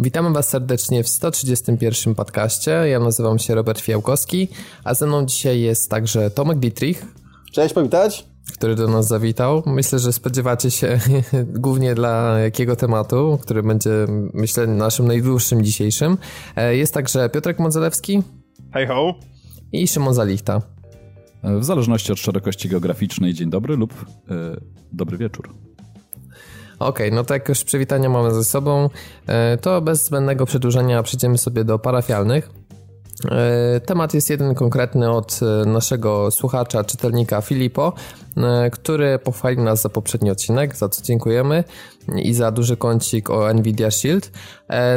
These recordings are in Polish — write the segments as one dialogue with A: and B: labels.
A: Witamy Was serdecznie w 131 podcaście. Ja nazywam się Robert Fiałkowski, a ze mną dzisiaj jest także Tomek Dietrich.
B: Cześć, powitać.
A: Który do nas zawitał. Myślę, że spodziewacie się głównie dla jakiego tematu, który będzie, myślę, naszym najdłuższym dzisiejszym. E, jest także Piotrek Modzelewski.
C: Hej ho.
A: I Szymon Zalichta.
D: W zależności od szerokości geograficznej dzień dobry lub e, dobry wieczór.
A: Okej, okay, no to jak już przywitania mamy ze sobą, e, to bez zbędnego przedłużenia przejdziemy sobie do parafialnych. E, temat jest jeden konkretny od e, naszego słuchacza, czytelnika Filipo, który pochwalił nas za poprzedni odcinek, za co dziękujemy i za duży kącik o Nvidia Shield.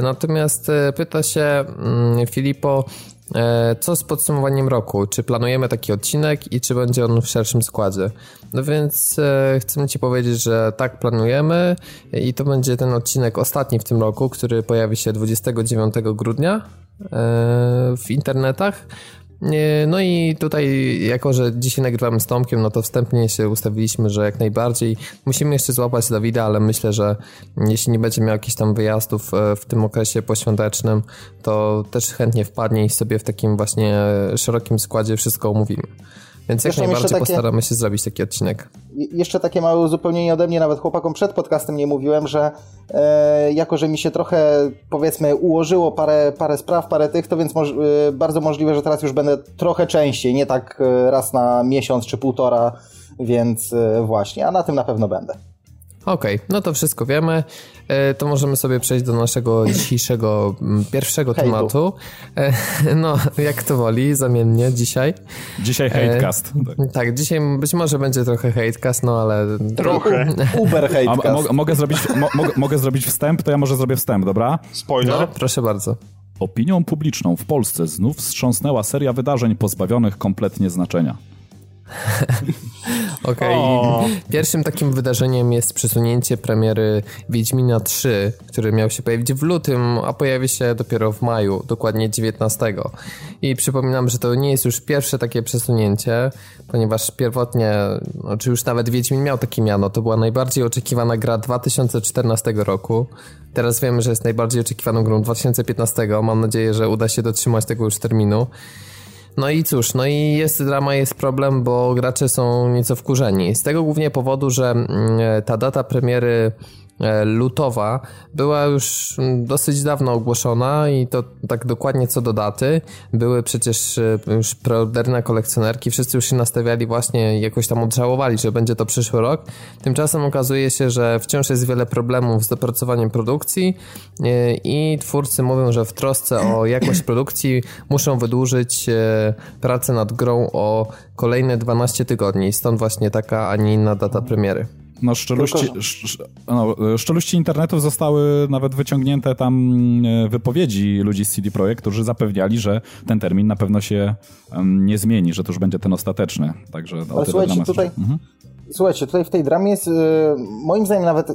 A: Natomiast pyta się mm, Filipo, co z podsumowaniem roku? Czy planujemy taki odcinek i czy będzie on w szerszym składzie? No więc e, chcemy Ci powiedzieć, że tak planujemy i to będzie ten odcinek ostatni w tym roku, który pojawi się 29 grudnia e, w internetach. No i tutaj, jako że dzisiaj nagrywamy z Tomkiem, no to wstępnie się ustawiliśmy, że jak najbardziej musimy jeszcze złapać Dawida, ale myślę, że jeśli nie będzie miał jakichś tam wyjazdów e, w tym okresie poświątecznym, to też chętnie wpadnie i sobie w takim właśnie szerokim składzie wszystko omówimy. Więc jak najbardziej takie, postaramy się zrobić taki odcinek.
B: Jeszcze takie małe uzupełnienie ode mnie, nawet chłopakom przed podcastem nie mówiłem, że e, jako, że mi się trochę powiedzmy ułożyło parę, parę spraw, parę tych, to więc moż, e, bardzo możliwe, że teraz już będę trochę częściej, nie tak e, raz na miesiąc czy półtora, więc e, właśnie, a na tym na pewno będę.
A: Okej, okay, no to wszystko wiemy. E, to możemy sobie przejść do naszego dzisiejszego pierwszego Hejtu. tematu. E, no, jak to woli, zamiennie dzisiaj.
D: Dzisiaj e, hatecast.
A: Tak. tak, dzisiaj być może będzie trochę hatecast, no ale...
C: Trochę.
B: Uber hatecast. A,
D: a, mogę, zrobić, mo, mogę, mogę zrobić wstęp? To ja może zrobię wstęp, dobra?
C: Spoiler. No,
A: proszę bardzo.
D: Opinią publiczną w Polsce znów wstrząsnęła seria wydarzeń pozbawionych kompletnie znaczenia.
A: Okej. Okay. Pierwszym takim wydarzeniem jest przesunięcie premiery Wiedźmina 3, który miał się pojawić w lutym, a pojawi się dopiero w maju, dokładnie 19. I przypominam, że to nie jest już pierwsze takie przesunięcie, ponieważ pierwotnie, no, czy już nawet Wiedźmin miał takie miano, to była najbardziej oczekiwana gra 2014 roku. Teraz wiemy, że jest najbardziej oczekiwaną grą 2015. Mam nadzieję, że uda się dotrzymać tego już terminu. No i cóż, no i jest drama, jest problem, bo gracze są nieco wkurzeni. Z tego głównie powodu, że mm, ta data premiery lutowa była już dosyć dawno ogłoszona i to tak dokładnie co do daty. Były przecież e, już preordery na kolekcjonerki, wszyscy już się nastawiali właśnie, jakoś tam odżałowali, że będzie to przyszły rok. Tymczasem okazuje się, że wciąż jest wiele problemów z dopracowaniem produkcji e, i twórcy mówią, że w trosce o jakość produkcji muszą wydłużyć pracę nad grą o kolejne 12 tygodni. Stąd właśnie taka, a nie inna data premiery.
D: No, szczeluści, no, szczeluści internetu zostały nawet wyciągnięte tam e, wypowiedzi ludzi z CD Projekt, którzy zapewniali, że ten termin na pewno się nie zmieni, że to już będzie ten ostateczny. Także
B: Ale słuchajcie, tutaj, mhm. słuchajcie, tutaj w tej dramie jest, e, moim zdaniem nawet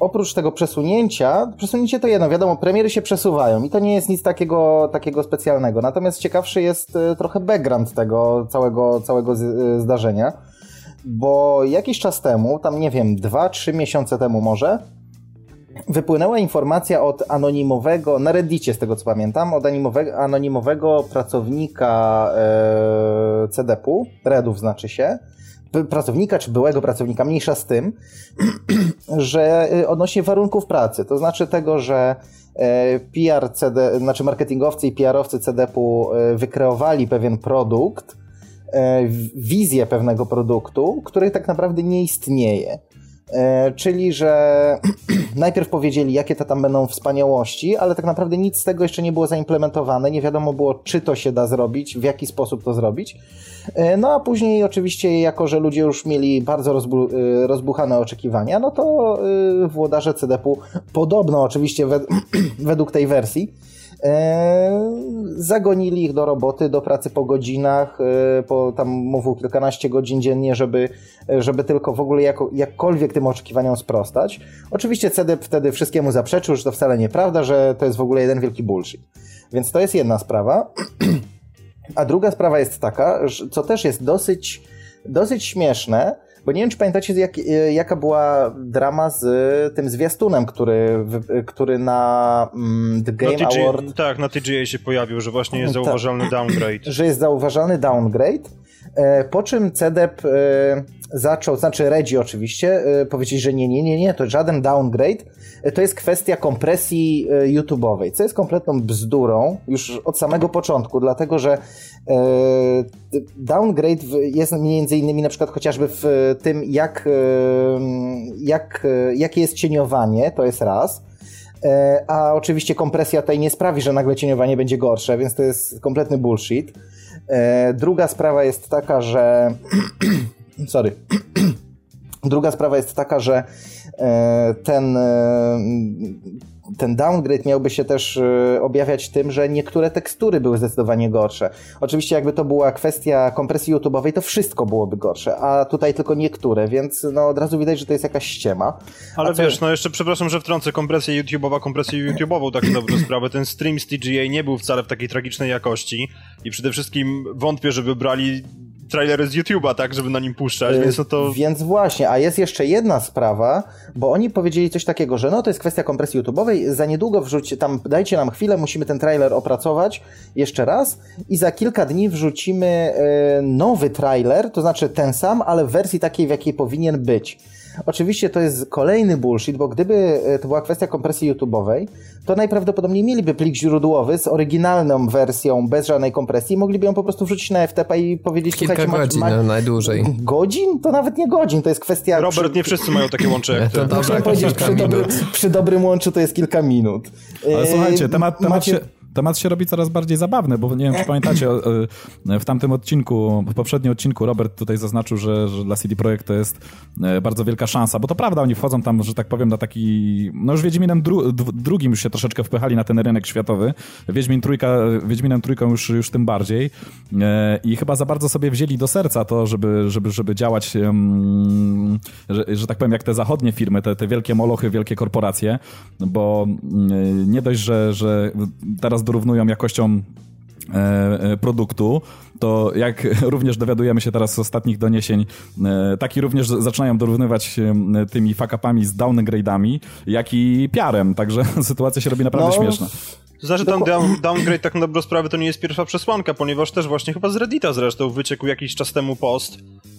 B: oprócz tego przesunięcia, przesunięcie to jedno, wiadomo, premiery się przesuwają i to nie jest nic takiego, takiego specjalnego. Natomiast ciekawszy jest e, trochę background tego całego, całego zdarzenia bo jakiś czas temu, tam nie wiem, 2-3 miesiące temu może, wypłynęła informacja od anonimowego, na Reddicie z tego co pamiętam, od anonimowego, anonimowego pracownika e, CDP-u, Redów znaczy się, pracownika czy byłego pracownika, mniejsza z tym, że e, odnośnie warunków pracy, to znaczy tego, że e, PR CD, znaczy marketingowcy i PR-owcy CDP-u e, wykreowali pewien produkt, wizję pewnego produktu, który tak naprawdę nie istnieje. E, czyli, że najpierw powiedzieli, jakie to tam będą wspaniałości, ale tak naprawdę nic z tego jeszcze nie było zaimplementowane. Nie wiadomo było, czy to się da zrobić, w jaki sposób to zrobić. E, no a później, oczywiście, jako że ludzie już mieli bardzo rozbu rozbuchane oczekiwania, no to włodarze CDP-u, podobno oczywiście według tej wersji, E, zagonili ich do roboty, do pracy po godzinach, e, po tam mówił kilkanaście godzin dziennie, żeby, żeby tylko w ogóle jako, jakkolwiek tym oczekiwaniom sprostać. Oczywiście CDP wtedy wszystkiemu zaprzeczył, że to wcale nieprawda, że to jest w ogóle jeden wielki bullshit. Więc to jest jedna sprawa. A druga sprawa jest taka, co też jest dosyć, dosyć śmieszne, Bo nie wiem, czy pamiętacie, jak, e, jaka była drama z tym zwiastunem, który, który na mm, The Game
C: na TG,
B: Award...
C: Tak, na TGA się pojawił, że właśnie jest tak. zauważalny downgrade.
B: Że jest zauważalny downgrade, e, po czym CDEP zaczął, znaczy Reggie oczywiście, powiedzieć, że nie, nie, nie, nie, to żaden downgrade, to jest kwestia kompresji YouTube'owej, co jest kompletną bzdurą już od samego początku, dlatego że downgrade jest między innymi na przykład chociażby w tym, jak, jak, jakie jest cieniowanie, to jest raz. A oczywiście kompresja tutaj nie sprawi, że nagle cieniowanie będzie gorsze, więc to jest kompletny bullshit. Druga sprawa jest taka, że. Sorry. Druga sprawa jest taka, że ten ten downgrade miałby się też y, objawiać tym, że niektóre tekstury były zdecydowanie gorsze. Oczywiście jakby to była kwestia kompresji YouTube'owej, to wszystko byłoby gorsze, a tutaj tylko niektóre, więc no od razu widać, że to jest jakaś ściema.
C: Ale wiesz, no jeszcze przepraszam, że wtrącę kompresję YouTube'owa, kompresję YouTube'ową tak dobrą sprawę. Ten stream z TGA nie był wcale w takiej tragicznej jakości i przede wszystkim wątpię, żeby brali trailer z YouTube'a, tak, żeby na nim puszczać, więc no to...
B: Więc właśnie, a jest jeszcze jedna sprawa, bo oni powiedzieli coś takiego, że no to jest kwestia kompresji YouTube'owej, za niedługo wrzućcie tam, dajcie nam chwilę, musimy ten trailer opracować jeszcze raz i za kilka dni wrzucimy y, nowy trailer, to znaczy ten sam, ale w wersji takiej, w jakiej powinien być. Oczywiście to jest kolejny bullshit, bo gdyby e, to była kwestia kompresji YouTube'owej, to najprawdopodobniej mieliby plik źródłowy z oryginalną wersją, bez żadnej kompresji, mogliby ją po prostu wrzucić na FTP i powiedzieć,
A: Kilka słuchajcie, godzin ma, najdłużej.
B: Godzin? To nawet nie godzin, to jest kwestia...
C: Robert, przy... nie wszyscy mają takie łącze jak
A: to.
B: Powiedzieć, przy, dobry, przy dobrym łączu to jest kilka minut.
D: Ale słuchajcie, temat, temat Macie... się temat się robi coraz bardziej zabawny, bo nie wiem, czy pamiętacie, w tamtym odcinku, w poprzednim odcinku Robert tutaj zaznaczył, że, że dla CD Projekt to jest e, bardzo wielka szansa, bo to prawda, oni wchodzą tam, że tak powiem, na taki, no już Wiedźminem dru, drugim już się troszeczkę wpychali na ten rynek światowy, Wiedźmin trójka, Wiedźminem trójką już, już tym bardziej. E, i chyba za bardzo sobie wzięli do serca to, żeby, żeby, żeby działać, że, że tak powiem, jak te zachodnie firmy, te, te wielkie molochy, wielkie korporacje, bo nie dość, że, że teraz dorównują jakością e, e, produktu, to jak również dowiadujemy się teraz z ostatnich doniesień, e, taki również zaczynają dorównywać tymi fakapami z downgrade'ami, jak i piarem, także sytuacja się robi naprawdę no. śmieszna.
C: To znaczy ten down, downgrade tak na dobrą sprawę to nie jest pierwsza przesłanka, ponieważ też właśnie chyba z Reddita zresztą wyciekł jakiś czas temu post,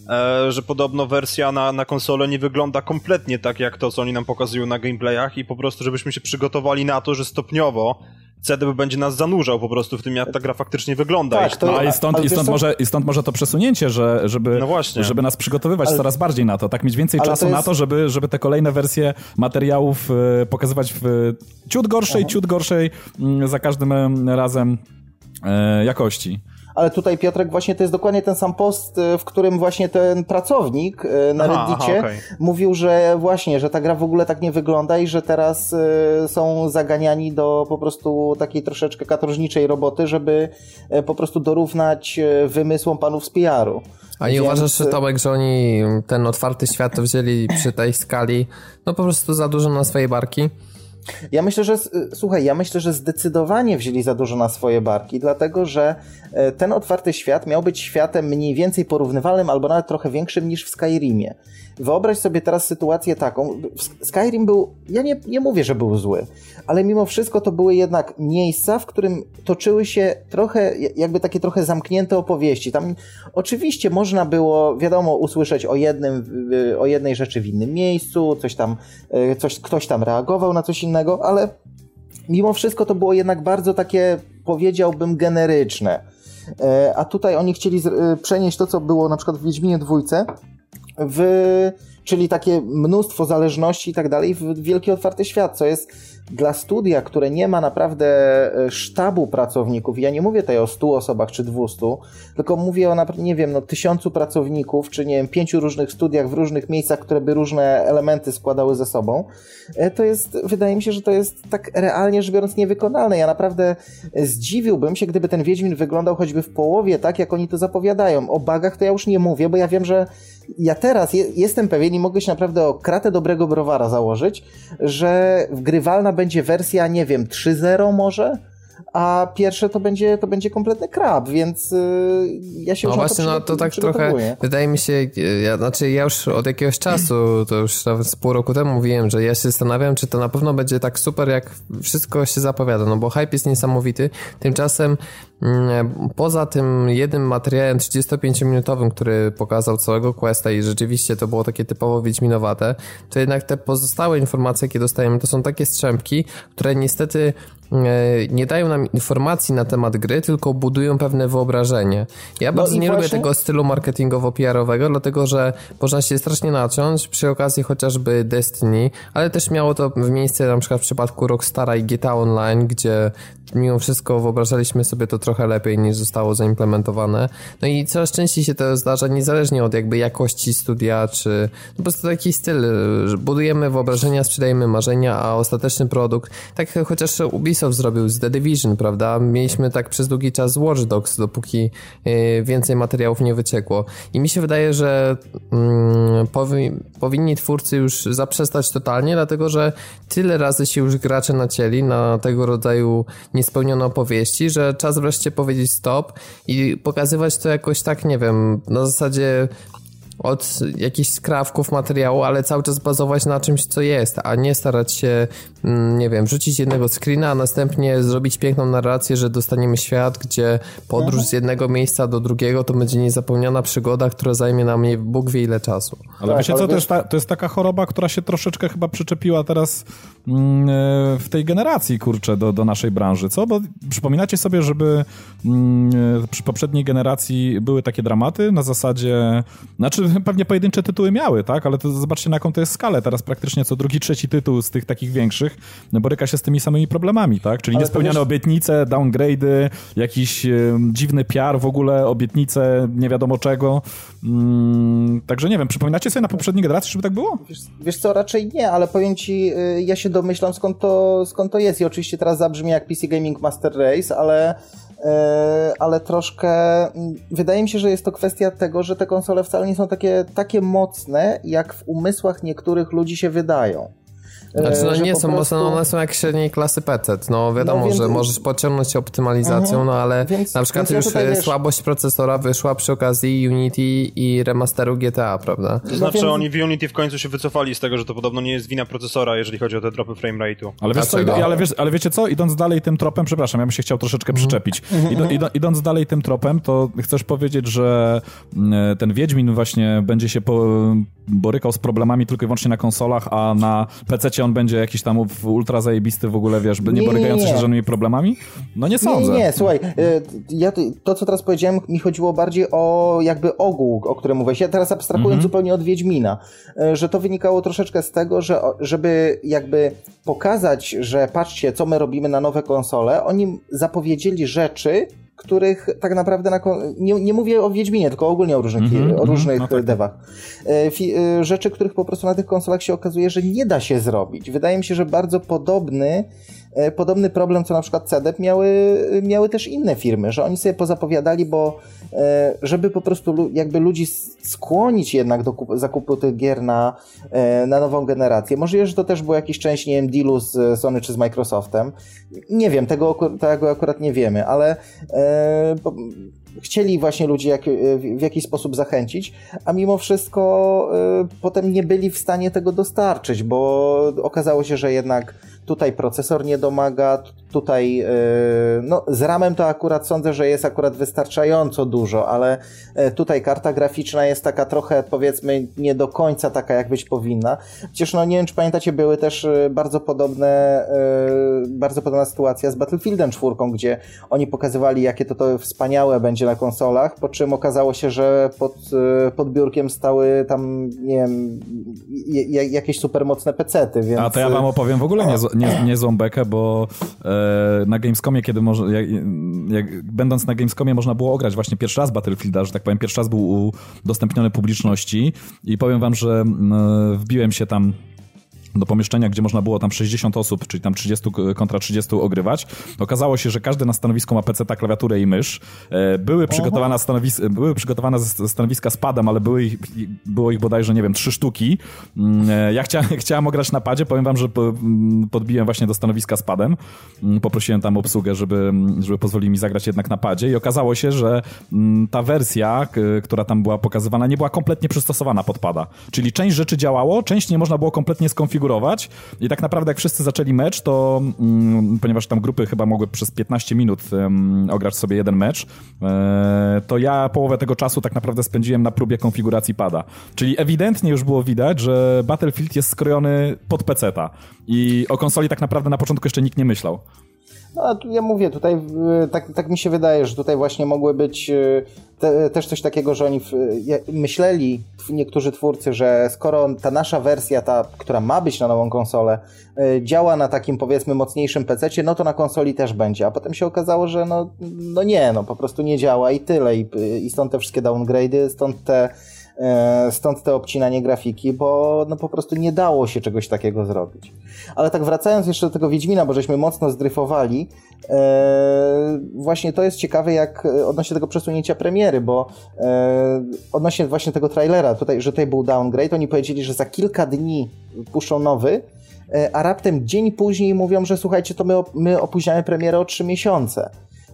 C: e, że podobno wersja na, na konsolę nie wygląda kompletnie tak jak to, co oni nam pokazują na gameplayach i po prostu żebyśmy się przygotowali na to, że stopniowo CDB będzie nas zanurzał po prostu w tym, jak ta gra faktycznie wygląda.
D: Tak, to, no, i, stąd, i, stąd może, I stąd może to przesunięcie, że, żeby,
C: no
D: żeby nas przygotowywać ale, coraz bardziej na to, tak mieć więcej czasu to jest... na to, żeby, żeby te kolejne wersje materiałów y, pokazywać w ciut gorszej, Aha. ciut gorszej y, za każdym razem y, jakości
B: ale tutaj Piotrek właśnie to jest dokładnie ten sam post, e, w którym właśnie ten pracownik e, na aha, Reddicie aha, okay. mówił, że właśnie, że ta gra w ogóle tak nie wygląda i że teraz e, są zaganiani do po prostu takiej troszeczkę katorżniczej roboty, żeby po prostu dorównać wymysłom panów z PR-u.
A: A nie Więc... uważasz, Tomek, że oni ten otwarty świat wzięli przy tej skali no po prostu za dużo na swojej barki?
B: Ja myślę, że słuchaj, ja myślę, że zdecydowanie wzięli za dużo na swoje barki, dlatego że e, ten otwarty świat miał być światem mniej więcej porównywalnym albo nawet trochę większym niż w Skyrimie. Wyobraź sobie teraz sytuację taką. Skyrim był, ja nie, nie mówię, że był zły, ale mimo wszystko to były jednak miejsca, w którym toczyły się trochę, jakby takie trochę zamknięte opowieści. Tam oczywiście można było, wiadomo, usłyszeć o jednym, o jednej rzeczy w innym miejscu, coś tam, e, coś, ktoś tam reagował na coś innego, ale mimo wszystko to było jednak bardzo takie, powiedziałbym, generyczne. E, a tutaj oni chcieli e, przenieść to, co było na przykład w Wiedźminie dwójce, w, czyli takie mnóstwo zależności i tak dalej w wielki otwarty świat, co jest dla studia, które nie ma naprawdę e, sztabu pracowników, ja nie mówię tutaj o 100 osobach czy 200, tylko mówię o, nie wiem, no, tysiącu pracowników, czy nie wiem, pięciu różnych studiach w różnych miejscach, które by różne elementy składały ze sobą, e, to jest, wydaje mi się, że to jest tak realnie rzecz biorąc niewykonalne. Ja naprawdę zdziwiłbym się, gdyby ten Wiedźmin wyglądał choćby w połowie tak, jak oni to zapowiadają. O bagach to ja już nie mówię, bo ja wiem, że ja teraz je, jestem pewien i mogę się naprawdę o kratę dobrego browara założyć, że wgrywalna będzie wersja, nie wiem, 3.0 może? A pierwsze to będzie, to będzie kompletny krab, więc yy, ja się
A: no
B: już
A: właśnie,
B: to
A: no to tak trochę, wydaje mi się, ja, znaczy ja już od jakiegoś czasu, to już nawet z pół roku temu mówiłem, że ja się zastanawiam, czy to na pewno będzie tak super, jak wszystko się zapowiada, no bo hype jest niesamowity, tymczasem mm, poza tym jednym materiałem 35-minutowym, który pokazał całego questa i rzeczywiście to było takie typowo wiedźminowate, to jednak te pozostałe informacje, jakie dostajemy, to są takie strzępki, które niestety nie dają nam informacji na temat gry, tylko budują pewne wyobrażenie. Ja no bardzo nie właśnie... lubię tego stylu marketingowo-PR-owego, dlatego że można się strasznie naciąć przy okazji chociażby Destiny, ale też miało to w miejsce na przykład w przypadku Rockstara i GTA Online, gdzie mimo wszystko wyobrażaliśmy sobie to trochę lepiej niż zostało zaimplementowane. No i coraz częściej się to zdarza niezależnie od jakby jakości studia, czy no po prostu taki styl, budujemy wyobrażenia, sprzedajemy marzenia, a ostateczny produkt, tak chociaż Ubisoft zrobił z The Division, prawda? Mieliśmy tak przez długi czas Watch Dogs, dopóki y, więcej materiałów nie wyciekło. I mi się wydaje, że mm, powi powinni twórcy już zaprzestać totalnie, dlatego że tyle razy się już gracze nacięli na tego rodzaju niespełnione opowieści, że czas wreszcie powiedzieć stop i pokazywać to jakoś tak, nie wiem, na zasadzie od jakichś skrawków materiału, ale cały czas bazować na czymś, co jest, a nie starać się, mm, nie wiem, rzucić jednego screena, a następnie zrobić piękną narrację, że dostaniemy świat, gdzie podróż z jednego miejsca do drugiego to będzie niezapomniana przygoda, która zajmie nam Bóg wie ile czasu.
D: Ale tak, wiecie co, to jest, ta, to jest taka choroba, która się troszeczkę chyba przyczepiła teraz w tej generacji, kurczę, do, do naszej branży, co? Bo przypominacie sobie, żeby mm, e, przy poprzedniej generacji były takie dramaty na zasadzie, znaczy pewnie pojedyncze tytuły miały, tak? Ale to zobaczcie na jaką to jest skalę. Teraz praktycznie co drugi, trzeci tytuł z tych takich większych boryka się z tymi samymi problemami, tak? Czyli Ale niespełnione wiesz... obietnice, downgrade'y, jakiś dziwny PR w ogóle, obietnice nie wiadomo czego. Mm, także nie wiem, przypominacie sobie na poprzedniej generacji, żeby tak było?
B: Wiesz, wiesz, co, raczej nie, ale powiem ci, y, ja się domyślam skąd to, skąd to jest i oczywiście teraz zabrzmi jak PC Gaming Master Race, ale E, ale troszkę mm, wydaje mi się, że jest to kwestia tego, że te konsole wcale nie są takie, takie mocne, jak w umysłach niektórych ludzi się wydają.
A: Znaczy, no nie są, prostu... bo one są jak średniej klasy PC. No wiadomo, no, więc... że możesz pociągnąć się optymalizacją, mhm. no ale więc, na przykład już ja wiesz... słabość procesora wyszła przy okazji Unity i remasteru GTA, prawda?
C: To znaczy no, oni w Unity w końcu się wycofali z tego, że to podobno nie jest wina procesora, jeżeli chodzi o te tropy framerate
D: Ale, wiesz co, ale, wiesz, ale wiecie co, idąc dalej tym tropem, przepraszam, ja bym się chciał troszeczkę mhm. przyczepić. Mhm. Ido, idąc dalej tym tropem, to chcesz powiedzieć, że mm, ten Wiedźmin właśnie będzie się po, borykał z problemami tylko i wyłącznie na konsolach, a na PC on będzie jakiś tam ultra zajebisty w ogóle, wiesz, nie, nie borykający się z żadnymi problemami? No nie sądzę.
B: Nie, nie, słuchaj, e, ja, to co teraz powiedziałem, mi chodziło bardziej o jakby ogół, o którym mówiłeś. Ja teraz abstrahuję mhm. zupełnie od Wiedźmina, e, że to wynikało troszeczkę z tego, że żeby jakby pokazać, że patrzcie, co my robimy na nowe konsole, oni zapowiedzieli rzeczy, których tak naprawdę na, nie, nie mówię o Wiedźminie, tylko ogólnie o różnych, mm -hmm, o różnych no tak. devach. E, e, rzeczy, których po prostu na tych konsolach się okazuje, że nie da się zrobić. Wydaje mi się, że bardzo podobny podobny problem, co na przykład CDEP miały, miały też inne firmy, że oni sobie pozapowiadali, bo e, żeby po prostu jakby ludzi skłonić jednak do zakupu tych gier na, e, na nową generację. Możliwe, że to też było jakiś część, nie wiem, dealu z Sony czy z Microsoftem. Nie wiem, tego, tego akurat nie wiemy, ale chcieli właśnie ludzi jak, w jakiś sposób zachęcić, a mimo wszystko potem nie byli w stanie tego dostarczyć, bo okazało się, że jednak tutaj procesor nie domaga, tutaj e, no, z ramem to akurat sądzę, że jest akurat wystarczająco dużo, ale e, tutaj karta graficzna jest taka trochę powiedzmy nie do końca taka jak być powinna. Przecież no nie wiem czy pamiętacie, były też e, bardzo podobne bardzo podobna sytuacja z Battlefieldem 4, gdzie oni pokazywali jakie to, to wspaniałe będzie na konsolach, po czym okazało się, że pod, pod biurkiem stały tam nie wiem jakieś supermocne pecety, więc...
D: A to ja wam opowiem w ogóle nie, nie, niezłą bekę, bo e, na Gamescomie, kiedy może, jak, jak, będąc na Gamescomie można było ograć właśnie pierwszy raz Battlefielda, że tak powiem, pierwszy raz był udostępniony publiczności i powiem wam, że wbiłem się tam do pomieszczenia, gdzie można było tam 60 osób, czyli tam 30 kontra 30 ogrywać. Okazało się, że każdy na stanowisku ma PC, klawiaturę i mysz. E, były przygotowane, stanowis były przygotowane stanowiska z padem, ale były ich, było ich bodajże, nie wiem, trzy sztuki. Mm, e, ja chciałem, chciałem ograć na padzie, powiem wam, że mm, podbiłem właśnie do stanowiska z padem. Mm, poprosiłem tam obsługę, żeby, żeby pozwolili mi zagrać jednak na padzie i okazało się, że ta wersja, która tam była pokazywana, nie była kompletnie przystosowana pod pada. Czyli część rzeczy działało, część nie można było kompletnie skonfigurować i tak naprawdę jak wszyscy zaczęli mecz, to mm, ponieważ tam grupy chyba mogły przez 15 minut um, ograć sobie jeden mecz, e, to ja połowę tego czasu tak naprawdę spędziłem na próbie konfiguracji pada. Czyli ewidentnie już było widać, że Battlefield jest skrojony pod peceta i o konsoli tak naprawdę na początku jeszcze nikt nie myślał.
B: No, ja mówię, tutaj tak, tak mi się wydaje, że tutaj właśnie mogły być e, te, też coś takiego, że oni myśleli, niektórzy twórcy, że skoro ta nasza wersja, ta, która ma być na nową konsolę, e, działa na takim powiedzmy mocniejszym PC, no to na konsoli też będzie. A potem się okazało, że no, no nie, no po prostu nie działa i tyle. I, i stąd te wszystkie downgrade'y, stąd te E, stąd te obcinanie grafiki, bo no po prostu nie dało się czegoś takiego zrobić. Ale tak wracając jeszcze do tego Wiedźmina, bo żeśmy mocno zdryfowali, e, właśnie to jest ciekawe jak odnośnie tego przesunięcia premiery, bo e, odnośnie właśnie tego trailera, tutaj, że tutaj był downgrade, oni powiedzieli, że za kilka dni puszczą nowy, a raptem dzień później mówią, że słuchajcie, to my opóźniamy premierę o trzy miesiące.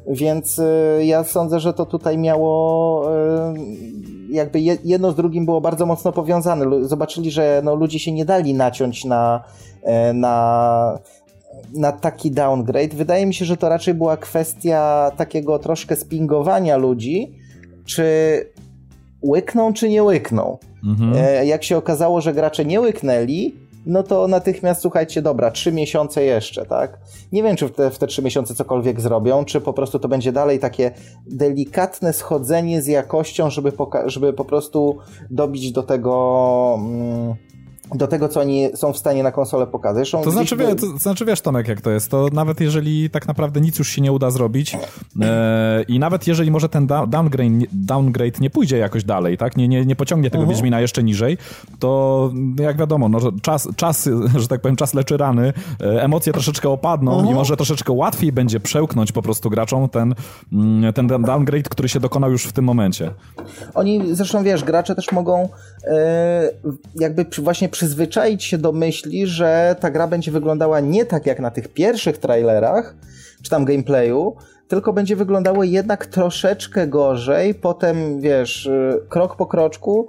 B: Więc ja sądzę, że to tutaj miało jakby jedno z drugim było bardzo mocno powiązane. Zobaczyli, że no, ludzie się nie dali naciąć na, e, na, na taki downgrade. Wydaje mi się, że to raczej była kwestia takiego troszkę spingowania ludzi, czy łykną, czy nie łykną. Mhm. E, jak się okazało, że gracze nie łyknęli, no to natychmiast słuchajcie, dobra, trzy miesiące jeszcze, tak? Nie wiem, czy w te, w te trzy miesiące cokolwiek zrobią, czy po prostu to będzie dalej takie delikatne schodzenie z jakością, żeby, żeby po prostu dobić do tego. Mm, do tego, co oni są w stanie na konsolę pokazać.
D: To, znaczy, to, to, znaczy, wiesz, Tomek, jak to jest, to nawet jeżeli tak naprawdę nic już się nie uda zrobić e, i nawet jeżeli może ten downgrade, downgrade nie pójdzie jakoś dalej, tak, nie, nie, nie pociągnie tego mhm. Wiedźmina jeszcze niżej, to jak wiadomo, no, czas, czas, że tak powiem, czas leczy rany, e, emocje troszeczkę opadną i mhm. może troszeczkę łatwiej będzie przełknąć po prostu graczom ten, mm, ten downgrade, który się dokonał już w tym momencie.
B: Oni, zresztą wiesz, gracze też mogą jakby właśnie przyzwyczaić się do myśli, że ta gra będzie wyglądała nie tak jak na tych pierwszych trailerach, czy tam gameplayu, tylko będzie wyglądało jednak troszeczkę gorzej, potem wiesz, y, krok po kroczku,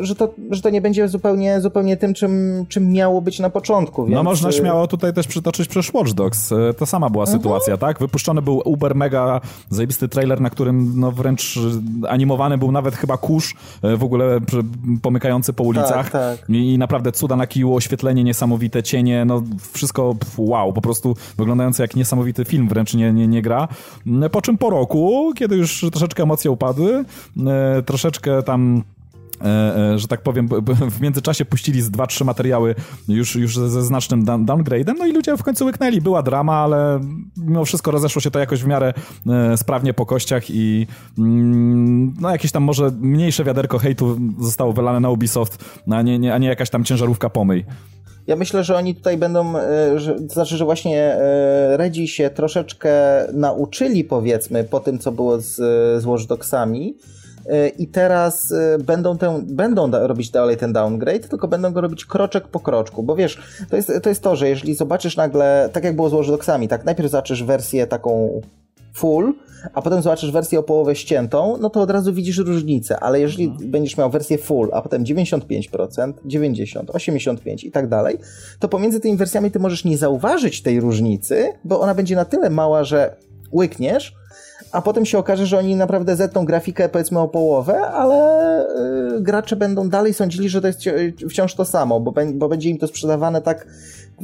B: że to, że to nie będzie zupełnie, zupełnie tym, czym, czym miało być na początku. No,
D: więc... No można y, śmiało tutaj też przytoczyć przez Watch Dogs. To sama była mhm. sytuacja, tak? Wypuszczony był uber mega zajebisty trailer, na którym no wręcz animowany był nawet chyba kurz w ogóle pomykający po ulicach. Tak, tak. I naprawdę cuda na kiju, oświetlenie niesamowite, cienie, no wszystko wow, po prostu wyglądające jak niesamowity film, wręcz nie, nie, nie gra. Po czym po roku, kiedy już troszeczkę emocje upadły, e, troszeczkę tam e, e, że tak powiem, w międzyczasie puścili z dwa, trzy materiały już, już ze znacznym downgradem, no i ludzie w końcu łyknęli. Była drama, ale mimo wszystko rozeszło się to jakoś w miarę sprawnie po kościach i mm, no jakieś tam może mniejsze wiaderko hejtu zostało wylane na Ubisoft, a nie, nie, a nie jakaś tam ciężarówka pomyj.
B: Ja myślę, że oni tutaj będą, e, że, to znaczy, że właśnie e, Redzi się troszeczkę nauczyli, powiedzmy, po tym, co było z, z Watch Dogsami, e, i teraz będą, ten, będą robić dalej ten downgrade, tylko będą go robić kroczek po kroczku, bo wiesz, to jest, to jest to, że jeżeli zobaczysz nagle, tak jak było z Watch Dogsami, tak najpierw zobaczysz wersję taką full, a potem zobaczysz wersję o połowę ściętą, no to od razu widzisz różnicę, ale jeżeli mhm. będziesz miał wersję full, a potem 95%, 90%, 85% i tak dalej, to pomiędzy tymi wersjami ty możesz nie zauważyć tej różnicy, bo ona będzie na tyle mała, że łykniesz, a potem się okaże, że oni naprawdę zetną grafikę powiedzmy o połowę, ale yy, gracze będą dalej sądzili, że to jest wciąż to samo, bo, bo będzie im to sprzedawane tak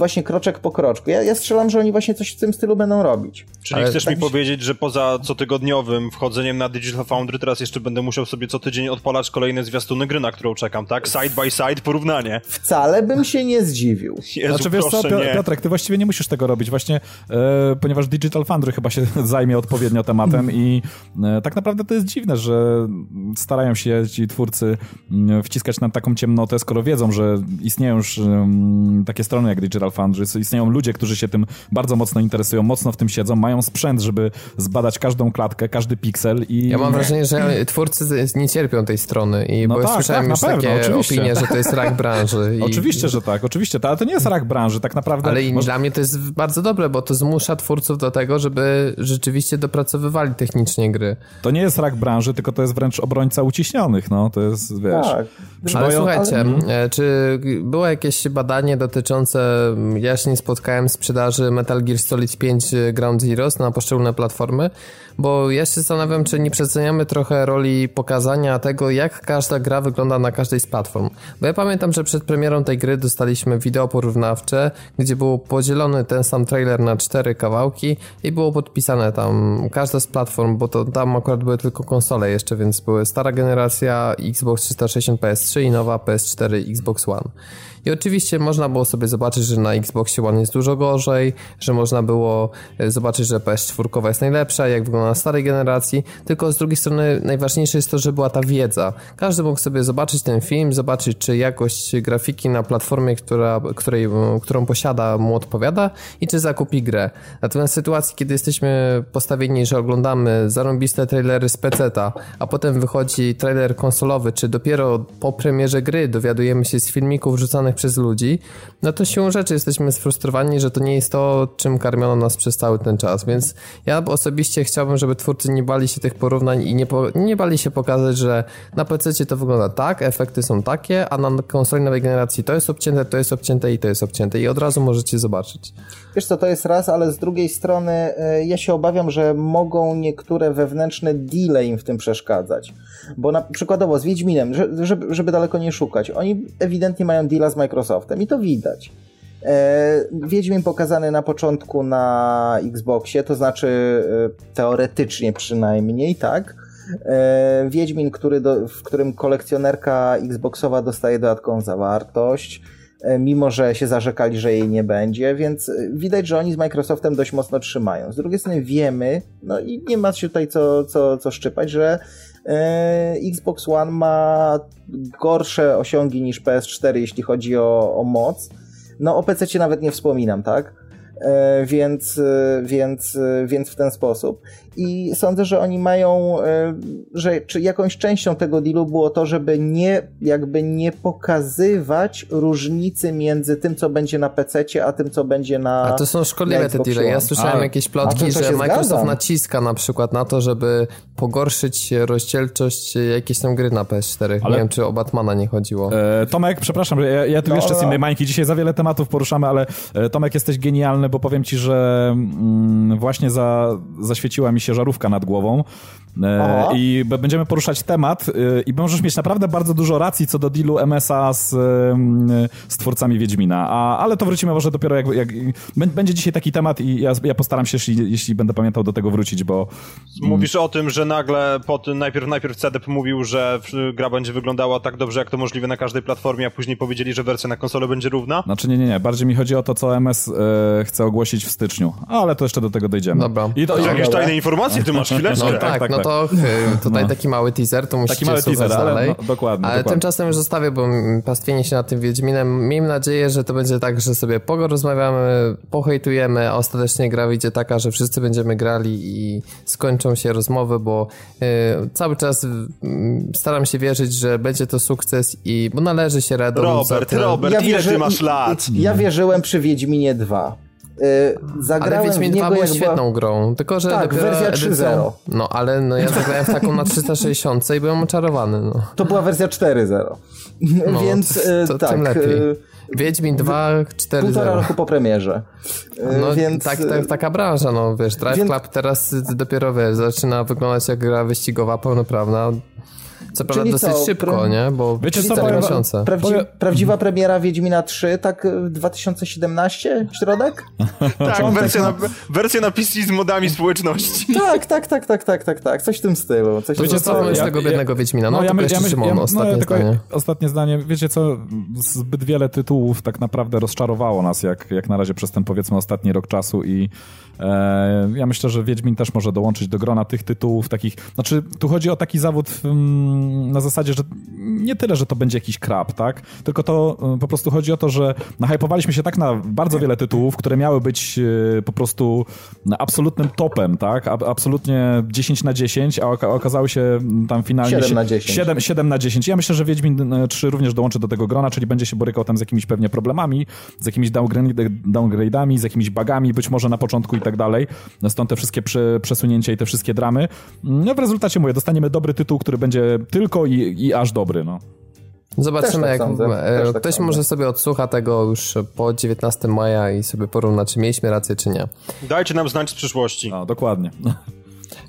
B: właśnie kroczek po kroczku. Ja, ja strzelam, że oni właśnie coś w tym stylu będą robić.
C: Czyli Ale chcesz tak mi powiedzieć, że poza cotygodniowym wchodzeniem na Digital Foundry teraz jeszcze będę musiał sobie co tydzień odpalać kolejne zwiastuny gry, na którą czekam, tak? Side by side, porównanie.
B: Wcale bym się nie zdziwił.
D: Jezu, znaczy wiesz co, nie. Piotrek, ty właściwie nie musisz tego robić, właśnie e, ponieważ Digital Foundry chyba się zajmie odpowiednio tematem i e, tak naprawdę to jest dziwne, że starają się ci twórcy mm, wciskać nam taką ciemnotę, skoro wiedzą, że istnieją już um, takie strony jak Digital Foundry, istnieją ludzie, którzy się tym bardzo mocno interesują, mocno w tym siedzą, mają sprzęt, żeby zbadać każdą klatkę, każdy piksel i...
A: Ja mam wrażenie, że twórcy nie cierpią tej strony i no bo tak, słyszałem tak, już pewno, takie oczywiście. opinie, że to jest rak branży.
D: I... Oczywiście, że tak, oczywiście, ale to nie jest rak branży, tak naprawdę...
A: Ale może... dla mnie to jest bardzo dobre, bo to zmusza twórców do tego, żeby rzeczywiście dopracowywali technicznie gry.
D: To nie jest rak branży, tylko to jest wręcz obrońca uciśnionych, no, to jest, wiesz... Tak.
A: Ale słuchajcie, ale... E, czy było jakieś badanie dotyczące, ja się nie spotkałem, sprzedaży Metal Gear Solid 5 Ground Zeroes na poszczególne platformy, bo ja się zastanawiam, czy nie przeceniamy trochę roli pokazania tego, jak każda gra wygląda na każdej z platform. Bo ja pamiętam, że przed premierą tej gry dostaliśmy wideo porównawcze, gdzie był podzielony ten sam trailer na cztery kawałki i było podpisane tam każda z platform, bo to tam akurat były tylko konsole jeszcze, więc były stara generacja Xbox 360 PS3 i nowa PS4 Xbox One. I oczywiście można było sobie zobaczyć, że na Xboxie One jest dużo gorzej, że można było e, zobaczyć, że PS4 jest najlepsza, jak wygląda na starej generacji, tylko z drugiej strony najważniejsze jest to, że była ta wiedza. Każdy mógł sobie zobaczyć ten film, zobaczyć, czy jakość grafiki na platformie, która, której, którą posiada, mu odpowiada i czy zakupi grę. Natomiast w sytuacji, kiedy jesteśmy postawieni, że oglądamy zarąbiste trailery z PC-ta, a potem wychodzi trailer konsolowy, czy dopiero po premierze gry dowiadujemy się z filmików przez ludzi, no to siłą rzeczy jesteśmy sfrustrowani, że to nie jest to, czym karmiono nas przez cały ten czas, więc ja osobiście chciałbym, żeby twórcy nie bali się tych porównań i nie, po, nie bali się pokazać, że na PC to wygląda tak, efekty są takie, a na konsoli nowej generacji to jest obcięte, to jest obcięte i to jest obcięte i od razu możecie zobaczyć.
B: Wiesz co, to jest raz, ale z drugiej strony e, ja się obawiam, że mogą niektóre wewnętrzne delay im w tym przeszkadzać. Bo na przykładowo z Wiedźminem, żeby, żeby daleko nie szukać, oni ewidentnie mają deala z Microsoftem i to widać. E, Wiedźmin pokazany na początku na Xboxie, to znaczy e, teoretycznie przynajmniej, tak? Wiedźmin, który do, w którym kolekcjonerka Xboxowa dostaje dodatkową zawartość, mimo że się zarzekali, że jej nie będzie, więc widać, że oni z Microsoftem dość mocno trzymają. Z drugiej strony wiemy, no i nie ma się tutaj co, co, co szczypać, że Xbox One ma gorsze osiągi niż PS4, jeśli chodzi o, o moc. No o PC nawet nie wspominam, tak? E, więc, e, więc, e, więc w ten sposób. I sądzę, że oni mają, że czy jakąś częścią tego dealu było to, żeby nie, jakby nie pokazywać różnicy między tym, co będzie na PC, a tym, co będzie na.
A: A to są szkodliwe te deale. Ja słyszałem a, jakieś plotki, że Microsoft zgadzam. naciska na przykład na to, żeby pogorszyć rozdzielczość jakiejś tam gry na PS4. Ale... Nie wiem, czy o Batmana nie chodziło.
D: E, Tomek, przepraszam, ja, ja tu no, jeszcze z innej mańki. Dzisiaj za wiele tematów poruszamy, ale Tomek, jesteś genialny, bo powiem ci, że mm, właśnie za, zaświeciła mi się żarówka nad głową e, i będziemy poruszać temat e, i możesz mieć naprawdę bardzo dużo racji co do dealu MSA z, z twórcami Wiedźmina, A, ale to wrócimy może dopiero jak, jak będzie dzisiaj taki temat i ja, ja postaram się, jeśli, jeśli, będę pamiętał do tego wrócić, bo...
C: Mm, Mówisz o tym, że nagle po tym, najpierw, najpierw CDP mówił, że gra będzie wyglądała tak dobrze, jak to możliwe na każdej platformie, a później powiedzieli, że wersja na konsolę będzie równa?
D: Znaczy nie, nie, nie. Bardziej mi chodzi o to, co MS e, chce ogłosić w styczniu, ale to jeszcze do tego dojdziemy.
A: Dobra.
C: I to, jakieś tajne informacje ty masz chwileczkę.
A: No tak, tak, tak no tak. to tutaj no. taki mały teaser, to musicie taki mały teaser, ale, dalej. No,
D: dokładnie.
A: Ale
D: dokładnie.
A: tymczasem już zostawię, bo pastwienie się nad tym Wiedźminem. Miejmy nadzieję, że to będzie tak, że sobie porozmawiamy, pohejtujemy, a ostatecznie gra wyjdzie taka, że wszyscy będziemy grali i skończą się rozmowy, bo y, cały czas y, staram się wierzyć, że będzie to sukces i bo należy się Redom
C: Robert, Robert, ja ile wierzy, ty masz lat?
B: Ja wierzyłem przy Wiedźminie 2.
A: Yy, zagrałem ale Wiedźmin 2 była świetną grą, tylko że
B: tak, wersja 3.0.
A: No, ale no, ja zagrałem w taką na 360 i byłem oczarowany. No.
B: To była wersja 4.0. No, Więc to, to, tak. Tym lepiej.
A: Y, Wiedźmin 2, 4
B: Półtora roku po premierze.
A: No, Więc... tak, tak, taka branża, no wiesz, Drive Więc... Club teraz dopiero wiesz, zaczyna wyglądać jak gra wyścigowa pełnoprawna. Co prawda Czyli dosyć co, szybko, nie? Bo Wiecie co, powiem, miesiące.
B: Prawdzi prawdziwa premiera Wiedźmina 3, tak 2017? Środek?
C: tak, wersja na, wersja na PC z modami społeczności.
B: tak, tak, tak, tak, tak, tak, tak. Coś w tym stylu. Coś
A: Wiecie co, ja, z tego biednego ja, Wiedźmina. No, no ja, my, ja, Szymon, ja, ostatnie no, zdanie.
D: Ostatnie zdanie. Wiecie co, zbyt wiele tytułów tak naprawdę rozczarowało nas, jak, jak na razie przez ten powiedzmy ostatni rok czasu i e, ja myślę, że Wiedźmin też może dołączyć do grona tych tytułów takich, znaczy tu chodzi o taki zawód mm, na zasadzie, że nie tyle, że to będzie jakiś krab, tak? Tylko to e, po prostu chodzi o to, że nahypowaliśmy się tak na bardzo wiele tytułów, które miały być e, po prostu absolutnym topem, tak? absolutnie 10 na 10, a okazały się tam finalnie
B: 7 na 10.
D: 7, 7 na 10. Ja myślę, że Wiedźmin 3 również dołączy do tego grona, czyli będzie się borykał tam z jakimiś pewnie problemami, z jakimiś downgrade'ami, z jakimiś bugami, być może na początku i tak dalej. Stąd te wszystkie przesunięcia i te wszystkie dramy. No w rezultacie mówię, dostaniemy dobry tytuł, który będzie tylko i, i aż dobry, no.
A: Zobaczymy, tak jak sądzę. E, tak ktoś sądzę. może sobie odsłucha tego już po 19 maja i sobie porówna, czy mieliśmy rację, czy nie.
C: Dajcie nam znać z przyszłości.
D: No, dokładnie.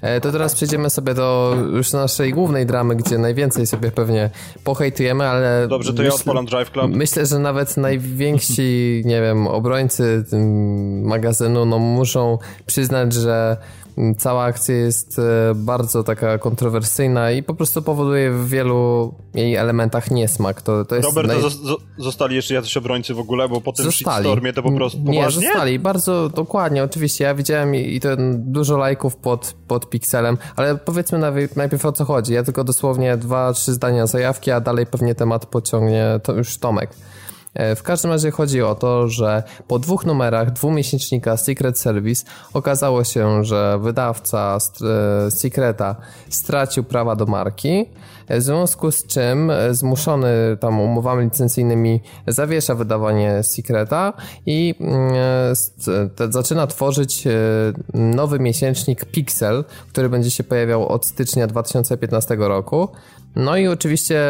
A: E, to teraz przejdziemy sobie do już naszej głównej dramy, gdzie najwięcej sobie pewnie pohejtujemy, ale...
C: Dobrze, to myśl, ja odpalam Drive Club.
A: Myślę, że nawet najwięksi, nie wiem, obrońcy magazynu, no muszą przyznać, że Cała akcja jest e, bardzo taka kontrowersyjna i po prostu powoduje w wielu jej elementach niesmak. To, to jest
C: Robert, naj... zostali jeszcze jacyś obrońcy w ogóle, bo po tym zostali. shitstormie to po prostu
A: poważnie? Nie, zostali, bardzo dokładnie, oczywiście. Ja widziałem i to dużo lajków pod, pod pikselem, ale powiedzmy najpierw o co chodzi. Ja tylko dosłownie dwa, trzy zdania zajawki, a dalej pewnie temat pociągnie to już Tomek. E, w każdym razie chodzi o to, że po dwóch numerach dwumiesięcznika Secret Service okazało się, że wydawca e, Secreta stracił prawa do marki, e, w związku z czym zmuszony tam umowami licencyjnymi zawiesza wydawanie Secreta i mm, zaczyna tworzyć nowy miesięcznik Pixel, który będzie się pojawiał od stycznia 2015 roku. No i oczywiście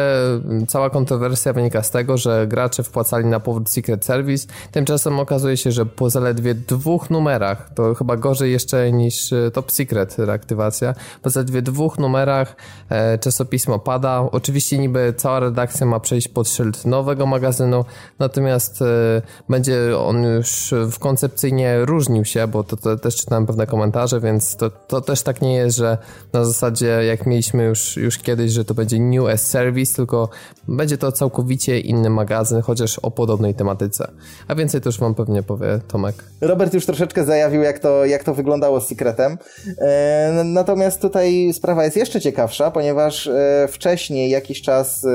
A: cała kontrowersja wynika z tego, że gracze wpłacali na powód Secret Service. Tymczasem okazuje się, że po zaledwie dwóch numerach, to chyba gorzej jeszcze niż e, Top Secret reaktywacja, po zaledwie dwóch numerach e, czasopismo pada. Oczywiście niby cała redakcja ma przejść pod szyld nowego magazynu, natomiast e, będzie on już w koncepcyjnie różnił się, bo to, to też czytałem pewne komentarze, więc to, to też tak nie jest, że na zasadzie jak mieliśmy już, już kiedyś, że to będzie będzie New as Service, tylko będzie to całkowicie inny magazyn, chociaż o podobnej tematyce. A więcej też wam pewnie powie Tomek.
B: Robert już troszeczkę zajawił, jak to, jak to wyglądało z Secretem. E, natomiast tutaj sprawa jest jeszcze ciekawsza, ponieważ e, wcześniej, jakiś czas, e,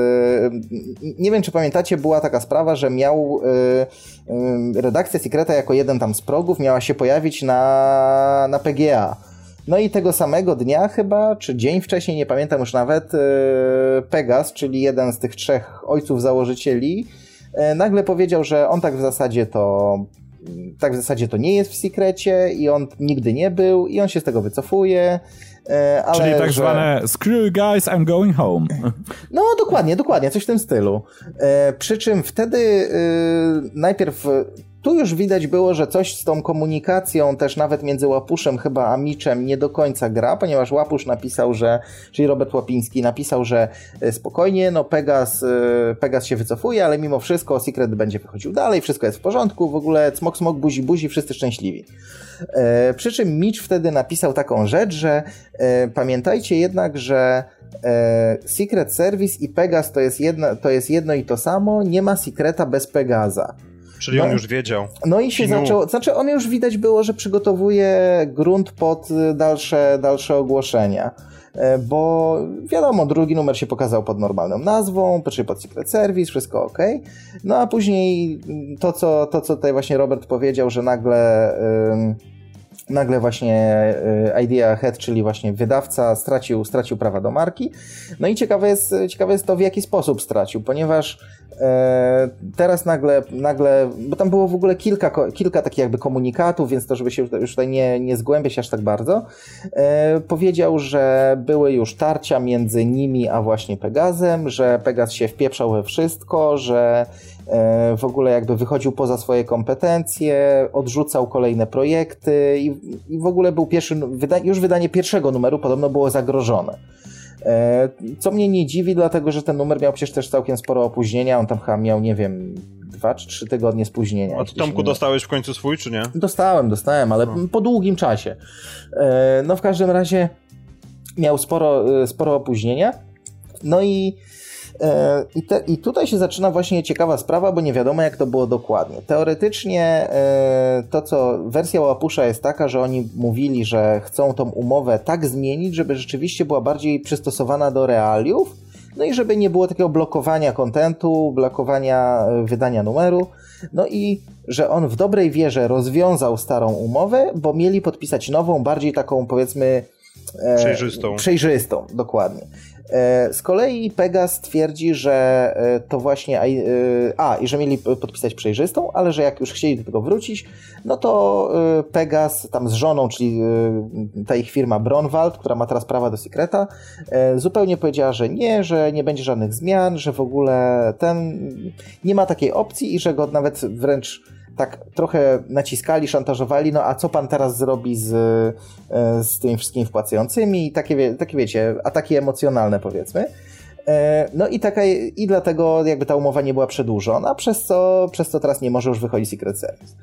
B: nie wiem czy pamiętacie, była taka sprawa, że miał redakcja Secreta jako jeden tam z progów miała się pojawić na, na PGA. No i tego samego dnia chyba, czy dzień wcześniej, nie pamiętam już nawet, e, Pegas, czyli jeden z tych trzech ojców założycieli, e, nagle powiedział, że on tak w zasadzie to tak w zasadzie to nie jest w sekrecie i on nigdy nie był i on się z tego wycofuje.
D: E, ale Czyli tak że... zwane screw guys, I'm going home.
B: No dokładnie, dokładnie, coś w tym stylu. Przy czym wtedy najpierw tu już widać było, że coś z tą komunikacją też nawet między Łapuszem chyba a Miczem nie do końca gra, ponieważ Łapusz napisał, że, czyli Robert Łapiński napisał, że e, spokojnie, no Pegas, e, Pegas się wycofuje, ale mimo wszystko Secret będzie wychodził dalej, wszystko jest w porządku, w ogóle smok, smok, buzi, buzi, wszyscy szczęśliwi. E, przy czym Mitch wtedy napisał taką rzecz, że e, pamiętajcie jednak, że e, Secret Service i Pegas to jest, jedno, to jest jedno i to samo, nie ma Secreta bez Pegaza.
C: Czyli no, on już wiedział.
B: No i się Kinu. zaczęło, znaczy on już widać było, że przygotowuje grunt pod dalsze, dalsze ogłoszenia. E, bo wiadomo, drugi numer się pokazał pod normalną nazwą, czyli pod Secret Service, wszystko ok. No a później to, co, to, co tutaj właśnie Robert powiedział, że nagle. Yy, nagle właśnie y, Idea Head, czyli właśnie wydawca, stracił, stracił prawa do marki. No i ciekawe jest, ciekawe jest to, w jaki sposób stracił, ponieważ teraz nagle, nagle, bo tam było w ogóle kilka, kilka takich jakby komunikatów, więc to, żeby się już tutaj nie, nie zgłębiać aż tak bardzo, e, powiedział, że były już tarcia między nimi a właśnie Pegazem, że Pegaz się wpieprzał we wszystko, że E, w ogóle jakby wychodził poza swoje kompetencje, odrzucał kolejne projekty i, i w ogóle był pierwszy, już wydanie pierwszego numeru podobno było zagrożone. E, co mnie nie dziwi, dlatego że ten numer miał przecież też całkiem sporo opóźnienia, on tam chyba miał, nie wiem, dwa czy trzy tygodnie spóźnienia.
C: A ty Tomku dostałeś w końcu swój, czy nie?
B: Dostałem, dostałem, ale no. po długim czasie. E, no w każdym razie miał sporo, sporo opóźnienia. No i E, I, te, I, tutaj się zaczyna właśnie ciekawa sprawa, bo nie wiadomo jak to było dokładnie. Teoretycznie e, to, co wersja Łapusza jest taka, że oni mówili, że chcą tą umowę tak zmienić, żeby rzeczywiście była bardziej przystosowana do realiów, no i żeby nie było takiego blokowania kontentu, blokowania e, wydania numeru. No i że on w dobrej wierze rozwiązał starą umowę, bo mieli podpisać nową, bardziej taką powiedzmy
C: przejrzystą.
B: Przejrzystą, dokładnie. E, z kolei Pegas twierdzi, że e, to właśnie. E, a, i że mieli podpisać przejrzystą, ale że jak już chcieli do tego wrócić, no to Pegas tam z żoną, czyli ta ich firma Bronwald, która ma teraz prawa do Secreta, zupełnie powiedziała, że nie, że nie będzie żadnych zmian, że w ogóle ten nie ma takiej opcji i że go nawet wręcz tak trochę naciskali, szantażowali, no a co pan teraz zrobi z, e, z tymi wszystkimi wpłacającymi i takie, takie wiecie, ataki emocjonalne powiedzmy. E, no i taka, i dlatego jakby ta umowa nie była przedłużona, przez co, przez co teraz nie może już wychodzić Secret Service.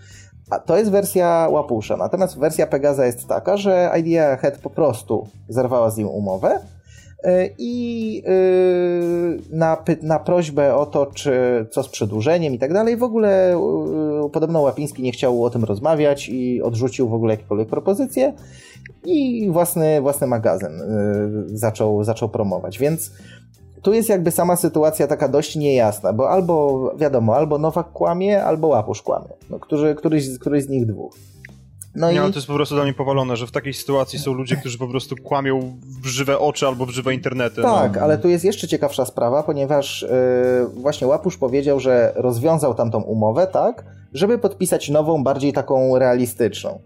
B: A to jest wersja Łapusza. Natomiast wersja Pegaza jest taka, że Idea Head po prostu zerwała z nim umowę, I e, na, na prośbę o to, czy co z przedłużeniem i tak dalej, w ogóle e, podobno Łapiński nie chciał o tym rozmawiać i odrzucił w ogóle jakiekolwiek propozycje i własny, własny magazyn zaczął, zaczął promować. Więc tu jest jakby sama sytuacja taka dość niejasna, bo albo wiadomo, albo Nowak kłamie, albo Łapusz kłamie. No, którzy, któryś, któryś z nich dwóch.
C: No nie, i... to jest po prostu dla mnie powalone, że w takiej sytuacji są ludzie, którzy po prostu kłamią w żywe oczy albo w żywe internety.
B: No. Tak, no. ale tu jest jeszcze ciekawsza sprawa, ponieważ yy, właśnie Łapusz powiedział, że rozwiązał tamtą umowę, tak, żeby podpisać nową, bardziej taką realistyczną.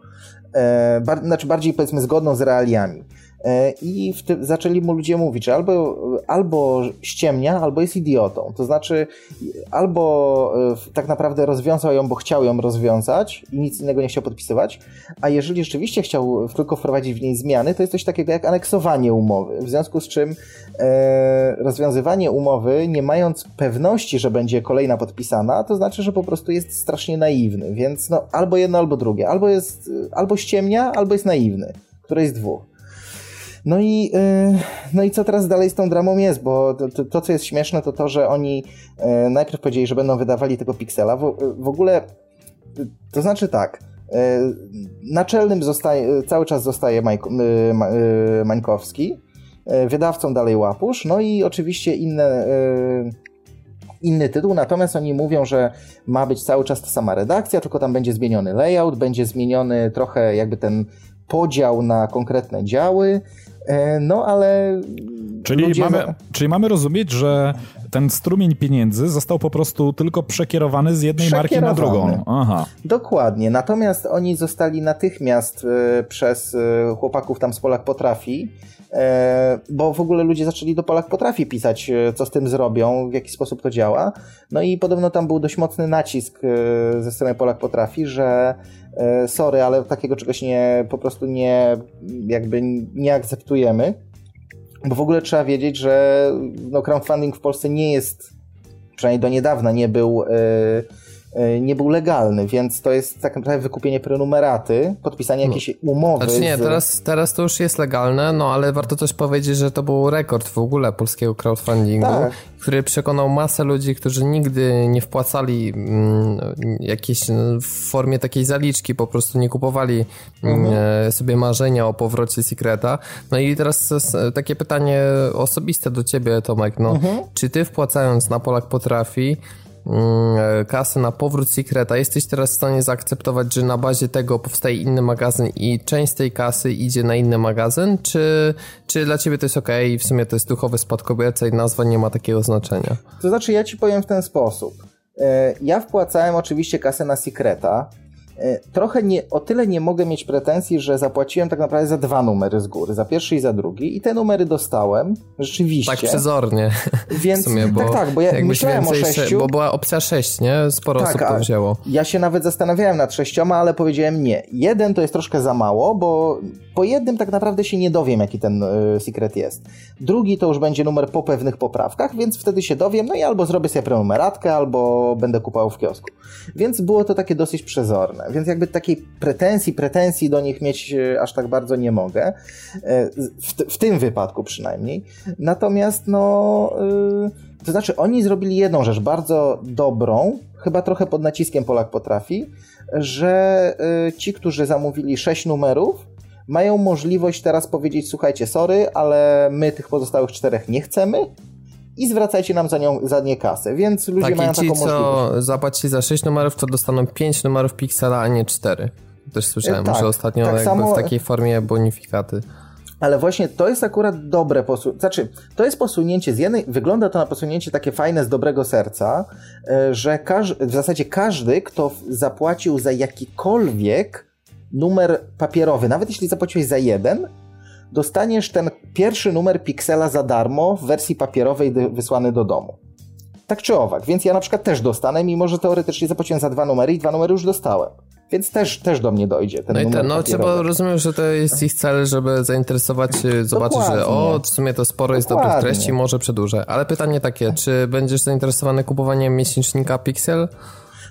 B: Yy, bar znaczy bardziej powiedzmy zgodną z realiami. E, I zaczęli mu ludzie mówić, że albo, albo ściemnia, albo jest idiotą. To znaczy, albo e, tak naprawdę rozwiązał ją, bo chciał ją rozwiązać i nic innego nie chciał podpisywać, a jeżeli rzeczywiście chciał tylko wprowadzić w niej zmiany, to jest coś takiego jak aneksowanie umowy. W związku z czym e, rozwiązywanie umowy, nie mając pewności, że będzie kolejna podpisana, to znaczy, że po prostu jest strasznie naiwny. Więc no, albo jedno, albo drugie. Albo jest, albo ściemnia, albo jest naiwny. Któreś z dwóch. No i, y, no i co teraz dalej z tą dramą jest, bo to, to, co jest śmieszne, to to, że oni y, najpierw powiedzieli, że będą wydawali tego piksela. W, w ogóle, to znaczy tak, y, naczelnym zostaje, cały czas zostaje Mańkowski, wydawcą dalej Łapusz, no i oczywiście inne inny tytuł, natomiast oni mówią, że ma być cały czas ta sama redakcja, tylko tam będzie zmieniony layout, będzie zmieniony trochę jakby ten podział na konkretne działy, no ale.
D: Czyli mamy, czyli mamy rozumieć, że ten strumień pieniędzy został po prostu tylko przekierowany z jednej marki na drugą. Aha.
B: Dokładnie. Natomiast oni zostali natychmiast e, przez e, chłopaków tam z Polak Potrafi, bo w ogóle ludzie zaczęli do Polak Potrafi pisać, co z tym zrobią, w jaki sposób to działa. No i podobno tam był dość mocny nacisk ze strony Polak Potrafi, że E, sorry, ale takiego czegoś nie, po prostu nie, jakby nie akceptujemy. Bo w ogóle trzeba wiedzieć, że no, crowdfunding w Polsce nie jest, przynajmniej do niedawna nie był yy, E, nie był legalny, więc to jest tak naprawdę wykupienie prenumeraty, podpisanie no. jakiejś umowy.
A: Znaczy nie, z... teraz, teraz to już jest legalne, no ale warto też powiedzieć, że to był rekord w ogóle polskiego crowdfundingu, tak. który przekonał masę ludzi, którzy nigdy nie wpłacali mm, jakieś no, w formie takiej zaliczki, po prostu nie kupowali mm, mhm. e, sobie marzenia o powrocie Secreta. No i teraz takie pytanie osobiste do ciebie, Tomek, no, mhm. czy ty wpłacając na Polak Potrafi kasy na powrót Secreta, jesteś teraz w stanie zaakceptować, że na bazie tego powstaje inny magazyn i część tej kasy idzie na inny magazyn, czy, czy dla ciebie to jest ok i w sumie to jest duchowe spadkobierca i nazwa nie ma takiego znaczenia?
B: To znaczy ja ci powiem w ten sposób. E, ja wpłacałem oczywiście kasę na Secreta, E, trochę nie, o tyle nie mogę mieć pretensji, że zapłaciłem tak naprawdę za dwa numery z góry, za pierwszy i za drugi i te numery dostałem, rzeczywiście.
A: Tak przezornie.
B: Więc,
A: sumie, bo
B: tak, tak, bo ja myślałem o sześciu.
A: Bo była opcja sześć, nie? Sporo tak, osób to wzięło.
B: Ja się nawet zastanawiałem nad sześcioma, ale powiedziałem nie. Jeden to jest troszkę za mało, bo po jednym tak naprawdę się nie dowiem, jaki ten y, secret jest. Drugi to już będzie numer po pewnych poprawkach, więc wtedy się dowiem, no i albo zrobię sobie prenumeratkę, albo będę kupował w kiosku. Więc było to takie dosyć przezorne. Więc jakby takiej pretensji, pretensji do nich mieć y, aż tak bardzo nie mogę. Y, w, w, tym wypadku przynajmniej. Natomiast no... Y, to znaczy oni zrobili jedną rzecz bardzo dobrą, chyba trochę pod naciskiem Polak potrafi, że ci, którzy zamówili sześć numerów, mają możliwość teraz powiedzieć, słuchajcie, sorry, ale my tych pozostałych czterech nie chcemy i zwracajcie nam za, nią, za nie kasę, więc ludzie
A: tak,
B: mają
A: i ci,
B: taką możliwość.
A: co zapłaci za 6 numerów, to dostaną 5 numerów Pixela, a nie 4. Też słyszałem, tak, że ostatnio tak samo... w takiej formie bonifikaty.
B: Ale właśnie to jest akurat dobre posunięcie. Znaczy, to jest posunięcie z jednej, wygląda to na posunięcie takie fajne z dobrego serca, e, że każ, w zasadzie każdy, kto zapłacił za jakikolwiek numer papierowy, nawet jeśli zapłaciłeś za jeden, dostaniesz ten pierwszy numer Pixela za darmo w wersji papierowej wysłany do domu. Tak czy owak, więc ja na przykład też dostanę, mimo że teoretycznie zapłaciłem za dwa numery i dwa numery już dostałem. Więc też, też do mnie dojdzie ten
A: no i No trzeba rozumiem, że to jest ich cel, żeby zainteresować, zobaczyć, że o, w sumie to sporo jest Dokładnie. dobrych treści, może przedłużę. Ale pytanie takie, czy będziesz zainteresowany kupowaniem miesięcznika Pixel?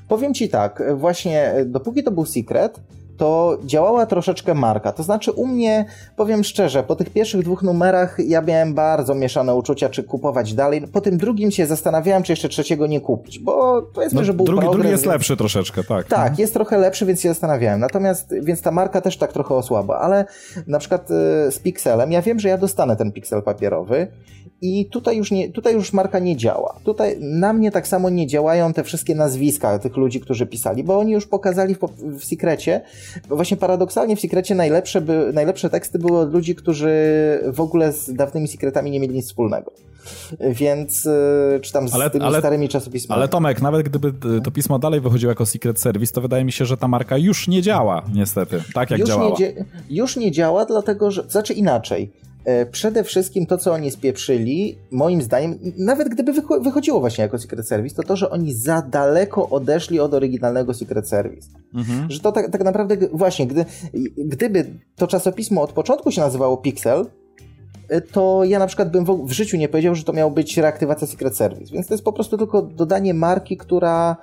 B: Powiem ci tak, właśnie dopóki to był secret, to działała troszeczkę marka. To znaczy u mnie, powiem szczerze, po tych pierwszych dwóch numerach ja miałem bardzo mieszane uczucia, czy kupować dalej. Po tym drugim się zastanawiałem, czy jeszcze trzeciego nie kupić, bo powiedzmy,
D: no,
B: że był
D: drugi,
B: progres,
D: drugi jest
B: więc...
D: lepszy troszeczkę, tak.
B: Tak, mhm. jest trochę lepszy, więc się zastanawiałem. Natomiast, więc ta marka też tak trochę osłabła, ale na przykład y, z Pixelem, ja wiem, że ja dostanę ten Pixel papierowy i tutaj już, nie, tutaj już marka nie działa. Tutaj na mnie tak samo nie działają te wszystkie nazwiska tych ludzi, którzy pisali, bo oni już pokazali w, w Secrecie, właśnie paradoksalnie w Secrecie najlepsze, by, najlepsze teksty były od ludzi, którzy w ogóle z dawnymi Secretami nie mieli nic wspólnego. Więc, y, czy tam z ale, tymi ale, starymi czasopismami.
D: Ale Tomek, nawet gdyby to pismo dalej wychodziło jako Secret Service, to wydaje mi się, że ta marka już nie działa, niestety, tak jak
B: już
D: działała.
B: Nie, już nie działa, dlatego że, znaczy inaczej, przede wszystkim to, co oni spieprzyli, moim zdaniem, nawet gdyby wychodziło właśnie jako Secret Service, to to, że oni za daleko odeszli od oryginalnego Secret Service. Mhm. Że to tak, tak naprawdę, właśnie, gdy, gdyby to czasopismo od początku się nazywało Pixel, e, to ja na przykład bym w, życiu nie powiedział, że to miało być reaktywacja Secret Service. Więc to jest po prostu tylko dodanie marki, która,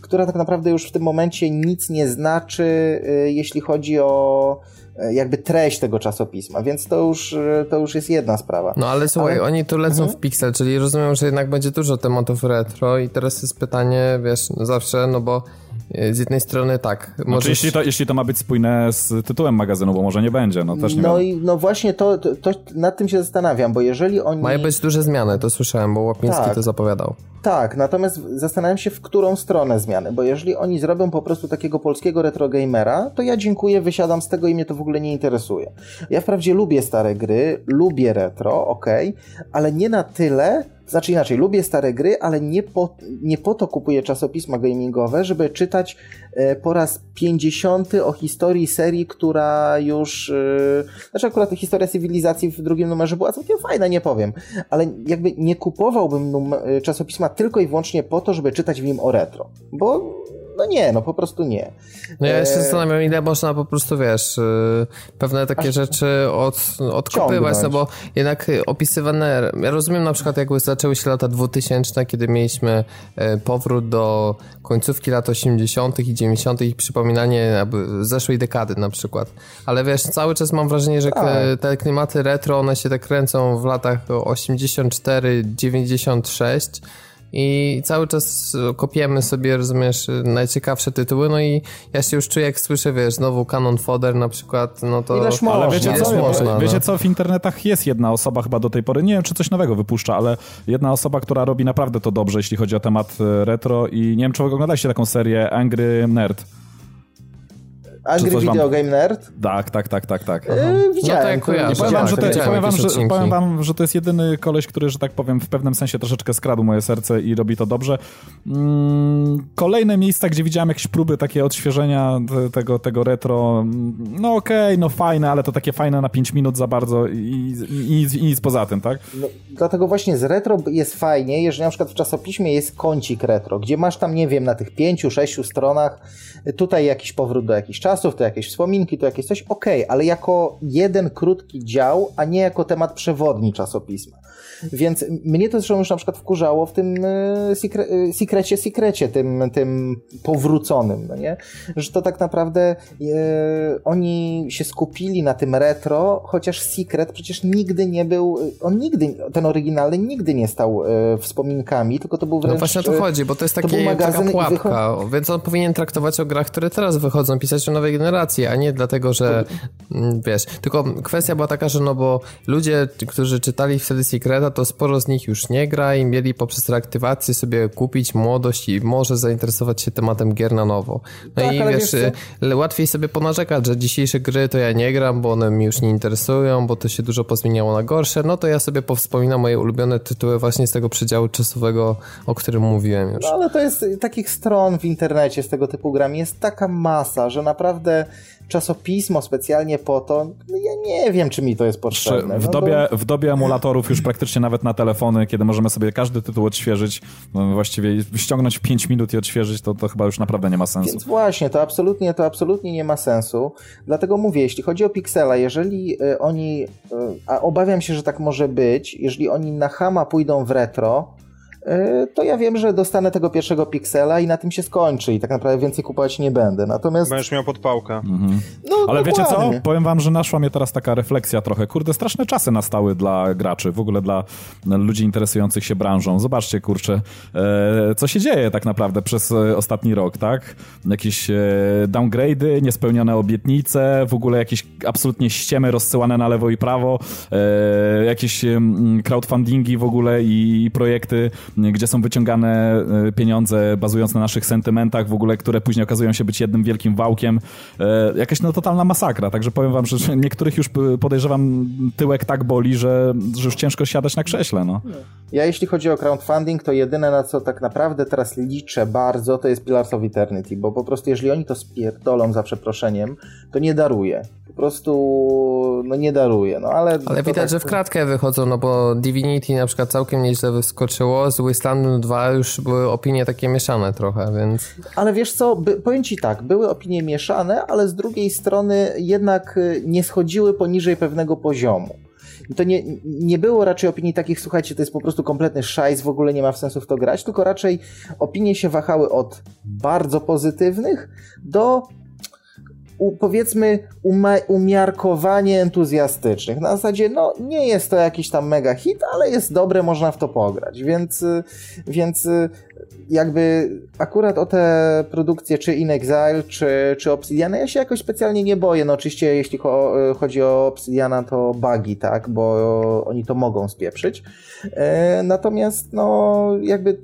B: która tak naprawdę już w tym momencie nic nie znaczy, e, jeśli chodzi o E, jakby treść tego czasopisma, więc to już, e, to już jest jedna sprawa.
A: No ale słuchaj, ale... oni tu lecą mhm. w Pixel, czyli rozumiem, że jednak będzie dużo tematów retro i teraz jest pytanie, wiesz, no zawsze, no bo e, z jednej strony tak.
D: Znaczy, możesz... jeśli, to, jeśli to ma być spójne z tytułem magazynu, bo może nie będzie, no też nie
B: No i no właśnie to, to, to, nad tym się zastanawiam, bo jeżeli oni...
A: Mają być duże zmiany, to słyszałem, bo Łapiński tak. to zapowiadał.
B: Tak, natomiast zastanawiam się, w którą stronę zmiany, bo jeżeli oni zrobią po prostu takiego polskiego retro gamera, to ja dziękuję, wysiadam z tego i mnie to w ogóle nie interesuje. Ja wprawdzie lubię stare gry, lubię retro, ok, ale nie na tyle, znaczy inaczej, lubię stare gry, ale nie po, nie po to kupuję czasopisma gamingowe, żeby czytać po raz 50 o historii serii, która już. E, znaczy, akurat historia cywilizacji w drugim numerze była całkiem fajna, nie powiem, ale jakby nie kupowałbym num- czasopisma tylko i wyłącznie po to, żeby czytać w nim o retro. Bo no nie, no po prostu nie.
A: No ja się e, zastanawiam, ile można po prostu, wiesz, y, pewne takie Aż rzeczy od, odkopywać, no bo jednak opisywane, ja rozumiem na przykład jakby zaczęły się lata 2000, kiedy mieliśmy e, powrót do końcówki lat 80. i 90. i przypominanie zeszłej dekady na przykład. Ale wiesz, cały czas mam wrażenie, że tak. te klimaty retro, one się tak kręcą w latach 84, 96 i cały czas kopiemy sobie, rozumiesz, najciekawsze tytuły, no i ja się już czuję, jak słyszę, wiesz, znowu Canon Fodder na przykład, no to...
B: Ileż można,
D: ale wiecie, co,
A: można,
D: wiecie no. co, w internetach jest jedna osoba chyba do tej pory, nie wiem, czy coś nowego wypuszcza, ale jedna osoba, która robi naprawdę to dobrze, jeśli chodzi o temat e, retro i nie wiem, czy oglądaliście taką serię Angry Nerd.
B: Angry Video wam... Game Nerd?
D: Tak, tak, tak, tak, tak.
B: Yy, widziałem. No
D: tak, powiem, wam, że to, powiem, wam, że, powiem wam, że to jest jedyny koleś, który, że tak powiem, w pewnym sensie troszeczkę skradł moje serce i robi to dobrze. Mm, kolejne miejsca, gdzie widziałem jakieś próby takie odświeżenia tego, tego retro, no okej, okay, no fajne, ale to takie fajne na 5 minut za bardzo i, i, i, nic poza tym, tak?
B: No, dlatego właśnie z retro jest fajnie, jeżeli na przykład w czasopiśmie jest kącik retro, gdzie masz tam, nie wiem, na tych pięciu, sześciu stronach tutaj jakiś powrót do jakichś czasów, to jakieś wspominki, to jakieś coś, okej, okay, ale jako jeden krótki dział, a nie jako temat przewodni czasopisma. Więc mnie to zresztą już na przykład wkurzało w tym e, e, sekrecie, sekrecie, tym, tym powróconym, no nie? Że to tak naprawdę e, oni się skupili na tym retro, chociaż Secret przecież nigdy nie był, on nigdy, ten oryginalny nigdy nie stał e, wspominkami, tylko to był wręcz... No
A: właśnie o to chodzi, bo to jest taki, to taka pułapka, więc on powinien traktować o grach, które teraz wychodzą, pisać o nowej generacji, a nie dlatego, że mm, wiesz, tylko kwestia była taka, że no bo ludzie, którzy czytali wtedy Secreta, to sporo z nich już nie gra i mieli poprzez reaktywację sobie kupić młodość i może zainteresować się tematem gier na nowo. No tak, i wiesz, wiesz łatwiej sobie ponarzekać, że dzisiejsze gry to ja nie gram, bo one mi już nie interesują, bo to się dużo pozmieniało na gorsze, no to ja sobie powspominam moje ulubione tytuły właśnie z tego przedziału czasowego, o którym mówiłem już.
B: No ale to jest takich stron w internecie z tego typu grami jest taka masa, że naprawdę czasopismo specjalnie po to, no ja nie wiem, czy mi to jest potrzebne.
D: W, no dobie, bo... w dobie emulatorów już praktycznie nawet na telefony, kiedy możemy sobie każdy tytuł odświeżyć, no właściwie ściągnąć w 5 minut i odświeżyć, to, to chyba już naprawdę nie ma sensu.
B: Więc właśnie, to absolutnie, to absolutnie nie ma sensu. Dlatego mówię, jeśli chodzi o Pixela, jeżeli y, oni, y, a obawiam się, że tak może być, jeżeli oni na Hama pójdą w retro, E, to ja wiem, że dostanę tego pierwszego piksela i na tym się skończy i tak naprawdę więcej kupować nie będę. Natomiast...
C: Będziesz miał podpałkę.
D: Mhm. No, Ale dokładnie. wiecie co? Powiem wam, że naszła mnie teraz taka refleksja trochę. Kurde, straszne czasy nastały dla graczy, w ogóle dla ludzi interesujących się branżą. Zobaczcie, kurczę, e, co się dzieje tak naprawdę przez e, ostatni rok, tak? Jakieś e, downgrade'y, niespełnione obietnice, w ogóle jakieś absolutnie ściemy rozsyłane na lewo i prawo, e, jakieś crowdfundingi w ogóle i projekty gdzie są wyciągane e, pieniądze bazując na naszych sentymentach w ogóle, które później okazują się być jednym wielkim wałkiem. E, jakaś no totalna masakra, także powiem wam, że niektórych już podejrzewam tyłek tak boli, że, że już ciężko siadać na krześle, no.
B: Ja jeśli chodzi o crowdfunding, to jedyne na co tak naprawdę teraz liczę bardzo, to jest Pillars of Eternity, bo po prostu jeżeli oni to spierdolą za przeproszeniem, to nie daruję. Po prostu no nie daruję, no ale...
A: Ale widać, tak... że w kratkę wychodzą, no bo Divinity na przykład całkiem nieźle wyskoczyło, z Wasteland 2 już były opinie takie mieszane trochę, więc...
B: Ale wiesz co, by, powiem ci tak, były opinie mieszane, ale z drugiej strony jednak y, nie schodziły poniżej pewnego poziomu. To nie, nie było raczej opinii takich, słuchajcie, to jest po prostu kompletny szajs, w ogóle nie ma sensu w to grać, tylko raczej opinie się wahały od bardzo pozytywnych do u, powiedzmy umiarkowanie entuzjastycznych. Na zasadzie, no nie jest to jakiś tam mega hit, ale jest dobre, można w to pograć, więc, więc jakby akurat o te produkcje, czy In Exile, czy, czy Obsidiana, ja się jakoś specjalnie nie boję. No oczywiście, jeśli chodzi o Obsidiana, to bugi, tak, bo oni to mogą spieprzyć. E, natomiast, no, jakby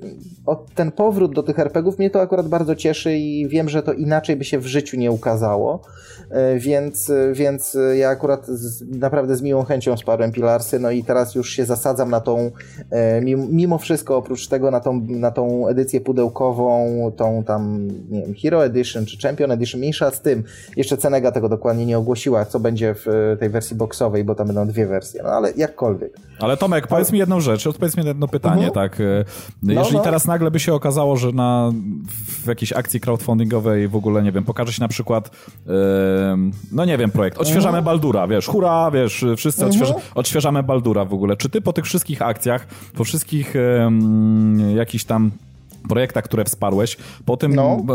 B: ten powrót do tych RPGów mnie to akurat bardzo cieszy i wiem, że to inaczej by się w życiu nie ukazało. E, więc, więc ja akurat z, naprawdę z miłą chęcią sparłem Pilarsy, no i teraz już się zasadzam na tą, e, mimo wszystko oprócz tego, na tą, na tą edycję pudełkową, tą tam, nie wiem, Hero Edition czy Champion Edition, mniejsza z tym. Jeszcze Cenega tego dokładnie nie ogłosiła, co będzie w e, tej wersji boxowej, bo tam będą dwie wersje, no ale jakkolwiek.
D: Ale Tomek, powiedz mi jedną rzecz, odpowiedz mi jedno pytanie, mhm. tak. No, Jeżeli no. teraz nagle by się okazało, że na, w jakiejś akcji crowdfundingowej w ogóle, nie wiem, pokaże się na przykład no nie wiem, projekt. Odświeżamy mhm. Baldura, wiesz, hura, wiesz, wszyscy mhm. odśwież, odświeżamy Baldura w ogóle. Czy ty po tych wszystkich akcjach, po wszystkich um, jakichś tam projektach, które wsparłeś, po tym, no.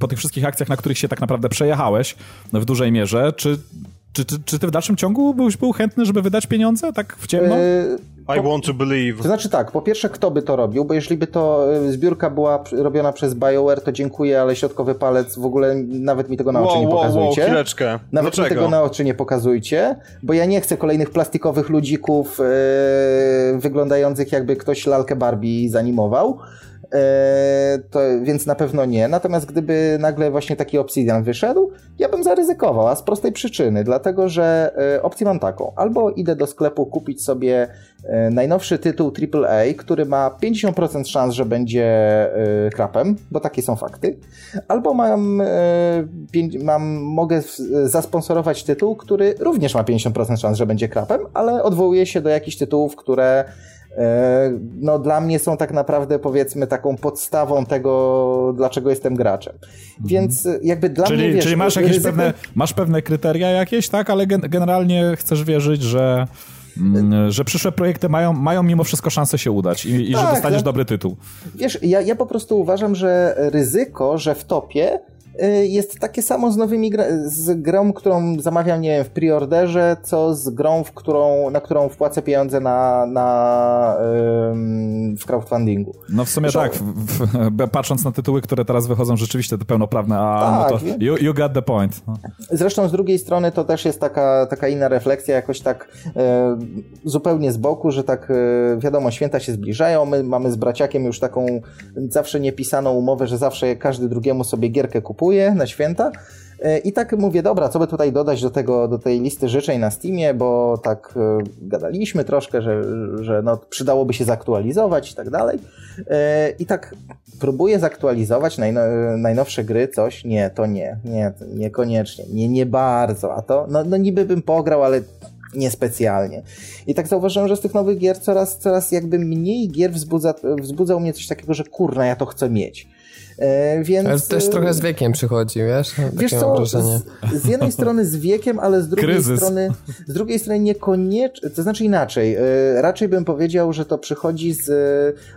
D: po tych wszystkich akcjach, na których się tak naprawdę przejechałeś w dużej mierze, czy czy, czy, czy ty w dalszym ciągu byłeś był chętny, żeby wydać pieniądze tak w ciemno? Yy,
C: I want to believe.
B: To znaczy tak, po pierwsze kto by to robił, bo jeśli by to y, zbiórka była robiona przez BioWare, to dziękuję, ale środkowy palec w ogóle nawet mi tego na oczy wow, nie pokazujcie.
C: Wow, chwileczkę.
B: Nawet Dlaczego? mi tego na oczy nie pokazujcie, bo ja nie chcę kolejnych plastikowych ludzików yy, wyglądających jakby ktoś lalkę Barbie zanimował. E, to, więc na pewno nie. Natomiast gdyby nagle właśnie taki Obsidian wyszedł, ja bym zaryzykował, a z prostej przyczyny, dlatego że e, opcję mam taką. Albo idę do sklepu kupić sobie e, najnowszy tytuł AAA, który ma 50% szans, że będzie krapem, bo takie są fakty. Albo mam, mam mogę zasponsorować tytuł, który również ma 50% szans, że będzie krapem, ale odwołuje się do jakichś tytułów, które no dla mnie są tak naprawdę powiedzmy taką podstawą tego, dlaczego jestem graczem. Więc mhm. jakby dla
D: czyli,
B: mnie, wiesz,
D: Czyli masz jakieś ryzyko... pewne, masz pewne kryteria jakieś, tak? Ale generalnie chcesz wierzyć, że mm, że przyszłe projekty mają, mają mimo wszystko szansę się udać i, i tak, że dostaniesz dobry tytuł.
B: Wiesz, ja, ja po prostu uważam, że ryzyko, że w topie jest takie samo z nowymi gra z grą, którą zamawiam, nie wiem, w preorderze, co z grą, w którą, na którą wpłacę pieniądze na, na ym, w crowdfundingu.
D: No w sumie tak, w, w, patrząc na tytuły, które teraz wychodzą, rzeczywiście to pełnoprawne, a tak, no to you, you got the point. No.
B: Zresztą z drugiej strony to też jest taka, taka inna refleksja, jakoś tak e, zupełnie z boku, że tak e, wiadomo, święta się zbliżają, my mamy z braciakiem już taką zawsze niepisaną umowę, że zawsze każdy drugiemu sobie gierkę kupuje, na święta. E, I tak mówię, dobra, co by tutaj dodać do, tego, do tej listy życzeń na Steamie, bo tak e, gadaliśmy troszkę, że, że no, przydałoby się zaktualizować i tak dalej. E, I tak próbuję zaktualizować najno, najnowsze gry, coś, nie, to nie, nie, niekoniecznie, nie, nie bardzo, a to, no, no niby bym pograł, ale niespecjalnie. I tak zauważyłem, że z tych nowych gier coraz, coraz jakby mniej gier wzbudza, wzbudza u mnie coś takiego, że kurna, ja to chcę mieć.
A: E, więc... Ale też trochę z wiekiem przychodzi, wiesz? Takie
B: wiesz co, z, z, jednej strony z wiekiem, ale z drugiej Kryzys. strony z drugiej strony niekoniecznie, to znaczy inaczej. E, raczej bym powiedział, że to przychodzi z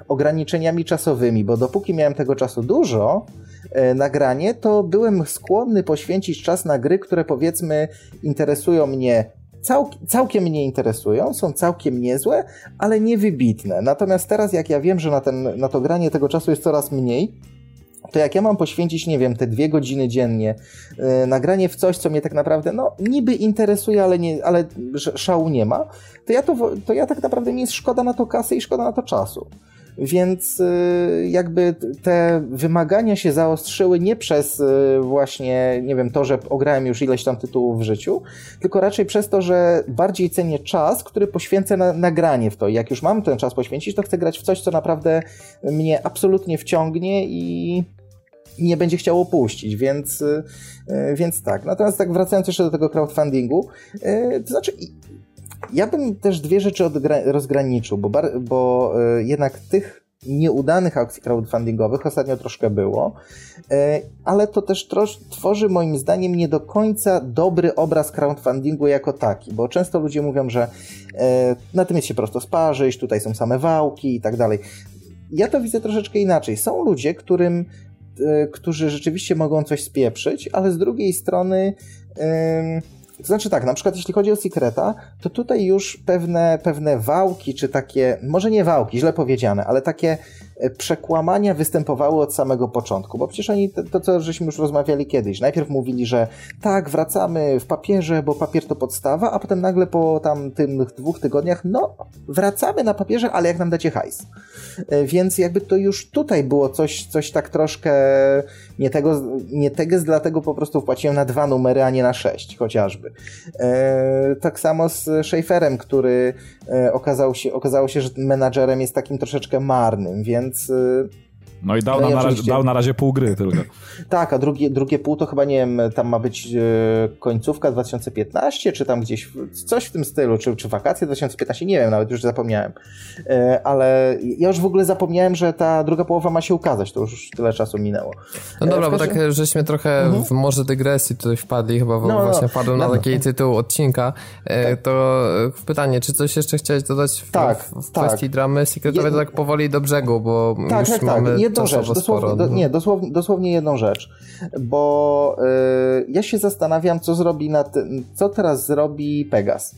B: ograniczeniami czasowymi, bo dopóki miałem tego czasu dużo, e, nagranie, to byłem skłonny poświęcić czas na gry, które powiedzmy interesują mnie cał, całkiem mnie interesują, są całkiem niezłe, ale niewybitne. Natomiast teraz, jak ja wiem, że na, ten, na to granie tego czasu jest coraz mniej, to jak ja mam poświęcić, nie wiem, te dwie godziny dziennie, yy, nagranie w coś, co mnie tak naprawdę, no, niby interesuje, ale, nie, ale szału nie ma, to ja, to, to ja tak naprawdę mi jest szkoda na to kasy i szkoda na to czasu. Więc y, jakby te wymagania się zaostrzyły nie przez y, właśnie, nie wiem, to, że ograłem już ileś tam tytułów w życiu, tylko raczej przez to, że bardziej cenię czas, który poświęcę na nagranie w to. I jak już mam ten czas poświęcić, to chcę grać w coś, co naprawdę mnie absolutnie wciągnie i nie będzie chciał opuścić, więc, y, więc tak. Natomiast tak wracając jeszcze do tego crowdfundingu, to znaczy ja bym też dwie rzeczy rozgraniczył, bo, bo y, jednak tych nieudanych akcji crowdfundingowych ostatnio troszkę było, y, ale to też tworzy moim zdaniem nie do końca dobry obraz crowdfundingu jako taki, bo często ludzie mówią, że y, na tym jest się prosto sparzyć, tutaj są same wałki i tak dalej. Ja to widzę troszeczkę inaczej. Są ludzie, którym, którzy rzeczywiście mogą coś spieprzyć, ale z drugiej strony to znaczy tak, na przykład jeśli chodzi o Secreta, to tutaj już pewne, pewne wałki, czy takie, może nie wałki, źle powiedziane, ale takie przekłamania występowały od samego początku, bo przecież oni, to, co żeśmy już rozmawiali kiedyś, najpierw mówili, że tak, wracamy w papierze, bo papier to podstawa, a potem nagle po tam dwóch tygodniach, no, wracamy na papierze, ale jak nam dacie hajs. E, więc jakby to już tutaj było coś, coś tak troszkę nie tego, nie teges, dlatego po prostu wpłaciłem na dwa numery, a nie na sześć chociażby. E, tak samo z Schaeferem, który e, okazał się, okazało się, że menadżerem jest takim troszeczkę marnym, więc więc y,
D: no i dał, no na, na razie, dał na razie pół gry tylko.
B: tak, a drugie, drugie pół to chyba, nie wiem, tam ma być e, końcówka 2015, czy tam gdzieś coś w tym stylu, czy, czy wakacje 2015, nie wiem, nawet już zapomniałem. E, ale ja już w ogóle zapomniałem, że ta druga połowa ma się ukazać, to już tyle czasu minęło.
A: No dobra, e, bo tak żeśmy trochę mhm. w może dygresji tutaj wpadli, chyba no, no, właśnie wpadłem no, na taki tytuł odcinka, tak. to pytanie, czy coś jeszcze chciałeś dodać w, tak, w, w tak. kwestii dramy sekretowej, Je... tak powoli do brzegu, bo tak, już tak, tak. mamy
B: jedną rzecz, dosłownie, do, nie, dosłownie, dosłownie jedną rzecz, bo y, ja się zastanawiam, co zrobi na co teraz zrobi Pegas,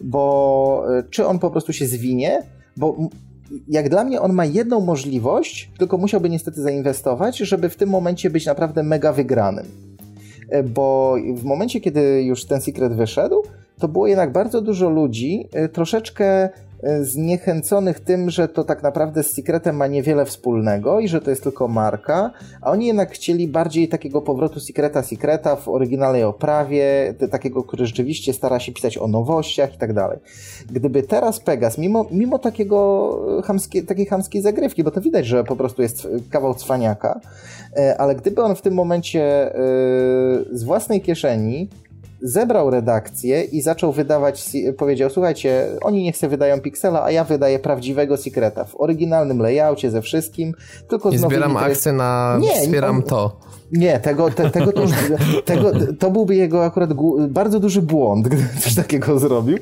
B: bo y, czy on po prostu się zwinie, bo jak dla mnie on ma jedną możliwość, tylko musiałby niestety zainwestować, żeby w tym momencie być naprawdę mega wygranym. Y, bo w momencie, kiedy już ten Secret wyszedł, to było jednak bardzo dużo ludzi troszeczkę e, zniechęconych tym, że to tak naprawdę z Secretem ma niewiele wspólnego i że to jest tylko marka, a oni jednak chcieli bardziej takiego powrotu Secreta Secreta w oryginalnej oprawie, takiego, który rzeczywiście stara się pisać o nowościach i tak dalej. Gdyby teraz Pegas, mimo, mimo takiego chamskie, takiej chamskiej zagrywki, bo to widać, że po prostu jest kawał cwaniaka, e, ale gdyby on w tym momencie e, z własnej kieszeni zebrał redakcję i zaczął wydawać, powiedział, słuchajcie, oni nie chce wydają Pixela, a ja wydaję prawdziwego Secreta w oryginalnym layoutie ze wszystkim, tylko
A: I zbieram akcje na nie, wspieram on, to.
B: Nie, tego, te, tego, to, już, tego to byłby jego akurat bardzo duży błąd, gdyby coś takiego zrobił,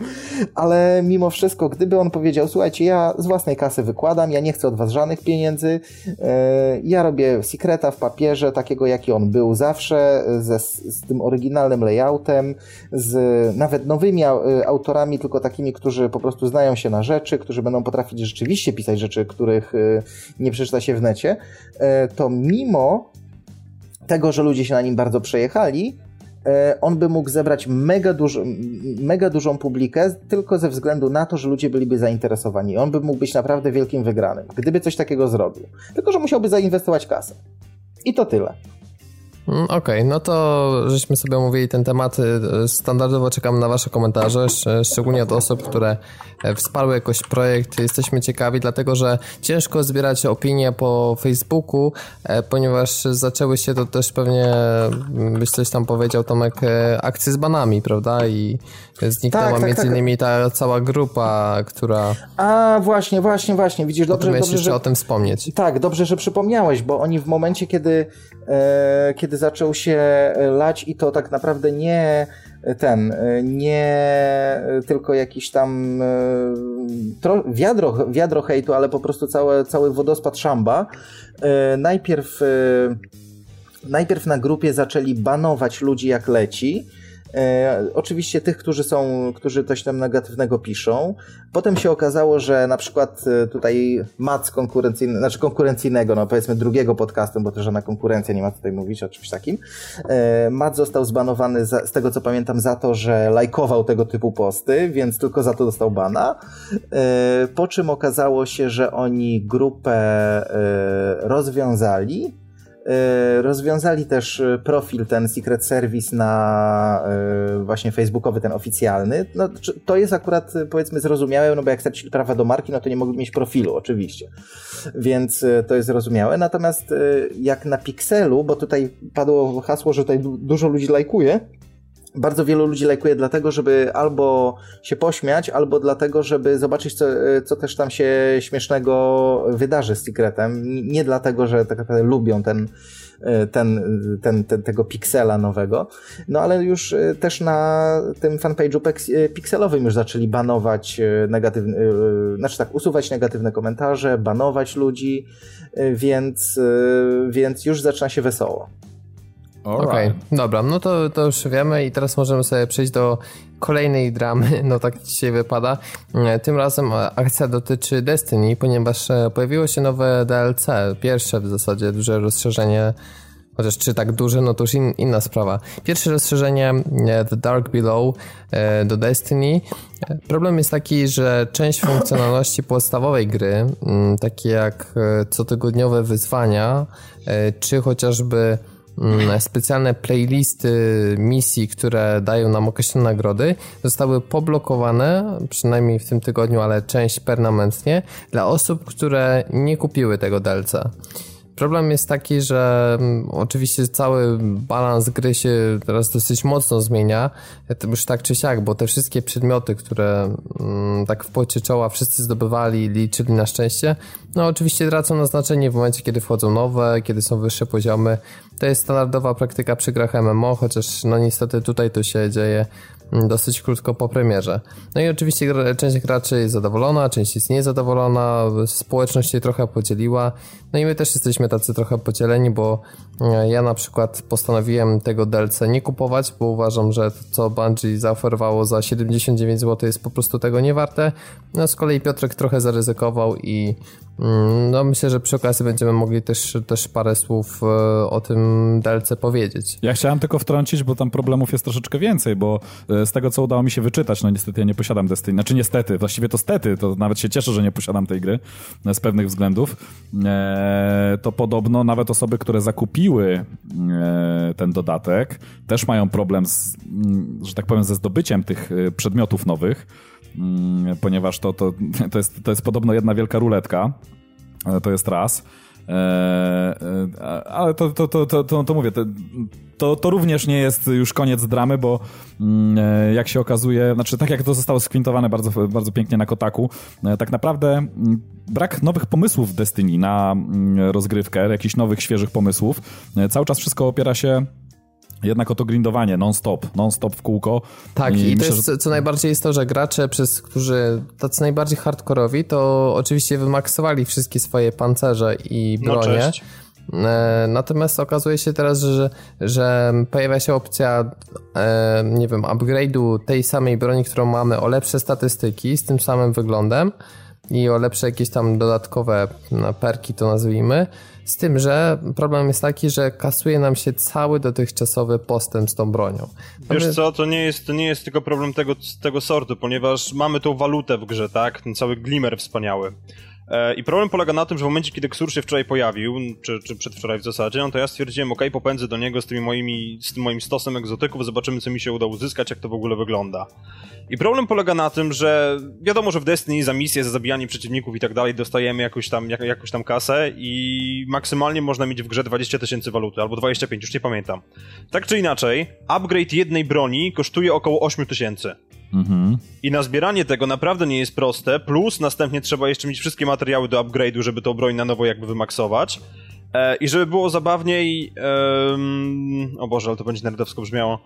B: ale mimo wszystko, gdyby on powiedział, słuchajcie, ja z własnej kasy wykładam, ja nie chcę od was żadnych pieniędzy, e, ja robię Secreta w papierze, takiego jaki on był zawsze, ze, z tym oryginalnym layoutem, z nawet nowymi autorami, tylko takimi, którzy po prostu znają się na rzeczy, którzy będą potrafić rzeczywiście pisać rzeczy, których e, nie przeczyta się w necie, e, to mimo tego, że ludzie się na nim bardzo przejechali, e, on by mógł zebrać mega, mega dużą publikę tylko ze względu na to, że ludzie byliby zainteresowani. On by mógł być naprawdę wielkim wygranym, gdyby coś takiego zrobił. Tylko, że musiałby zainwestować kasę. I to tyle.
A: Mm, okej, okay, no to żeśmy sobie omówili ten temat. Y, standardowo czekam na Wasze komentarze, szczególnie od osób, które wsparły jakoś projekt. Jesteśmy ciekawi, dlatego że ciężko zbierać opinie po Facebooku, e, ponieważ zaczęły się to też pewnie, mm, byś coś tam powiedział, Tomek, e, akcje z banami, prawda? I zniknęła tak, tak, między tak. innymi ta cała grupa, która...
B: A, właśnie, właśnie, właśnie. Widzisz, dobrze, dobrze
A: jeszcze że... o tym wspomnieć.
B: Tak, dobrze, że przypomniałeś, bo oni w momencie, kiedy, e, kiedy kiedy zaczął się lać i to tak naprawdę nie ten, nie tylko jakiś tam e, wiadro, wiadro hejtu, ale po prostu cały, cały wodospad szamba. E, najpierw, e, najpierw na grupie zaczęli banować ludzi jak leci, E, oczywiście tych, którzy są, którzy coś tam negatywnego piszą. Potem się okazało, że na przykład e, tutaj Mac konkurencyjny, znaczy konkurencyjnego, no powiedzmy drugiego podcastu, bo to żadna konkurencja nie ma tutaj mówić o czymś takim. E, Mac został zbanowany za, z tego co pamiętam za to, że lajkował tego typu posty, więc tylko za to dostał bana. E, po czym okazało się, że oni grupę e, rozwiązali rozwiązali też e, profil ten Secret Service na e, właśnie facebookowy, ten oficjalny. No, to jest akurat powiedzmy zrozumiałe, no bo jak stracili prawa do marki, no to nie mogli mieć profilu oczywiście. Więc to jest zrozumiałe. Natomiast jak na Pixelu, bo tutaj padło hasło, że tutaj dużo ludzi lajkuje, bardzo wielu ludzi lajkuje dlatego, żeby albo się pośmiać, albo dlatego, żeby zobaczyć, co, co też tam się śmiesznego wydarzy z Secretem. Nie dlatego, że tak naprawdę lubią ten, ten, ten, ten, tego piksela nowego. No ale już e, też na tym fanpage'u e, pikselowym już zaczęli banować e, negatywne, znaczy tak, usuwać negatywne komentarze, banować ludzi, więc, więc już zaczyna się wesoło.
A: Okej, okay. dobra, no to, to już wiemy i teraz możemy sobie przejść do kolejnej dramy, no tak dzisiaj wypada. E, tym razem akcja dotyczy Destiny, ponieważ e, pojawiło się nowe DLC, pierwsze w zasadzie duże rozszerzenie Chociaż czy tak duże, no to już in, inna sprawa. Pierwsze rozszerzenie e, The Dark Below do Destiny. Problem jest taki, że część funkcjonalności podstawowej gry, takie jak cotygodniowe wyzwania, czy chociażby specjalne playlisty misji, które dają nam określone nagrody, zostały poblokowane, przynajmniej w tym tygodniu, ale część permanentnie, dla osób, które nie kupiły tego DLC. Problem jest taki, że mm, oczywiście cały balans gry się teraz dosyć mocno zmienia, to już tak czy siak, bo te wszystkie przedmioty, które mm, tak w pocie czoła wszyscy zdobywali, liczyli na szczęście, no oczywiście tracą na znaczenie w momencie, kiedy wchodzą nowe, kiedy są wyższe poziomy. To jest standardowa praktyka przy grach MMO, chociaż no niestety tutaj to się dzieje Mm, dosyć krótko po premierze. No i oczywiście część graczy jest zadowolona, część jest niezadowolona, społeczność się trochę podzieliła. No i my też jesteśmy tacy trochę podzieleni, bo e, ja na przykład postanowiłem tego DLC nie kupować, bo uważam, że to, co Bungie zaoferowało za 79 zł jest po prostu tego nie warte. No z kolei Piotrek trochę zaryzykował i mm, no myślę, że przy okazji będziemy mogli też, też parę słów e, o tym DLC powiedzieć.
D: Ja chciałem tylko wtrącić, bo tam problemów jest troszeczkę więcej, bo e, z tego, co udało mi się wyczytać, no niestety ja nie posiadam Destiny, znaczy niestety, właściwie to stety, to nawet się cieszę, że nie posiadam tej gry z pewnych względów, to podobno nawet osoby, które zakupiły ten dodatek, też mają problem z, mm, że tak powiem, ze zdobyciem tych przedmiotów nowych, mm, ponieważ to, to, to, jest, to jest podobno jedna wielka ruletka, to jest raz. E, e, ale to, to, to, to, to, to mówię, to, to, również nie jest już koniec dramy, bo mm, e, jak się okazuje, znaczy tak jak to zostało skwintowane bardzo, bardzo pięknie na Kotaku, tak naprawdę mm, brak nowych pomysłów w Destiny na mm, rozgrywkę, jakichś nowych, świeżych pomysłów, cały czas wszystko opiera się jednak o to grindowanie non-stop, non-stop w kółko.
A: Tak, i, i myślę, to jest, że... co najbardziej jest to, że gracze, przez którzy tacy najbardziej hardkorowi, to oczywiście wymaksowali wszystkie swoje pancerze i no, bronie. No, Natomiast okazuje się teraz, że, że pojawia się opcja, e, nie wiem, upgrade'u tej samej broni, którą mamy o lepsze statystyki z tym samym wyglądem i o lepsze jakieś tam dodatkowe perki, to nazwijmy. Z tym, że problem jest taki, że kasuje nam się cały dotychczasowy postęp z tą bronią.
C: Mamy... Wiesz co, to nie jest, to nie jest tylko problem tego, tego sortu, ponieważ mamy tą walutę w grze, tak? Ten cały glimmer wspaniały. E, I problem polega na tym, że w momencie, kiedy Ksur się wczoraj pojawił, czy, czy przedwczoraj w zasadzie, no to ja stwierdziłem, ok, popędzę do niego z, tymi moimi, z tym moim stosem egzotyków, zobaczymy, co mi się uda uzyskać, jak to w ogóle wygląda. I problem polega na tym, że wiadomo, że w Destiny za misję, za zabijanie przeciwników i tak dalej dostajemy jakąś tam, jak, jakąś tam kasę i maksymalnie można mieć w grze 20 tysięcy waluty, albo 25, już nie pamiętam. Tak czy inaczej, upgrade jednej broni kosztuje około 8 tysięcy. Mhm. I na zbieranie tego naprawdę nie jest proste, plus następnie trzeba jeszcze mieć wszystkie materiały do upgrade'u, żeby tą broń na nowo jakby wymaksować. E, I żeby było zabawniej... E, o Boże, ale to będzie nerdowsko brzmiało.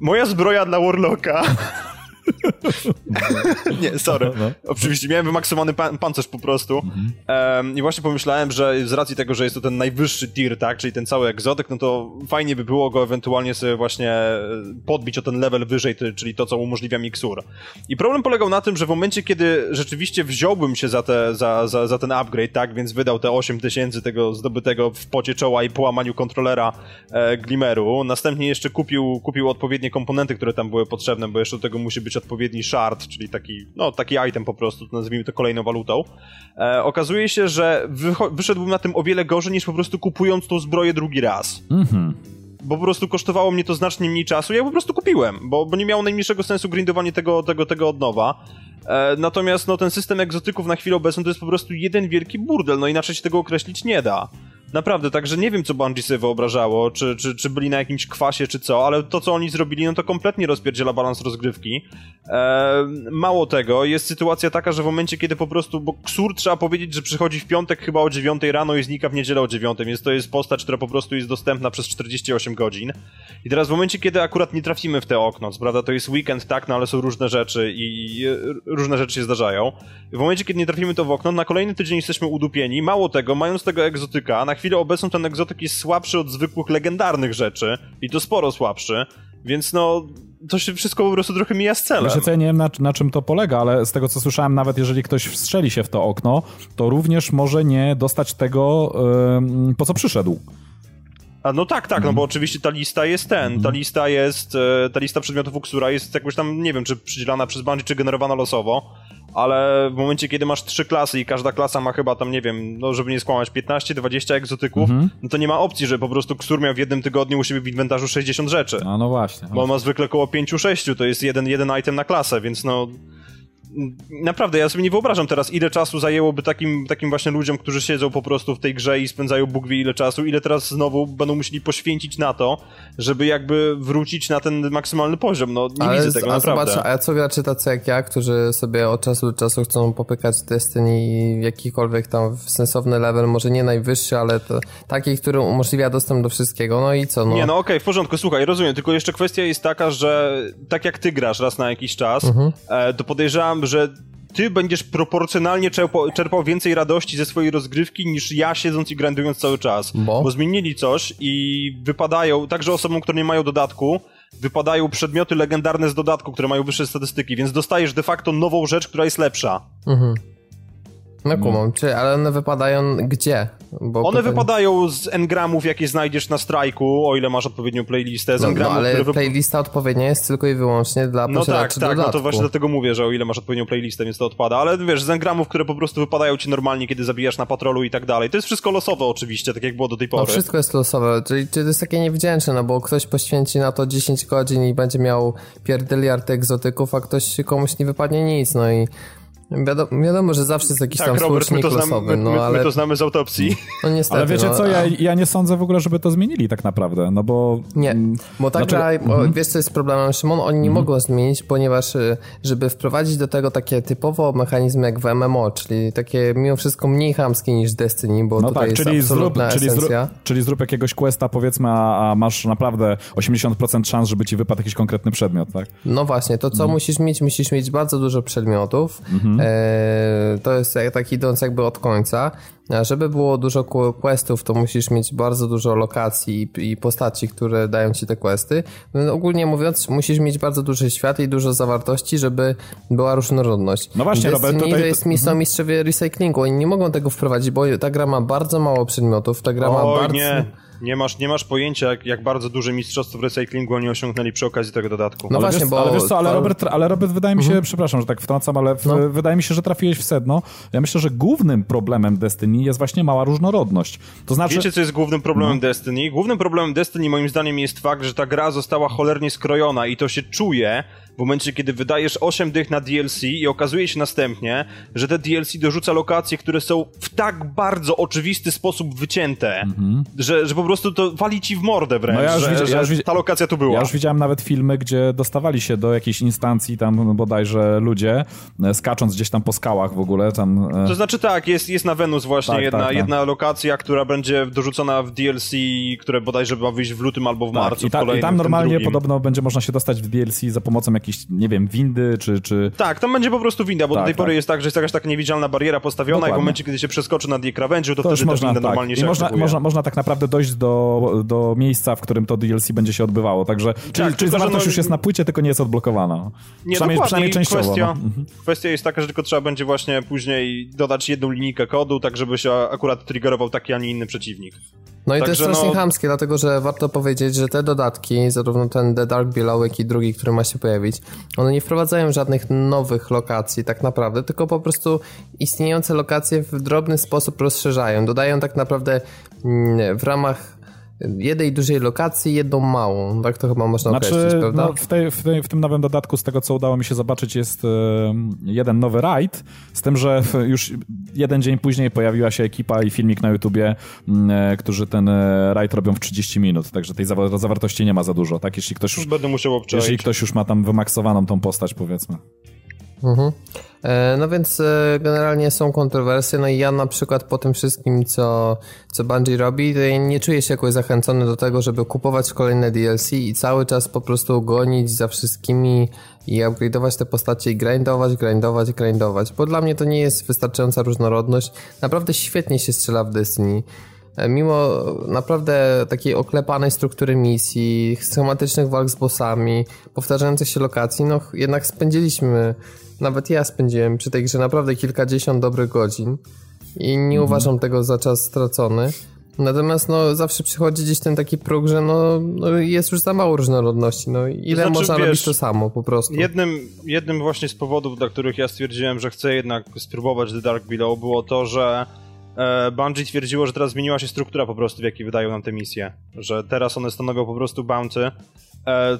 C: Moja zbroja dla Warlocka nie, sorry. No, no. Oczywiście miałem wymaksowany pan pancerz po prostu. Um, I właśnie pomyślałem, że z racji tego, że jest to ten najwyższy tier, tak, czyli ten cały egzotyk, no to fajnie by było go ewentualnie sobie właśnie e, podbić o ten level wyżej, czyli to, co umożliwia miksur. I problem polegał na tym, że w momencie, kiedy rzeczywiście wziąłbym się za, te, za, za, za ten upgrade, tak, więc wydał te 8 tysięcy tego zdobytego w pocie czoła i połamaniu kontrolera e, Glimmeru, następnie jeszcze kupił, kupił odpowiednie komponenty, które tam były potrzebne, bo jeszcze do tego musi być odpowiedni shard, czyli taki, no, taki item po prostu, nazwijmy to kolejną walutą, e, okazuje się, że wyszedłbym na tym o wiele gorzej niż po prostu kupując tą zbroję drugi raz. Mhm bo po prostu kosztowało mnie to znacznie mniej czasu, ja po prostu kupiłem, bo, bo nie miało najmniejszego sensu grindowanie tego, tego, tego od nowa. E, natomiast no, ten system egzotyków na chwilę obecną to jest po prostu jeden wielki burdel, no inaczej się tego określić nie da. Naprawdę, także nie wiem, co Bungie sobie wyobrażało, czy, czy, czy byli na jakimś kwasie, czy co, ale to, co oni zrobili, no to kompletnie rozpierdziela balans rozgrywki. Eee, mało tego, jest sytuacja taka, że w momencie, kiedy po prostu, bo Ksur trzeba powiedzieć, że przychodzi w piątek chyba o 9 rano i znika w niedzielę o 9, więc to jest postać, która po prostu jest dostępna przez 48 godzin. I teraz w momencie, kiedy akurat nie trafimy w te okno, prawda, to jest weekend, tak, no ale są różne rzeczy i, i różne rzeczy się zdarzają. W momencie, kiedy nie trafimy to w okno, na kolejny tydzień jesteśmy udupieni. Mało tego, mając tego egzotyka, na chwilę obecną ten egzotyk jest słabszy od zwykłych legendarnych rzeczy i to sporo słabszy, więc no to się wszystko po prostu trochę mija z celem.
D: Wiesz, ja nie wiem na, na, czym to polega, ale z tego co słyszałem, nawet jeżeli ktoś wstrzeli się w to okno, to również może nie dostać tego, yy, po co przyszedł.
C: A no tak, tak, no bo mhm. oczywiście ta lista jest ten, ta mhm. lista jest, e, ta lista przedmiotów Uksura jest jakoś tam, nie wiem, czy przydzielana przez Bungie, czy generowana losowo, ale w momencie, kiedy masz trzy klasy i każda klasa ma chyba tam, nie wiem, no żeby nie skłamać, 15-20 egzotyków, mhm. no to nie ma opcji, że po prostu Ksur miał w jednym tygodniu u siebie w inwentarzu 60 rzeczy.
D: A no właśnie.
C: Bo on ma zwykle około 5-6, to jest jeden, jeden item na klasę, więc no naprawdę, ja sobie nie wyobrażam teraz, ile czasu zajęłoby takim, takim właśnie ludziom, którzy siedzą po prostu w tej grze i spędzają Bóg wie ile czasu, ile teraz znowu będą musieli poświęcić na to, żeby jakby wrócić na ten maksymalny poziom. No, nie ale, widzę tego, a naprawdę.
A: Zobacz, a co gracze tacy jak ja, którzy sobie od czasu do czasu chcą popykać Destiny w jakikolwiek tam sensowny level, może nie najwyższy, ale to taki, który umożliwia dostęp do wszystkiego, no i co? No?
C: Nie, no okej, okay, w porządku, słuchaj, rozumiem, tylko jeszcze kwestia jest taka, że tak jak ty grasz raz na jakiś czas, mhm. e, to podejrzewam, że ty będziesz proporcjonalnie czerpał, czerpał, więcej radości ze swojej rozgrywki niż ja siedząc i grandując cały czas. Bo? Bo zmienili coś i wypadają, także osobom, które nie mają dodatku, wypadają przedmioty legendarne z dodatku, które mają wyższe statystyki, więc dostajesz de facto nową rzecz, która jest lepsza. Mhm.
A: No kumam, czy, ale one wypadają gdzie?
C: Bo one wypadają z engramów, jakie znajdziesz na strajku, o ile masz odpowiednią playlistę. Z
A: no,
C: engramów,
A: no, ale playlista odpowiednia jest tylko i wyłącznie dla
C: No tak, tak,
A: no
C: to właśnie dlatego mówię, że o ile masz odpowiednią playlistę, więc to odpada. Ale wiesz, z engramów, które po prostu wypadają ci normalnie, kiedy zabijasz na patrolu i tak dalej. To jest wszystko losowe oczywiście, tak jak było do tej pory.
A: No wszystko jest losowe, czyli, czyli to jest takie niewdzięczne, no bo ktoś poświęci na to 10 godzin i będzie miał pierdyliard egzotyków, a ktoś komuś nie wypadnie nic, no i Wiadomo, wiadomo, że zawsze jest jakiś
C: tak,
A: tam
C: Robert, my to,
A: losowy,
C: no,
A: my,
C: ale... my to znamy z autopsji.
A: No niestety.
D: Ale wiecie
A: no,
D: co, ja, ja nie sądzę w ogóle, żeby to zmienili tak naprawdę, no bo...
A: Nie, mm, bo tak znaczy... gra, mhm. wiesz co jest problemem, Szymon? Oni nie mhm. mogą zmienić, ponieważ y, żeby wprowadzić do tego takie typowo mechanizmy jak w MMO, czyli takie mimo wszystko mniej chamskie niż Destiny, bo no tutaj tak, jest czyli zrób,
D: czyli zrób, czyli zrób jakiegoś questa powiedzmy, a, a, masz naprawdę 80% szans, żeby ci wypadł jakiś konkretny przedmiot, tak?
A: No właśnie, to co mhm. musisz mieć? Musisz mieć bardzo dużo przedmiotów, mhm. E to jest tak idąc jakby od końca. A żeby było dużo questów, to musisz mieć bardzo dużo lokacji i postaci, które dają ci te questy. No, ogólnie mówiąc, musisz mieć bardzo duży świat i dużo zawartości, żeby była różnorodność.
D: No właśnie, Robert, tutaj...
A: to jest miejsce mhm. mistrzowie recyklingu. Oni nie mogą tego wprowadzić, bo ta gra ma bardzo mało przedmiotów, ta gra ma bardzo...
C: nie. Nie masz, nie masz pojęcia, jak, jak bardzo duże mistrzostwo w recyklingu oni osiągnęli przy okazji tego dodatku.
D: No ale właśnie, wiesz, bo... Ale wiesz co, ale Robert, ale Robert wydaje mi się, mhm. przepraszam, że tak wtrącam, ale w, no. wydaje mi się, że trafiłeś w sedno. Ja myślę, że głównym problemem Destiny jest właśnie mała różnorodność. To znaczy...
C: Wiecie, co jest głównym problemem no. Destiny? Głównym problemem Destiny moim zdaniem jest fakt, że ta gra została cholernie skrojona i to się czuje, w momencie, kiedy wydajesz 8 dych na DLC i okazuje się następnie, że te DLC dorzuca lokacje, które są w tak bardzo oczywisty sposób wycięte, mm-hmm. że, że po prostu to wali ci w mordę wręcz, no ja już że, ja już ta lokacja tu była.
D: Ja już widziałem nawet filmy, gdzie dostawali się do jakiejś instancji tam bodajże ludzie, e, skacząc gdzieś tam po skałach w ogóle. Tam,
C: e... To znaczy tak, jest, jest na Wenus właśnie tak, jedna, tak, tak. jedna lokacja, która będzie dorzucona w DLC, które bodajże ma wyjść w lutym albo w tak, marcu.
D: I, ta,
C: i
D: tam normalnie podobno będzie można się dostać w DLC za pomocą jakiejś, nie wiem, windy, czy... czy...
C: Tak, tam będzie po prostu winda, bo tak, do tej tak. pory jest tak, że jest jakaś taka niewidzialna bariera postawiona Dokładnie. i w momencie, kiedy się przeskoczy nad jej krawędzią, to, to wtedy można, ta winda tak. normalnie się
D: można, można, można tak naprawdę dojść do, do miejsca, w którym to DLC będzie się odbywało, także... Czyli, tak, czyli zawartość no... już jest na płycie, tylko nie jest odblokowana. Nie, przynajmniej, przynajmniej częściowo.
C: Kwestia, no. Kwestia jest taka, że tylko trzeba będzie właśnie później dodać jedną linijkę kodu, tak żeby się akurat triggerował taki, a nie inny przeciwnik.
A: No i Także to jest strasznie no... chamskie, dlatego że warto powiedzieć, że te dodatki, zarówno ten The Dark Below, jak i drugi, który ma się pojawić, one nie wprowadzają żadnych nowych lokacji tak naprawdę, tylko po prostu istniejące lokacje w drobny sposób rozszerzają. Dodają tak naprawdę mm, w ramach jednej dużej lokacji, jedną małą. Tak to chyba można znaczy, określić, prawda?
D: No, w, tej, w, tej, w, tym nowym dodatku, z tego co udało mi się zobaczyć, jest e, jeden nowy raid, z tym, że już jeden dzień później pojawiła się ekipa i filmik na YouTubie, e, którzy ten e, raid robią w 30 minut, także tej zawartości nie ma za dużo, tak? Jeśli ktoś już,
C: Będę musiał obczaić.
D: Jeśli ktoś już ma tam wymaksowaną tą postać, powiedzmy.
A: Mhm. E, no więc e, generalnie są kontrowersje, no i ja na przykład po tym wszystkim, co, co Bungie robi, nie czuję się jakoś zachęcony do tego, żeby kupować kolejne DLC i cały czas po prostu gonić za wszystkimi i upgrade'ować te postacie i grindować, grindować, grindować, bo dla mnie to nie jest wystarczająca różnorodność. Naprawdę świetnie się strzela w Destiny. E, mimo naprawdę takiej oklepanej struktury misji, schematycznych walk z bossami, powtarzających się lokacji, no jednak spędziliśmy nawet ja spędziłem przy tej grze naprawdę kilkadziesiąt dobrych godzin i nie mhm. uważam tego za czas stracony. Natomiast no, zawsze przychodzi gdzieś ten taki próg, że no, no jest już za mało różnorodności. No, ile znaczy, można wiesz, robić to samo po prostu?
C: Jednym, jednym właśnie z powodów, dla których ja stwierdziłem, że chcę jednak spróbować The Dark Below było to, że e, Bungie twierdziło, że teraz zmieniła się struktura po prostu, w jakiej wydają nam te misje. Że teraz one stanowią po prostu bounty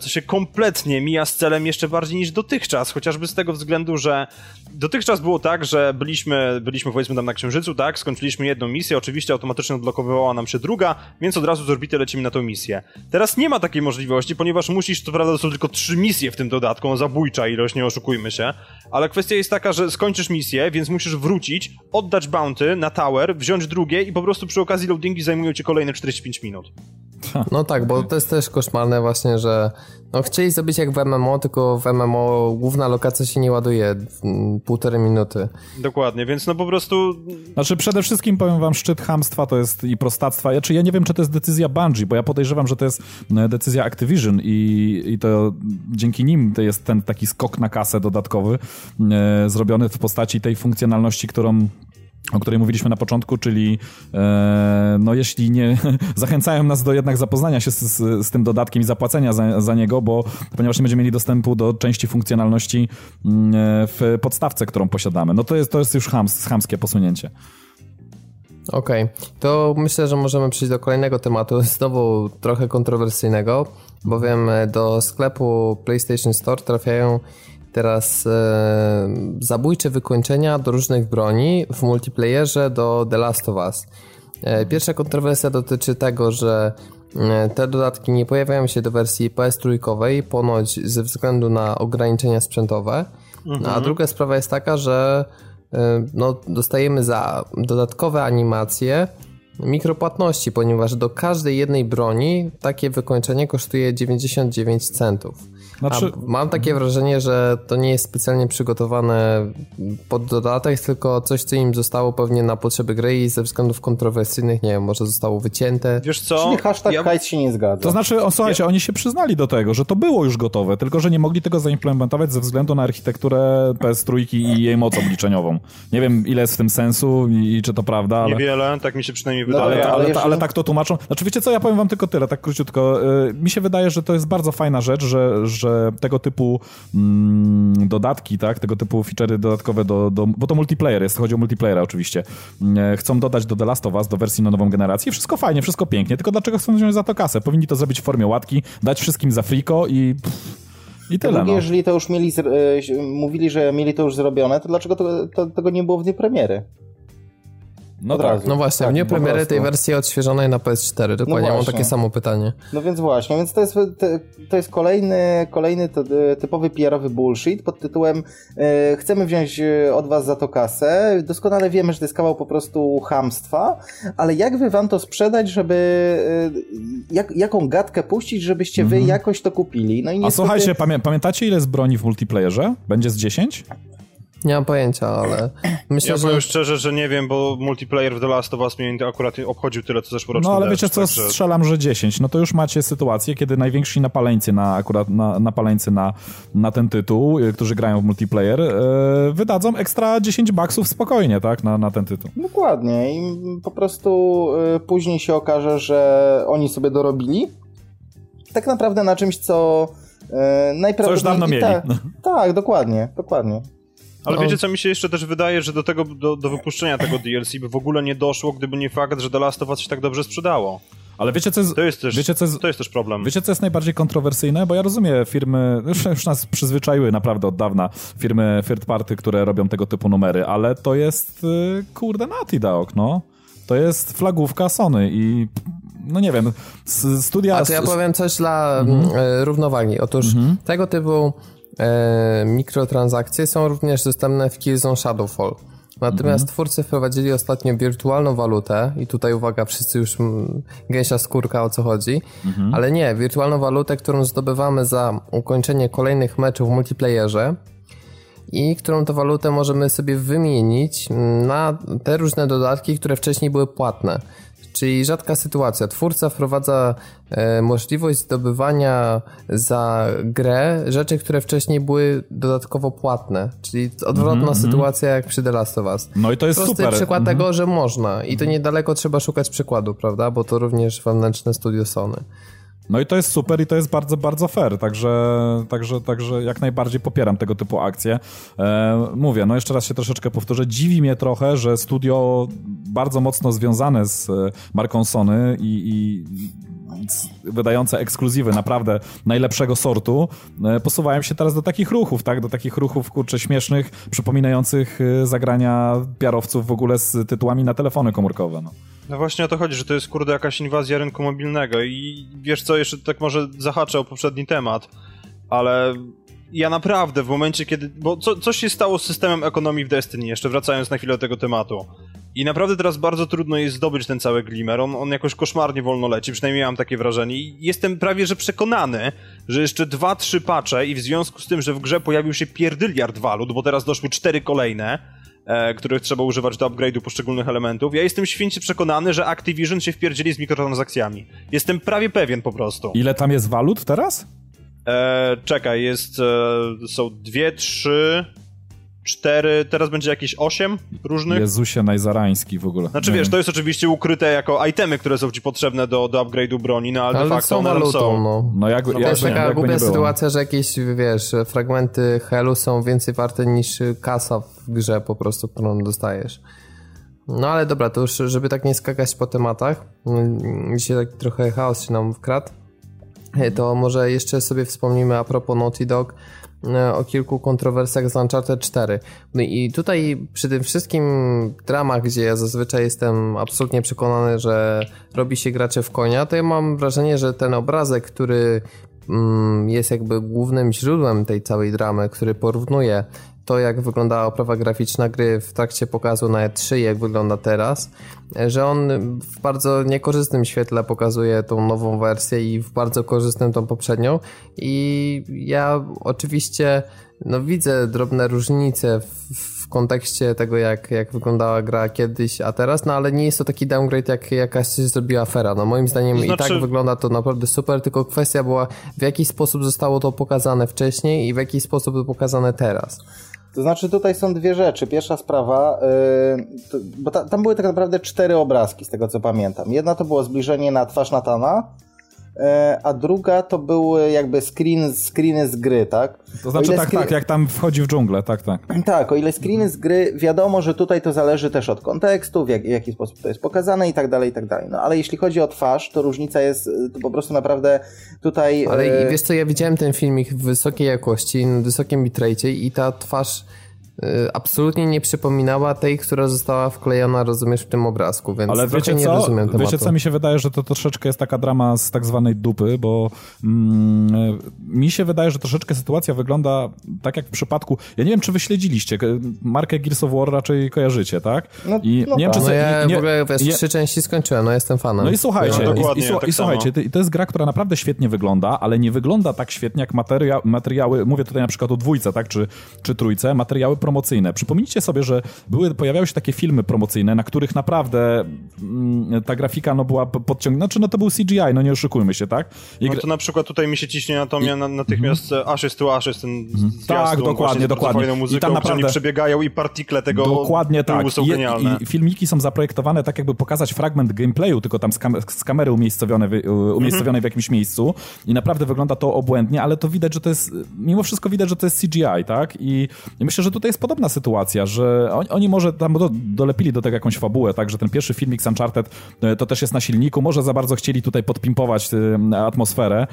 C: co się kompletnie mija z celem jeszcze bardziej niż dotychczas, chociażby z tego względu, że dotychczas było tak, że byliśmy, byliśmy powiedzmy tam na Księżycu, tak, skończyliśmy jedną misję, oczywiście automatycznie odblokowywała nam się druga, więc od razu z orbity lecimy na tą misję. Teraz nie ma takiej możliwości, ponieważ musisz, to prawda, to są tylko trzy misje w tym dodatku, no zabójcza ilość, nie oszukujmy się, ale kwestia jest taka, że skończysz misję, więc musisz wrócić, oddać bounty na tower, wziąć drugie i po prostu przy okazji loadingi zajmują ci kolejne 45 minut.
A: No tak, bo to jest też koszmarne właśnie, że no chcieli zrobić jak w MMO, tylko w MMO główna lokacja się nie ładuje półtorej minuty.
C: Dokładnie, więc no po prostu...
D: Znaczy przede wszystkim powiem wam, szczyt hamstwa to jest i prostactwa. Znaczy ja nie wiem, czy to jest decyzja Bungie, bo ja podejrzewam, że to jest e, decyzja Activision i, i to dzięki nim to jest ten taki skok na kasę dodatkowy e, zrobiony w postaci tej funkcjonalności, którą o której mówiliśmy na początku, czyli e, no jeśli nie zachęcają nas do jednak zapoznania się z, z, z tym dodatkiem i zapłacenia za, za, niego, bo ponieważ nie będziemy mieli dostępu do części funkcjonalności mm, e, w podstawce, którą posiadamy. No to jest, to jest już hams, chamskie posunięcie.
A: Okej, okay. to myślę, że możemy przejść do kolejnego tematu, znowu trochę kontrowersyjnego, bowiem do sklepu PlayStation Store trafiają teraz e, zabójcze wykończenia do różnych broni w multiplayerze do The Last of Us. E, pierwsza kontrowersja dotyczy tego, że e, te dodatki nie pojawiają się do wersji PS3 ponoć ze względu na ograniczenia sprzętowe. Mhm. A druga sprawa jest taka, że e, no, dostajemy za dodatkowe animacje mikropłatności, ponieważ do każdej jednej broni takie wykończenie kosztuje 99 centów. Znaczy... mam takie wrażenie, że to nie jest specjalnie przygotowane pod dodatek, tylko coś, co im zostało pewnie na potrzeby gry i ze względów kontrowersyjnych, nie wiem, może zostało wycięte.
B: Wiesz co? Czyli hashtag ja... się nie zgadza.
D: To znaczy, o, słuchajcie, ja... oni się przyznali do tego, że to było już gotowe, tylko że nie mogli tego zaimplementować ze względu na architekturę PS3 i jej moc obliczeniową. Nie wiem, ile jest w tym sensu i, i czy to prawda, ale...
C: Niewiele, tak mi się przynajmniej
D: no,
C: wydaje.
D: ale, ale, ale, ale, tak to tłumaczą. Znaczy, wiecie co, ja powiem wam tylko tyle, tak króciutko. Yy, mi się wydaje, że to jest bardzo fajna rzecz, że, że tego typu mm, dodatki, tak, tego typu feature'y dodatkowe do, do, bo to multiplayer jest, chodzi o multiplayer oczywiście, mm, chcą dodać do The Last of Us, do wersji na nową generację, wszystko fajnie, wszystko pięknie, tylko dlaczego chcą wziąć za to kasę? Powinni to zrobić w formie łatki, dać wszystkim za friko i... Pff, i tyle, drugie,
B: no. jeżeli to już mieli, e, mówili, że mieli to już zrobione, to dlaczego to, to, tego nie było w dniu premiery?
A: No tak. No właśnie, tak, w dniu premiery tej wersji odświeżonej na PS4, dokładnie no mam takie samo pytanie.
B: No więc właśnie, więc to jest, to jest kolejny, kolejny typowy PR-owy bullshit pod tytułem e, chcemy wziąć e, od was za to kasę, doskonale wiemy, że to jest kawał po prostu hamstwa, ale jak wy wam to sprzedać, żeby e, jak, jaką gadkę puścić, żebyście wy mhm. jakoś to kupili?
D: No i niestety... A słuchajcie, pamię pamiętacie ile jest broni w multiplayerze? Będzie z 10?
A: Nie mam pojęcia, ale myślę,
C: ja
A: że...
C: powiem szczerze, że nie wiem, bo multiplayer w The Last of Us mnie akurat obchodził tyle, co zeszłoroczny
D: No ale wiecie co, także... strzelam, że 10. No to już macie sytuację, kiedy najwięksi napaleńcy na akurat na, napaleńcy na, na ten tytuł, y, którzy grają w multiplayer, yy, wydadzą ekstra 10 baksów spokojnie, tak, na, na ten tytuł.
B: Dokładnie i po prostu yy, później się okaże, że oni sobie dorobili tak naprawdę na czymś, co
D: yy, najprawdopodobniej... Co już dawno mieli. Ta,
B: tak, dokładnie, dokładnie.
C: Ale no. wiecie, co mi się jeszcze też wydaje, że do tego, do, do wypuszczenia tego DLC by w ogóle nie doszło, gdyby nie fakt, że The Last of Us się tak dobrze sprzedało.
D: Ale wiecie co jest,
C: to jest, też, wiecie, co jest, to jest też problem.
D: Wiecie, co jest najbardziej kontrowersyjne? Bo ja rozumiem firmy, już, już nas przyzwyczaiły naprawdę od dawna, firmy third party, które robią tego typu numery, ale to jest, y, kurde, Naughty Dog, no. To jest flagówka Sony i no nie wiem, studia...
A: A to ja powiem coś dla mhm. E, równowagi. Otóż mhm. tego typu e, mikrotransakcje są również dostępne w Killzone Shadowfall. Natomiast mhm. twórcy wprowadzili ostatnio wirtualną walutę i tutaj uwaga, wszyscy już gęsia skórka o co chodzi, mhm. ale nie, wirtualną walutę, którą zdobywamy za ukończenie kolejnych meczów w multiplayerze i którą to walutę możemy sobie wymienić na te różne dodatki, które wcześniej były płatne. Czyli rzadka sytuacja. Twórca wprowadza e, możliwość zdobywania za grę rzeczy, które wcześniej były dodatkowo płatne. Czyli odwrotna mm -hmm. sytuacja jak przy The Last of Us.
D: No i to jest
A: Prosty
D: super.
A: przykład mm -hmm. tego, że można. I to niedaleko trzeba szukać przykładu, prawda? Bo to również wewnętrzne studio Sony.
D: No i to jest super i to jest bardzo, bardzo fair, także, także, także jak najbardziej popieram tego typu akcje. E, mówię, no jeszcze raz się troszeczkę powtórzę, dziwi mnie trochę, że studio bardzo mocno związane z e, marką Sony i, i wydające ekskluzywy naprawdę najlepszego sortu, e, posuwają się teraz do takich ruchów, tak? Do takich ruchów, kurczę, śmiesznych, przypominających e, zagrania piarowców w ogóle z tytułami na telefony komórkowe, no.
C: No właśnie o to chodzi, że to jest kurde jakaś inwazja rynku mobilnego i wiesz co, jeszcze tak może zahaczę o poprzedni temat, ale ja naprawdę w momencie, kiedy. Bo co, coś się stało z systemem ekonomii w Destiny, jeszcze wracając na chwilę do tego tematu. I naprawdę teraz bardzo trudno jest zdobyć ten cały glimmer. On, on jakoś koszmarnie wolno leci, przynajmniej mam takie wrażenie. I jestem prawie że przekonany, że jeszcze dwa, trzy pacze i w związku z tym, że w grze pojawił się pierdyliard walut, bo teraz doszły cztery kolejne, e, których trzeba używać do upgrade'u poszczególnych elementów. Ja jestem święcie przekonany, że Activision się wpierdzieli z mikrotransakcjami. Jestem prawie pewien po prostu.
D: Ile tam jest walut teraz?
C: E, czekaj, jest. E, są dwie, trzy. Cztery, teraz będzie jakieś osiem różnych.
D: Jezusie najzarański w ogóle.
C: Znaczy wiesz, to jest oczywiście ukryte jako itemy, które są ci potrzebne do, do upgrade'u broni, no ale, ale de facto one walutą, są.
A: No. no jak, no, to jest taka głupia sytuacja, że jakieś, wiesz, fragmenty helu są więcej warte niż kasa w grze po prostu, którą dostajesz. No ale dobra, to już żeby tak nie skakać po tematach, mm, dzisiaj tak trochę chaos się nam wkradł, to może jeszcze sobie wspomnimy a propos Naughty Dog, o kilku kontrowersjach z Uncharted 4. No i tutaj przy tym wszystkim dramach, gdzie ja zazwyczaj jestem absolutnie przekonany, że robi się gracze w konia, to ja mam wrażenie, że ten obrazek, który mm, jest jakby głównym źródłem tej całej dramy, który porównuje to, jak wyglądała oprawa graficzna gry w trakcie pokazu na E3, jak wygląda teraz, że on w bardzo niekorzystnym świetle pokazuje tą nową wersję i w bardzo korzystnym tą poprzednią. I ja oczywiście no, widzę drobne różnice w, w kontekście tego, jak, jak wyglądała gra kiedyś, a teraz, no ale nie jest to taki downgrade, jak jakaś zrobiła afera. No moim zdaniem znaczy... i tak znaczy- wygląda to naprawdę super, tylko kwestia była, w jaki sposób zostało to pokazane wcześniej i w jaki sposób to pokazane teraz.
B: To znaczy tutaj są dwie rzeczy. Pierwsza sprawa, yy, bo ta, tam były tak naprawdę cztery obrazki z tego co pamiętam. Jedna to było zbliżenie na twarz Natana, a druga to były jakby screen, screeny z gry, tak?
D: To znaczy tak, screen... tak, jak tam wchodzi w dżunglę, tak, tak.
B: Tak, o ile screeny z gry, wiadomo, że tutaj to zależy też od kontekstu, w, jak, w jaki sposób to jest pokazane i tak dalej, i tak dalej. No ale jeśli chodzi o twarz, to różnica jest to po prostu naprawdę tutaj...
A: Ale e... wiesz co, ja widziałem ten filmik w wysokiej jakości, w wysokim bitrate i ta twarz absolutnie nie przypominała tej, która została wklejona, rozumiesz, w tym obrazku, więc Ale wiecie nie co? rozumiem tematu.
D: Wiecie co, mi się wydaje, że to troszeczkę jest taka drama z tak zwanej dupy, bo mm, mi się wydaje, że troszeczkę sytuacja wygląda tak jak w przypadku, ja nie wiem, czy wy śledziliście, markę Gears of War raczej kojarzycie, tak?
A: No, I no nie wiem, czy... No ja nie, w ogóle wiesz, trzy części skończyłem, no jestem fanem.
D: No i słuchajcie, no, i, i, tak i, słuchajcie, to jest gra, która naprawdę świetnie wygląda, ale nie wygląda tak świetnie jak materia materiały, mówię tutaj na przykład o dwójce, tak, czy, czy trójce, materiały promocyjne. Przypomnijcie sobie, że były, pojawiały się takie filmy promocyjne, na których naprawdę mm, ta grafika no, była podciągnięta. Znaczy, no to był CGI, no nie oszukujmy się, tak?
C: I no to na przykład tutaj mi się ciśnie natomiast I... natychmiast mm. Ashes to Ashes, ten mm -hmm.
D: Tak, dokładnie, dokładnie.
C: Muzyką, I tam naprawdę... przebiegają i partikle tego
D: Dokładnie tak. są genialne. I, I, filmiki są zaprojektowane tak, jakby pokazać fragment gameplayu, tylko tam z, kam z kamery umiejscowione, w, umiejscowione mm -hmm. w jakimś miejscu i naprawdę wygląda to obłędnie, ale to widać, że to jest, mimo wszystko widać, że to jest CGI, tak? I, i myślę, że tutaj jest podobna sytuacja, że oni, oni może tam do, dolepili do tego jakąś fabułę, tak, że ten pierwszy filmik z Uncharted e, to też jest na silniku, może za bardzo chcieli tutaj podpimpować e, atmosferę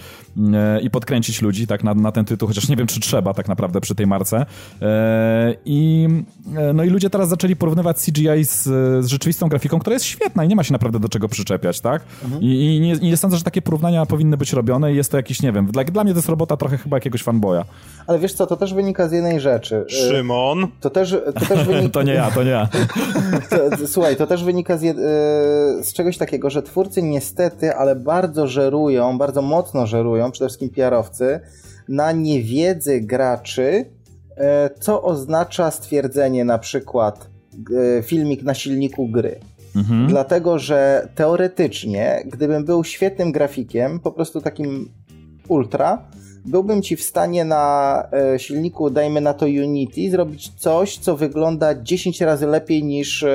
D: e, i podkręcić ludzi, tak, na, na ten tytuł, chociaż nie wiem, czy trzeba tak naprawdę przy tej marce. I, no i ludzie teraz zaczęli porównywać CGI z, z rzeczywistą grafiką, która jest świetna i nie ma się naprawdę do czego przyczepiać, tak? Mhm. I, i nie, nie sądzę, że takie porównania powinny być robione i jest to jakiś, nie wiem, dla, dla mnie to jest robota trochę chyba jakiegoś fanboya.
B: Ale wiesz co, to też wynika z jednej rzeczy.
C: Szymon?
B: To też, to też wynika...
D: to nie ja, to nie ja.
B: To, słuchaj, to też wynika z, jed... E, z, czegoś takiego, że twórcy niestety, ale bardzo żerują, bardzo mocno żerują, przede wszystkim PR-owcy, na niewiedzy graczy, e, co oznacza stwierdzenie na przykład e, filmik na silniku gry. Mhm. Dlatego, że teoretycznie, gdybym był świetnym grafikiem, po prostu takim ultra, byłbym ci w stanie na e, silniku, dajmy na to Unity, zrobić coś, co wygląda 10 razy lepiej niż e,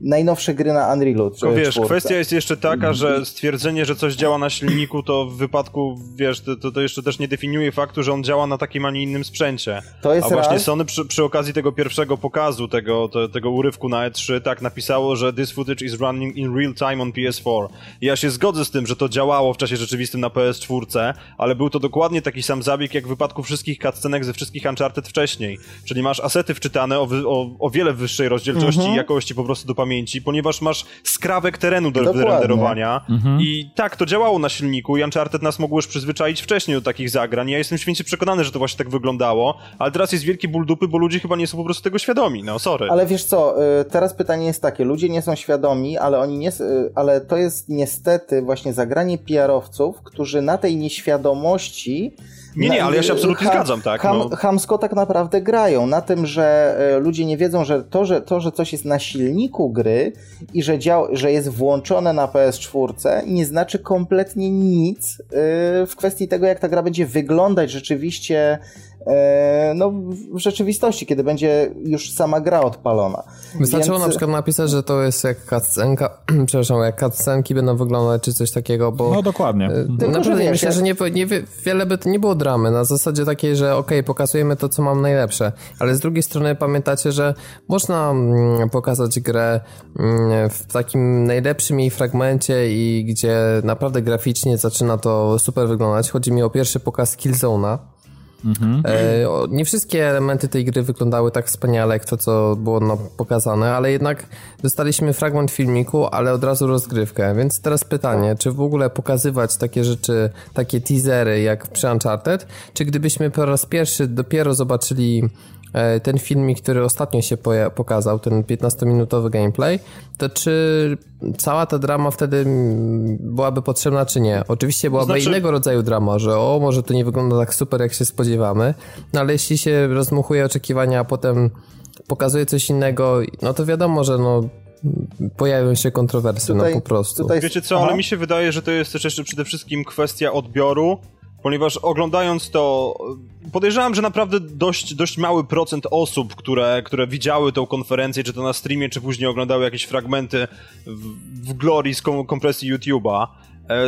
B: najnowsze gry na Unrealu.
C: Tylko wiesz, czwórce. kwestia jest jeszcze taka, że stwierdzenie, że coś działa na silniku, to w wypadku, wiesz, to, to jeszcze też nie definiuje faktu, że on działa na takim, a nie innym sprzęcie. To jest a właśnie raz. Sony przy, przy okazji tego pierwszego pokazu, tego, te, tego urywku na E3, tak napisało, że this footage is running in real time on PS4. I ja się zgodzę z tym, że to działało w czasie rzeczywistym na PS4, ale był to dokładnie taki sam zabieg, jak w wypadku wszystkich cutscenek ze wszystkich Uncharted wcześniej. Czyli masz asety wczytane o, o, o wiele wyższej rozdzielczości mhm. i jakości po prostu do pamięci pamięci, ponieważ masz skrawek terenu do renderowania mhm. i tak, to działało na silniku i Uncharted nas mogło już przyzwyczaić wcześniej do takich zagrań. Ja jestem święcie przekonany, że to właśnie tak wyglądało, ale teraz jest wielki ból dupy, bo ludzie chyba nie są po prostu tego świadomi, no sorry.
B: Ale wiesz co, y, teraz pytanie jest takie, ludzie nie są świadomi, ale oni nie, y, ale to jest niestety właśnie zagranie PR-owców, którzy na tej nieświadomości
C: nie, nie, ale ja się absolutnie zgadzam, tak. Ham,
B: no. Hamsko tak naprawdę grają na tym, że e, ludzie nie wiedzą, że to, że to, że coś jest na silniku gry i że, dział, że jest włączone na PS4 nie znaczy kompletnie nic e, w kwestii tego, jak ta gra będzie wyglądać rzeczywiście no, w rzeczywistości, kiedy będzie już sama gra odpalona.
A: Wystarczyło Więc... na przykład napisać, że to jest jak cutscenka, przepraszam, jak cutscenki będą wyglądać, czy coś takiego, bo...
D: No dokładnie. E,
A: naprawdę myślę, że nie, nie, wiele by to nie było dramy, na zasadzie takiej, że okej, okay, pokazujemy to, co mam najlepsze, ale z drugiej strony pamiętacie, że można mm, pokazać grę mm, w takim najlepszym jej fragmencie i gdzie naprawdę graficznie zaczyna to super wyglądać. Chodzi mi o pierwszy pokaz Killzone'a, Mhm. E, nie wszystkie elementy tej gry wyglądały tak wspaniale, jak to, co było no, pokazane, ale jednak dostaliśmy fragment filmiku, ale od razu rozgrywkę. Więc teraz pytanie, czy w ogóle pokazywać takie rzeczy, takie teasery jak przy Uncharted, czy gdybyśmy po raz pierwszy dopiero zobaczyli ten filmik, który ostatnio się pokazał, ten 15-minutowy gameplay, to czy cała ta drama wtedy byłaby potrzebna, czy nie? Oczywiście byłaby znaczy... innego rodzaju drama, że o, może to nie wygląda tak super, jak się spodziewamy, no ale jeśli się rozmuchuje oczekiwania, a potem pokazuje coś innego, no to wiadomo, że no pojawią się kontrowersje, no tutaj, no po prostu.
C: Tutaj... Wiecie co, ale mi się wydaje, że to jest też jeszcze przede wszystkim kwestia odbioru, ponieważ oglądając to, podejrzewam, że naprawdę dość, dość mały procent osób, które, które widziały tą konferencję, czy to na streamie, czy później oglądały jakieś fragmenty w, w glorii z kompresji YouTube'a,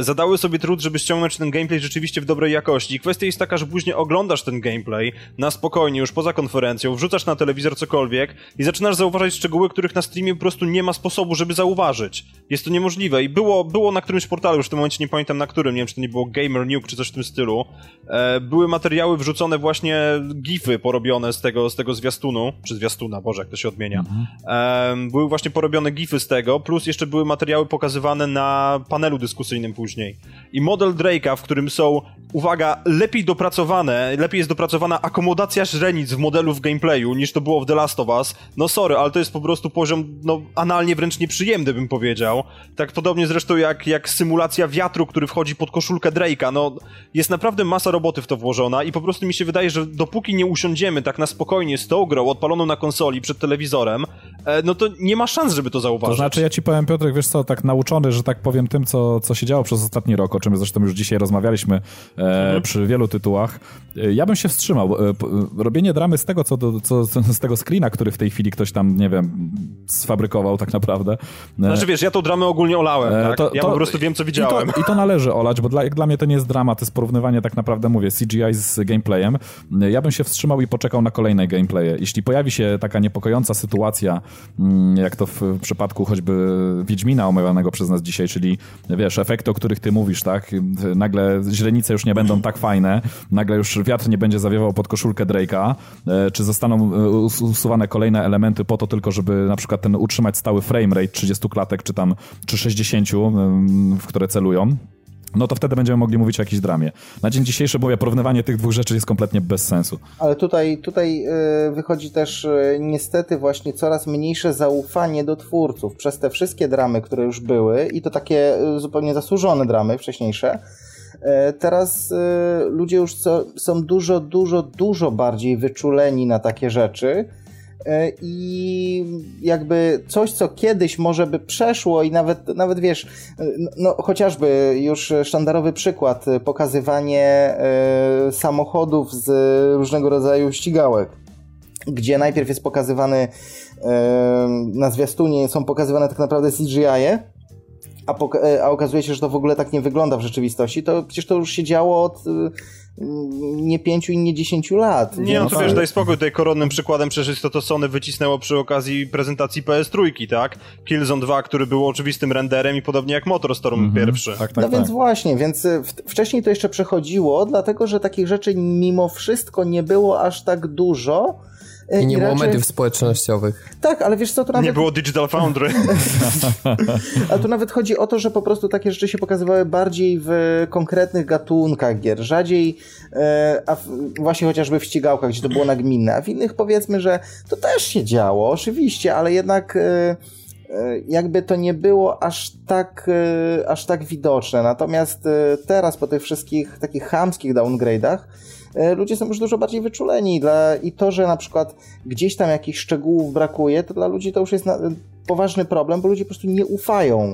C: zadały sobie trud, żeby ściągnąć ten gameplay rzeczywiście w dobrej jakości. I kwestia jest taka, że później oglądasz ten gameplay na spokojnie, już poza konferencją, wrzucasz na telewizor cokolwiek i zaczynasz zauważać szczegóły, których na streamie po prostu nie ma sposobu, żeby zauważyć. Jest to niemożliwe. I było, było na którymś portalu, już w tym momencie nie pamiętam na którym, nie wiem, czy to nie było Gamer Nuke, czy coś w tym stylu, e, były materiały wrzucone właśnie gify porobione z tego, z tego zwiastunu, czy zwiastuna, Boże, jak to się odmienia. Mhm. E, były właśnie porobione gify z tego, plus jeszcze były materiały pokazywane na panelu dyskusyjnym później. I model Drake'a, w którym są, uwaga, lepiej dopracowane, lepiej jest dopracowana akomodacja źrenic w modelu w gameplayu niż to było w The Last of Us. No sorry, ale to jest po prostu poziom, no, analnie wręcz nieprzyjemny, bym powiedział. Tak podobnie zresztą jak, jak symulacja wiatru, który wchodzi pod koszulkę Drake'a. No, jest naprawdę masa roboty w to włożona i po prostu mi się wydaje, że dopóki nie usiądziemy tak na spokojnie z tą grą odpaloną na konsoli przed telewizorem, e, no to nie ma szans, żeby to zauważyć.
D: To znaczy, ja ci powiem, Piotrek, wiesz co, tak nauczony, że tak powiem, tym, co, co się działo przez ostatni rok, o czym zresztą już dzisiaj rozmawialiśmy e, mhm. przy wielu tytułach, ja bym się wstrzymał. E, robienie dramy z tego, co, do, co, z tego screena, który w tej chwili ktoś tam, nie wiem, sfabrykował tak naprawdę.
C: E, znaczy wiesz, ja tą dramę ogólnie olałem, e, tak? To, ja to, po prostu wiem, co widziałem.
D: I to, i to należy olać, bo dla, dla mnie to nie jest drama, to jest porównywanie tak naprawdę, mówię, CGI z gameplayem. Ja bym się wstrzymał i poczekał na kolejne gameplaye. Jeśli pojawi się taka niepokojąca sytuacja, mm, jak to w przypadku choćby Wiedźmina omawianego przez nas dzisiaj, czyli wiesz, efekty, o których ty mówisz, tak? Nagle źrenice już nie będą tak fajne, nagle już wiatr nie będzie zawiewał pod koszulkę Drake'a, e, czy zostaną e, usuwane kolejne elementy po to tylko, żeby na przykład ten utrzymać stały frame rate 30 klatek, czy tam, czy 60, w które celują no to wtedy będziemy mogli mówić o jakiejś dramie. Na dzień dzisiejszy, mówię, porównywanie tych dwóch rzeczy jest kompletnie bez sensu.
B: Ale tutaj, tutaj e, wychodzi też niestety właśnie coraz mniejsze zaufanie do twórców przez te wszystkie dramy, które już były i to takie zupełnie zasłużone dramy wcześniejsze. E, teraz ludzie już są dużo, dużo, dużo bardziej wyczuleni na takie rzeczy. E, i jakby coś, co kiedyś może by przeszło i nawet, nawet wiesz, no chociażby już sztandarowy przykład, pokazywanie e, samochodów z różnego rodzaju ścigałek, gdzie najpierw jest pokazywany e, na zwiastunie są pokazywane tak naprawdę CGI-e, a, a okazuje się, że to w ogóle tak nie wygląda w rzeczywistości, to przecież to już się działo od nie pięciu i nie dziesięciu lat.
C: Nie, no to wiesz, daj spokój, tutaj koronnym przykładem przecież to, to Sony wycisnęło przy okazji prezentacji PS3, tak? Killzone 2, który był oczywistym renderem i podobnie jak Motorstorm mm -hmm. pierwszy.
B: Tak, tak, no tak. więc właśnie, więc y, wcześniej to jeszcze przechodziło, dlatego, że takich rzeczy mimo wszystko nie było aż tak dużo,
A: i nie I było raczej... mediów społecznościowych.
B: Tak, ale wiesz co, to nawet...
C: Nie było Digital Foundry.
B: ale tu nawet chodzi o to, że po prostu takie rzeczy się pokazywały bardziej w konkretnych gatunkach gier, rzadziej e, a w, właśnie chociażby w ścigałkach, gdzie to było nagminne, a w innych powiedzmy, że to też się działo, oczywiście, ale jednak e, e jakby to nie było aż tak, aż tak widoczne. Natomiast teraz po tych wszystkich takich chamskich downgrade'ach ludzie są już dużo bardziej wyczuleni dla, i to, że na przykład gdzieś tam jakichś szczegółów brakuje, to dla ludzi to już jest na, poważny problem, bo ludzie po prostu nie ufają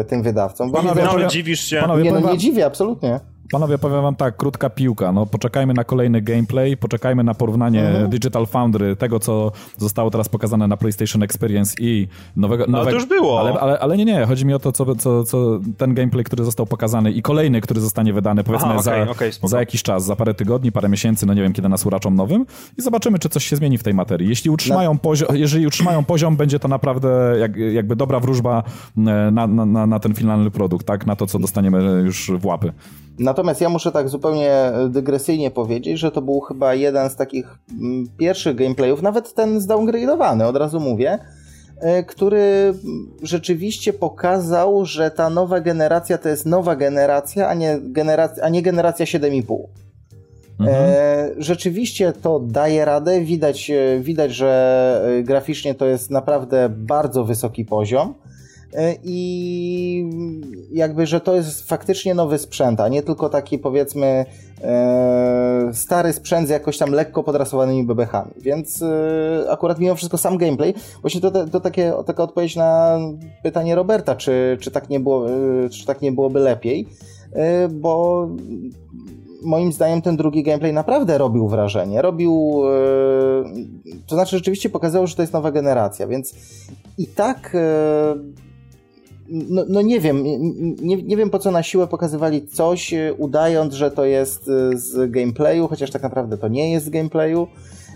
B: y, tym wydawcom.
C: Panowie, no, ale dziwisz się.
B: Panowie, nie, no, nie dziwię, absolutnie.
D: Panowie, powiem wam tak, krótka piłka. No, poczekajmy na kolejny gameplay, poczekajmy na porównanie mhm. Digital Foundry, tego, co zostało teraz pokazane na PlayStation Experience i nowego...
C: No,
D: nowego
C: to już było.
D: Ale, ale, ale, nie, nie, chodzi mi o to, co, co, co ten gameplay, który został pokazany i kolejny, który zostanie wydany, powiedzmy, Aha, okay, za, okay, za jakiś czas, za parę tygodni, parę miesięcy, no nie wiem, kiedy nas uraczą nowym i zobaczymy, czy coś się zmieni w tej materii. Jeśli utrzymają, no. poziom, jeżeli utrzymają poziom, będzie to naprawdę jak, jakby dobra wróżba e, na, na, na, na ten finalny produkt, tak? Na to, co dostaniemy już w łapy.
B: Natomiast ja muszę tak zupełnie dygresyjnie powiedzieć, że to był chyba jeden z takich mm, pierwszych gameplayów, nawet ten zdowngradowany, od razu mówię, e, który rzeczywiście pokazał, że ta nowa generacja to jest nowa generacja, a nie generacja, a nie generacja 7,5. Mhm. E, rzeczywiście to daje radę, widać, e, widać, że graficznie to jest naprawdę bardzo wysoki poziom. E, i jakby, że to jest faktycznie nowy sprzęt, a nie tylko taki powiedzmy e, stary sprzęt z jakoś tam lekko podrasowanymi bebechami. Więc e, akurat mimo wszystko sam gameplay, właśnie to, to takie, taka odpowiedź na pytanie Roberta, czy, czy, tak nie było, czy tak nie byłoby lepiej, bo moim zdaniem ten drugi gameplay naprawdę robił wrażenie. Robił. To znaczy, rzeczywiście pokazało, że to jest nowa generacja, więc i tak no, no nie wiem, nie, nie wiem po co na siłę pokazywali coś, e, udając, że to jest e, z gameplayu, chociaż tak naprawdę to nie jest z gameplayu.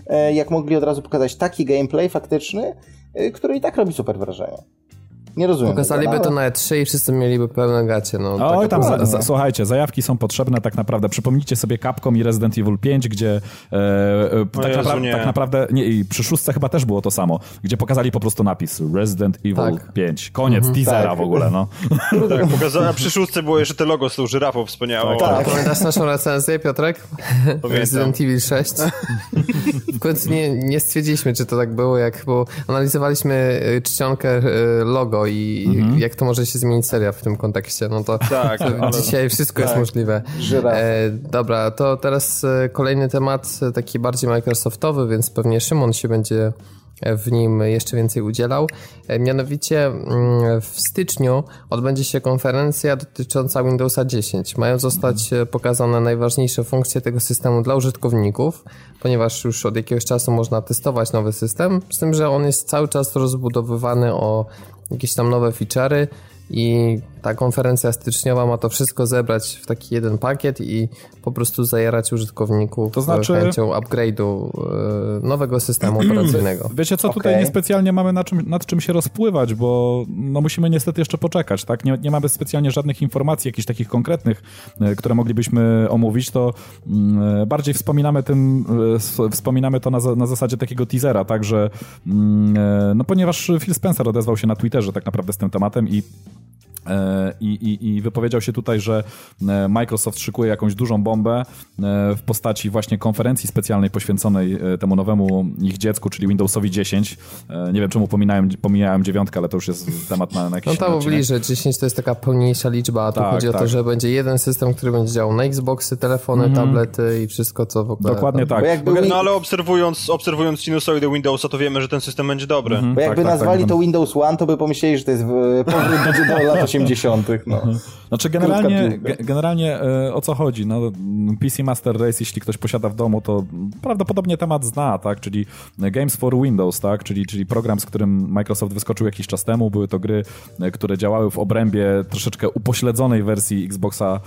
B: E, jak mogli od razu pokazać taki gameplay faktyczny, który i tak robi super wrażenie. Nie rozumiem.
A: Pokazaliby
B: tego,
A: to na E3 i wszyscy mieliby pełne gacie. No,
D: Oj, tam, za, za, słuchajcie, zajawki są potrzebne tak naprawdę. Przypomnijcie sobie Capcom i Resident Evil 5, gdzie e, e, tak, napra- tak, naprawdę, nie, i przy szóstce chyba też było to samo, gdzie pokazali po prostu napis Resident Evil tak. 5. Koniec mhm, teasera tak. w ogóle, no.
C: Tak, pokazali, a przy szóstce było jeszcze te logo z tą żyrafą wspaniałą.
A: Tak, tak. Pamiętasz naszą recenzję, Piotrek? Pamiętam. Resident Evil 6. w końcu nie, nie stwierdziliśmy, czy to tak było, jak bo analizowaliśmy y, czcionkę y, i mhm jak to może się zmienić seria w tym kontekście, no to, tak, dzisiaj wszystko tak. jest możliwe. E, dobra, to teraz e, kolejny temat, e, taki bardziej Microsoftowy, więc pewnie Szymon się będzie w nim jeszcze więcej udzielał. E, mianowicie mm, w styczniu odbędzie się konferencja dotycząca Windowsa 10. Mają zostać pokazane najważniejsze funkcje tego systemu dla użytkowników, ponieważ już od jakiegoś czasu można testować nowy system, z tym, że on jest cały czas rozbudowywany o jakieś tam nowe feature'y i ta konferencja styczniowa ma to wszystko zebrać w taki jeden pakiet i po prostu zajarać użytkowników to znaczy... chęcią upgrade'u e, nowego systemu operacyjnego.
D: Wiecie co, tutaj okay. niespecjalnie mamy nad czym, nad czym się rozpływać, bo no musimy niestety jeszcze poczekać, tak? Nie, nie mamy specjalnie żadnych informacji, jakichś takich konkretnych, e, które moglibyśmy omówić, to mm, bardziej wspominamy tym, e, wspominamy to na, na zasadzie takiego teasera, tak, że mm, no ponieważ Phil Spencer odezwał się na Twitterze tak naprawdę z tym tematem i E, I, i, I, wypowiedział się tutaj, że e, Microsoft szykuje jakąś dużą bombę e, w postaci właśnie konferencji specjalnej poświęconej temu nowemu ich dziecku, czyli Windowsowi 10. Nie wiem, czemu pomijałem, pomijałem dziewiątkę, ale to już jest temat na, na jakiś
A: No to że 10 to jest taka pełniejsza liczba, a tu tak, chodzi tak. o to, tak. że będzie jeden system, który będzie działał na Xboxy, telefony, mm. tablety i wszystko, co w ogóle...
D: Dokładnie tak.
C: Jakby... No ale obserwując, obserwując sinusoidy Windowsa, to wiemy, że ten system będzie dobry.
B: Mm -hmm. Bo jakby tak, tak nazwali tak, to Windows One, to by pomyśleli, że to jest powrót do lat 80. No.
D: Znaczy generalnie, generalnie e, o co chodzi? No, PC Master Race, jeśli ktoś posiada w domu, to prawdopodobnie temat zna, tak? Czyli Games for Windows, tak? Czyli, czyli program, z którym Microsoft wyskoczył jakiś czas temu. Były to gry, e, które działały w obrębie troszeczkę upośledzonej wersji Xboxa,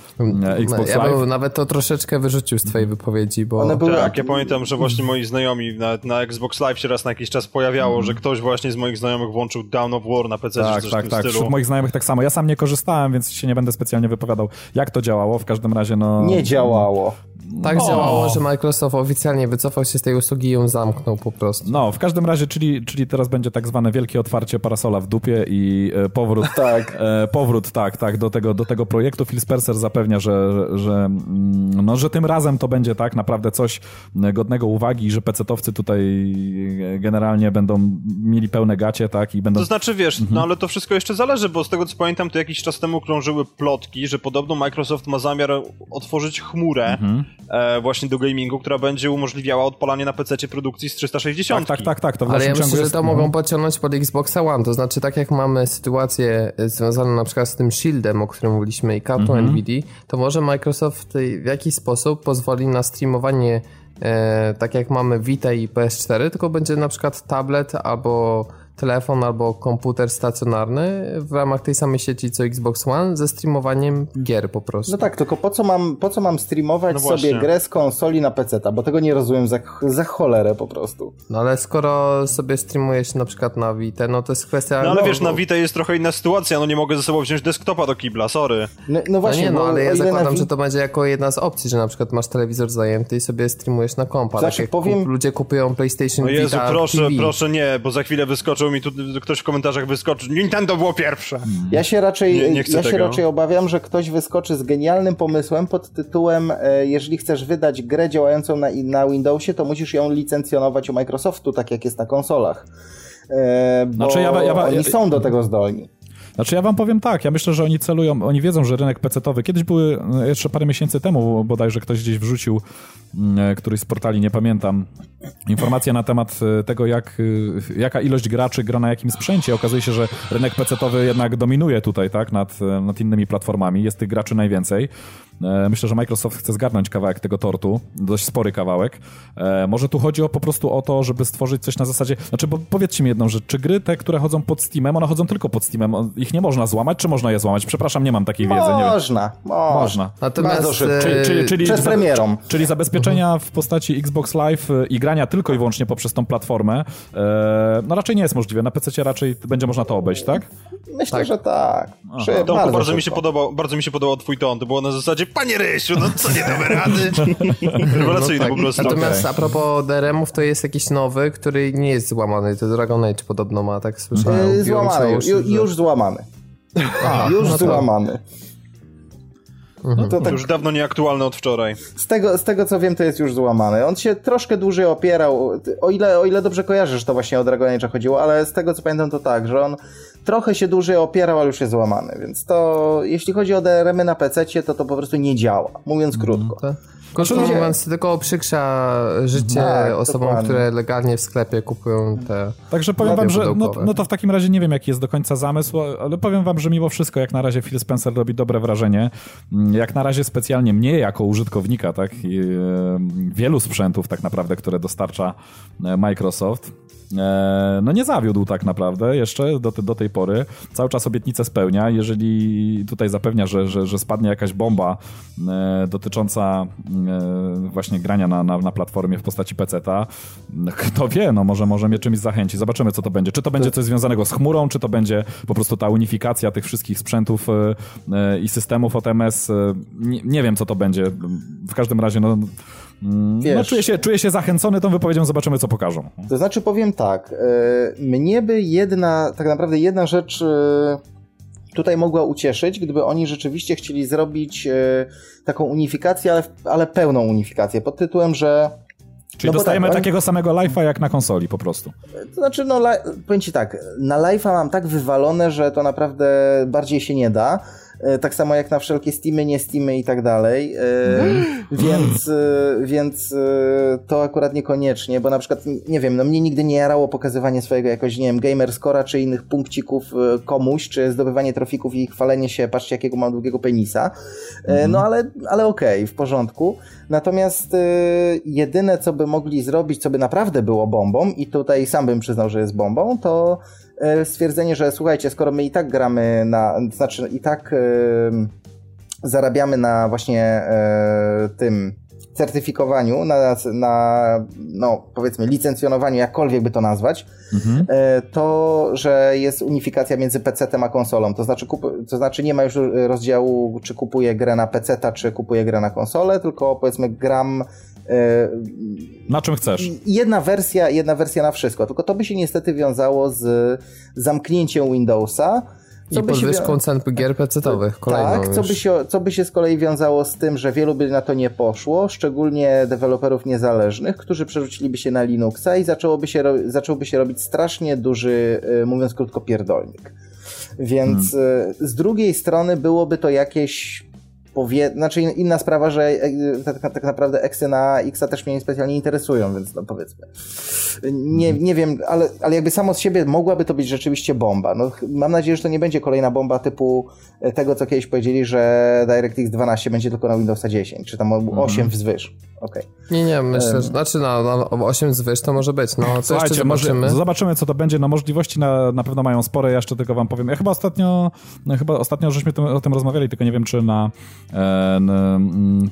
D: e, Xbox ja Live.
A: nawet to troszeczkę wyrzucił z twojej wypowiedzi, bo...
C: One były... Tak, ja pamiętam, że właśnie moi znajomi na, na Xbox Live się raz na jakiś czas pojawiało, mm. że ktoś właśnie z moich znajomych włączył Down of War na PC,
D: tak,
C: czy coś
D: tak,
C: w tym
D: tak.
C: stylu.
D: Wśród moich znajomych tak samo. Ja sam nie korzystałem, więc się nie będę specjalnie wypowiadał, jak to działało. W każdym razie, no...
B: Nie działało.
A: Tak działało, że Microsoft oficjalnie wycofał się z tej usługi i ją zamknął po prostu.
D: No, w każdym razie, czyli, czyli teraz będzie tak zwane wielkie otwarcie parasola w dupie i e, powrót,
B: tak.
D: E, powrót tak, tak, do tego, do tego projektu. Phil Spencer zapewnia, że, że, mm, no, że tym razem to będzie tak naprawdę coś godnego uwagi, że pecetowcy tutaj generalnie będą mieli pełne gacie, tak, i będą...
C: To znaczy, wiesz, mhm. no ale to wszystko jeszcze zależy, bo z tego co pamiętam, to jakiś czas temu krążyły plotki, że podobno Microsoft ma zamiar otworzyć chmurę, mhm właśnie do gamingu, która będzie umożliwiała odpalanie na PC produkcji z 360.
D: Tak, tak, tak, tak to w
A: Ale ja myślę,
D: ciągu
A: że
D: jest...
A: to
D: mhm.
A: mogą podciągnąć pod Xboxa One, to znaczy tak jak mamy sytuację e, związaną na przykład z tym Shieldem, o którym mówiliśmy i kartą
D: Mhm.
A: NVIDIA, to może Microsoft w jakiś sposób pozwoli na streamowanie e, tak jak mamy Vita i PS4, tylko będzie na przykład tablet albo telefon albo komputer stacjonarny w ramach tej samej sieci co Xbox One ze streamowaniem gier po prostu.
B: No tak, tylko po co mam, po co mam streamować
C: No
B: sobie grę z konsoli na PC? Bo tego nie rozumiem za, za cholerę po prostu.
A: No ale skoro sobie streamujesz na przykład na Vita, no to jest kwestia...
C: No ale wiesz,
A: no,
C: na Vita jest trochę inna sytuacja, no nie mogę ze sobą wziąć desktopa do kibla, sorry.
B: No, no
A: No
B: właśnie,
A: nie, no ale ja zakładam, że to będzie jako jedna z opcji, że na przykład masz telewizor zajęty i sobie streamujesz na kompa.
B: Znaczy,
A: tak jak
B: powiem-
A: kup, ludzie kupują PlayStation
C: No Jezu,
A: Vita
C: proszę,
A: TV.
C: proszę nie, bo za chwilę wyskoczył mi tu, ktoś w komentarzach wyskoczył, Nintendo było pierwsze.
B: Ja się raczej,
C: Nie- nie
B: ja się raczej obawiam, że ktoś wyskoczy z genialnym pomysłem pod tytułem e, jeżeli chcesz wydać grę działającą na, na Windowsie, to musisz ją licencjonować u Microsoftu, tak jak jest na konsolach. E, bo
D: Znaczy, ja- ja-
B: oni
D: ja-
B: są do tego zdolni.
D: Znaczy ja wam powiem tak, ja myślę, że oni celują, oni wiedzą, że rynek PC-towy, kiedyś były, e, jeszcze parę miesięcy temu bodajże ktoś gdzieś wrzucił, mm, e, któryś z portali, nie pamiętam, informacje na temat e, tego, jak, jaka ilość graczy gra na jakim sprzęcie. Okazuje się, że rynek PC-towy jednak dominuje tutaj, tak, nad, nad innymi platformami, jest tych graczy najwięcej. E, Myślę, że Microsoft chce zgarnąć kawałek tego tortu, dość spory kawałek. E, Może tu chodzi o, po prostu o to, żeby stworzyć coś na zasadzie, znaczy, bo powiedzcie mi jedną rzecz, czy gry te, które chodzą pod Steamem, one chodzą tylko pod Steamem, ich nie można złamać, czy można je złamać? Przepraszam, nie mam takiej wiedzy.
B: Można, można.
D: Można.
A: Natomiast
B: Bardzo
A: e,
D: Czyli, czyli, czyli,
B: Przed
D: za-
B: premierą.
D: Czyli zabezpieczenia w postaci Xbox Live i grania tylko i wyłącznie poprzez tą platformę, no raczej nie jest możliwe. Na PC raczej będzie można to obejść, tak?
B: Myślę,
A: Tak.
B: że tak.
C: Tomku, bardzo, mi się podobał, bardzo mi się podobał twój ton, to było na zasadzie, panie Rysiu, no co, nie damy rady? Rewelacyjny
A: tak.
C: po prostu.
A: Natomiast a propos DRM-ów, to jest jakiś nowy, który nie jest złamany. To Dragon Age podobno ma, tak słyszałem. Biorąc
B: Złamany, już, już, złamany. już
A: no
B: złamany. No to tak,
C: Już dawno nieaktualny od wczoraj.
B: z, tego, z tego co wiem, to jest już złamany. On się troszkę dłużej opierał, o ile, o ile dobrze kojarzysz, to właśnie o Dragon Age chodziło, ale z tego co pamiętam to tak, że on trochę się dłużej opierał, ale już jest złamany, więc to jeśli chodzi o DRM-y na PC, to to po prostu nie działa, mówiąc krótko.
A: To- Krótko mówiąc, tylko uprzykrza życie
B: Tak,
A: osobom,
B: dokładnie.
A: które legalnie w sklepie kupują te...
D: Także powiem wam, że no, no to w takim razie nie wiem, jaki jest do końca zamysł, ale powiem wam, że mimo wszystko, jak na razie Phil Spencer robi dobre wrażenie. Mm, Jak na razie specjalnie mnie jako użytkownika, tak, i, wielu sprzętów tak naprawdę, które dostarcza e, Microsoft, e, no nie zawiódł tak naprawdę jeszcze do, te- do tej pory. Cały czas obietnicę spełnia. Jeżeli tutaj zapewnia, że, że, że spadnie jakaś bomba e, dotycząca e, właśnie grania na, na, na platformie w postaci PC-ta, no, kto wie, no może, może mnie czymś zachęci. Zobaczymy, co to będzie. Czy to będzie coś związanego z chmurą, czy to będzie po prostu ta unifikacja tych wszystkich sprzętów e, e, i systemów OTMS. e, Nie, nie wiem, co to będzie. W każdym razie, no, mm, no
B: Wiesz-
D: czuję, się, czuję się zachęcony tą wypowiedzią. Zobaczymy, co pokażą.
B: To znaczy powiem tak, e, mnie by jedna, tak naprawdę jedna rzecz e, tutaj mogła ucieszyć, gdyby oni rzeczywiście chcieli zrobić e, taką unifikację, ale, ale pełną unifikację, pod tytułem, że
D: Czyli
B: No
D: dostajemy
B: tak,
D: takiego samego live'a jak na konsoli po prostu.
B: To znaczy, no, li- powiem ci tak, na live'a mam tak wywalone, że to naprawdę bardziej się nie da. E, Tak samo jak na wszelkie Steamy, nie Steamy i tak dalej. E, Więc, e, więc to akurat niekoniecznie, bo na przykład, nie wiem, no mnie nigdy nie jarało pokazywanie swojego jakoś, nie wiem, gamer scora czy innych punkcików komuś, czy zdobywanie trofików i chwalenie się, patrzcie jakiego mam długiego penisa. E, No ale, ale okej, w porządku. Natomiast jedyne, co by mogli zrobić, co by naprawdę było bombą, i tutaj sam bym przyznał, że jest bombą, to stwierdzenie, że słuchajcie, skoro my i tak gramy na, znaczy i tak e, zarabiamy na właśnie e, tym certyfikowaniu, na, na no powiedzmy licencjonowaniu, jakkolwiek by to nazwać, e, to, że jest unifikacja między PC-tem a konsolą. To znaczy, kup, to znaczy nie ma już rozdziału, czy kupuję grę na PC-ta, czy kupuję grę na konsolę, tylko powiedzmy gram e,
D: Na czym chcesz?
B: jedna wersja, jedna wersja na wszystko. Tylko to by się niestety wiązało z zamknięciem Windowsa.
A: I
B: co się
A: podwyżką
B: wią-
A: cen gier. Kolejną
B: tak, co by, się, co by się z kolei wiązało z tym, że wielu by na to nie poszło, szczególnie deweloperów niezależnych, którzy przerzuciliby się na Linuxa i zaczęłoby się, zacząłby się robić strasznie duży, y, mówiąc krótko, pierdolnik. Więc y, z drugiej strony byłoby to jakieś powie... Znaczy inna sprawa, że e, tak, tak naprawdę eksy na Xa też mnie specjalnie interesują, więc no powiedzmy. Nie, nie wiem, ale, ale jakby samo z siebie mogłaby to być rzeczywiście bomba. No, mam nadzieję, że to nie będzie kolejna bomba typu e, tego, co kiedyś powiedzieli, że DirectX 12 będzie tylko na Windowsa 10, czy tam 8 mhm. wzwyż. Okay.
A: Nie, nie, myślę, że znaczy na, na 8 zwyż to może być. No, to Słuchajcie, zobaczymy.
D: Może, zobaczymy, co to będzie. No możliwości na, na pewno mają spore, ja jeszcze tylko wam powiem. Ja chyba ostatnio, no, chyba ostatnio żeśmy o tym rozmawiali, tylko nie wiem, czy na, e,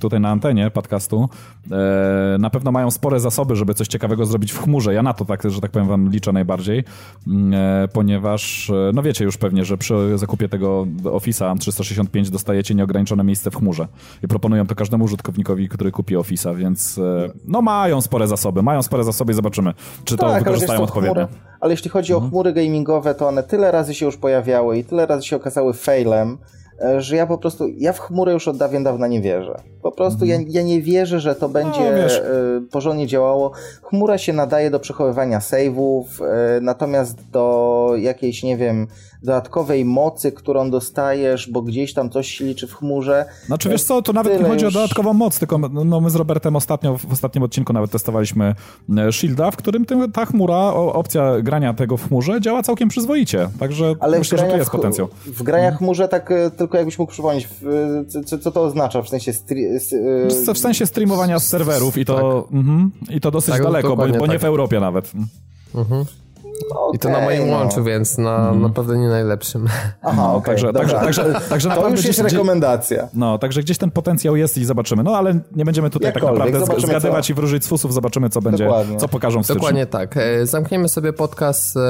D: tutaj na antenie podcastu e, na pewno mają spore zasoby, żeby coś ciekawego zrobić w chmurze. Ja na to tak, że tak powiem wam liczę najbardziej, mm, e, ponieważ e, no wiecie już pewnie, że przy zakupie tego Office'a 365 dostajecie nieograniczone miejsce w chmurze i proponują to każdemu użytkownikowi, który kupi Office'a, więc e, no mają spore zasoby, mają spore zasoby i zobaczymy, czy to tak, wykorzystają odpowiednio.
B: Ale jeśli chodzi mhm. o chmury gamingowe, to one tyle razy się już pojawiały i tyle razy się okazały failem, e, że ja po prostu, ja w chmurę już od dawien dawna nie wierzę. Po prostu ja, mhm. ja nie wierzę, że to będzie no, porządnie działało. Chmura się nadaje do przechowywania save'ów, e, natomiast do jakiejś, nie wiem, dodatkowej mocy, którą dostajesz, bo gdzieś tam coś się liczy w chmurze.
D: Znaczy wiesz co, to nawet nie chodzi już... o dodatkową moc, tylko no, my z Robertem ostatnio, w ostatnim odcinku nawet testowaliśmy e, Shielda, w którym tym, ta chmura, opcja grania tego w chmurze działa całkiem przyzwoicie, także Ale myślę, że tu jest potencjał.
B: W graniach w chmurze tak e, tylko jakbyś mógł przypomnieć, co, co to oznacza, w sensie...
D: W sensie streamowania z serwerów i to, tak. mm, i to dosyć tak, daleko, bo, bo tak. nie w Europie nawet. Mhm.
A: Okay, I to na moim no. łączu, więc na mm. naprawdę nie najlepszym.
B: Aha, no, okay, także, także, także, także To już jest rekomendacja.
D: No, także gdzieś ten potencjał jest i zobaczymy. No, ale nie będziemy tutaj Jakkolwiek, tak naprawdę zgadywać co. i wróżyć z fusów, zobaczymy co będzie, Dokładnie. co pokażą w styczniu.
A: Dokładnie tak. E, zamkniemy sobie podcast e,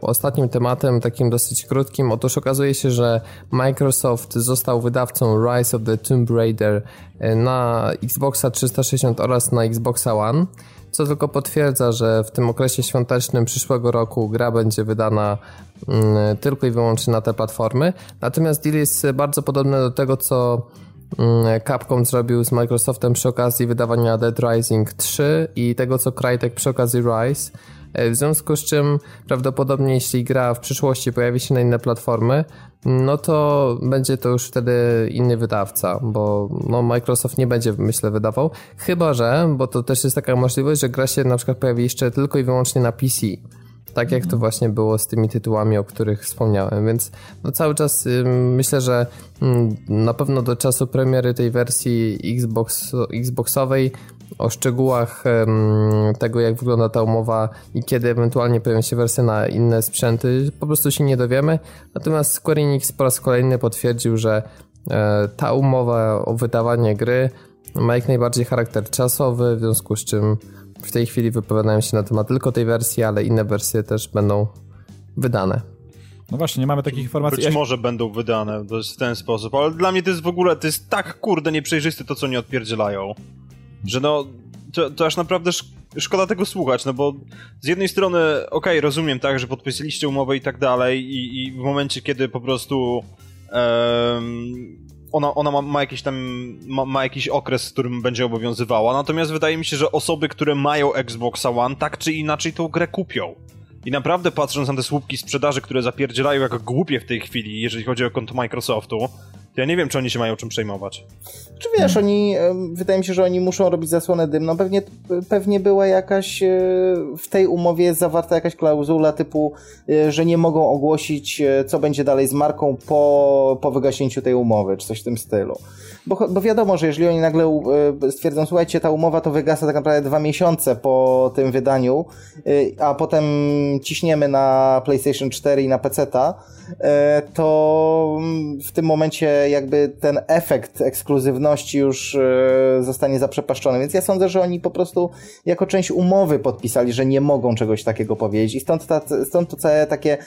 A: ostatnim tematem, takim dosyć krótkim. Otóż okazuje się, że Microsoft został wydawcą Rise of the Tomb Raider e, na Xboxa 360 oraz na Xboxa One co tylko potwierdza, że w tym okresie świątecznym przyszłego roku gra będzie wydana mm, tylko i wyłącznie na te platformy. Natomiast deal jest bardzo podobny do tego, co mm, Capcom zrobił z Microsoftem przy okazji wydawania Dead Rising 3 i tego, co Crytek przy okazji Rise. E, w związku z czym prawdopodobnie jeśli gra w przyszłości pojawi się na inne platformy, no to będzie to już wtedy inny wydawca, bo no Microsoft nie będzie, myślę, wydawał. Chyba, że, bo to też jest taka możliwość, że gra się na przykład pojawi jeszcze tylko i wyłącznie na PC. Tak jak to mhm. właśnie było z tymi tytułami, o których wspomniałem, więc no cały czas y, myślę, że y, na pewno do czasu premiery tej wersji Xbox, Xboxowej o szczegółach tego, jak wygląda ta umowa i kiedy ewentualnie pojawią się wersje na inne sprzęty, po prostu się nie dowiemy. Natomiast Square Enix po raz kolejny potwierdził, że e, ta umowa o wydawanie gry ma jak najbardziej charakter czasowy, w związku z czym w tej chwili wypowiadają się na temat tylko tej wersji, ale inne wersje też będą wydane.
D: No właśnie, nie mamy takich informacji.
C: Być może będą wydane w ten sposób, ale dla mnie to jest w ogóle, to jest tak kurde nieprzejrzysty to, co nie odpierdzielają że no, to, to aż naprawdę sz szkoda tego słuchać, no bo z jednej strony, okej, okay, rozumiem tak, że podpisaliście umowę i tak dalej i, i w momencie, kiedy po prostu um, ona, ona ma, ma, jakiś tam, ma, ma, jakiś okres, w którym będzie obowiązywała, natomiast wydaje mi się, że osoby, które mają Xbox One, tak czy inaczej tą grę kupią. I naprawdę patrząc na te słupki sprzedaży, które zapierdzielają jak głupie w tej chwili, jeżeli chodzi o konto Microsoftu, ja nie wiem, czy oni się mają czym przejmować.
B: Czy wiesz, oni, wydaje mi się, że oni muszą robić zasłonę dymną. Pewnie, pewnie była jakaś, e, w tej umowie zawarta jakaś klauzula typu, e, że nie mogą ogłosić, e, co będzie dalej z marką po, po wygaśnięciu tej umowy, czy coś w tym stylu. Bo, bo wiadomo, że jeżeli oni nagle stwierdzą, słuchajcie, ta umowa to wygasa tak naprawdę dwa miesiące po tym wydaniu, a potem ciśniemy na PlayStation 4 i na PC-ta, to w tym momencie jakby ten efekt ekskluzywności już e, zostanie zaprzepaszczony. Więc ja sądzę, że oni po prostu jako część umowy podpisali, że nie mogą czegoś takiego powiedzieć. I stąd, ta, stąd to całe takie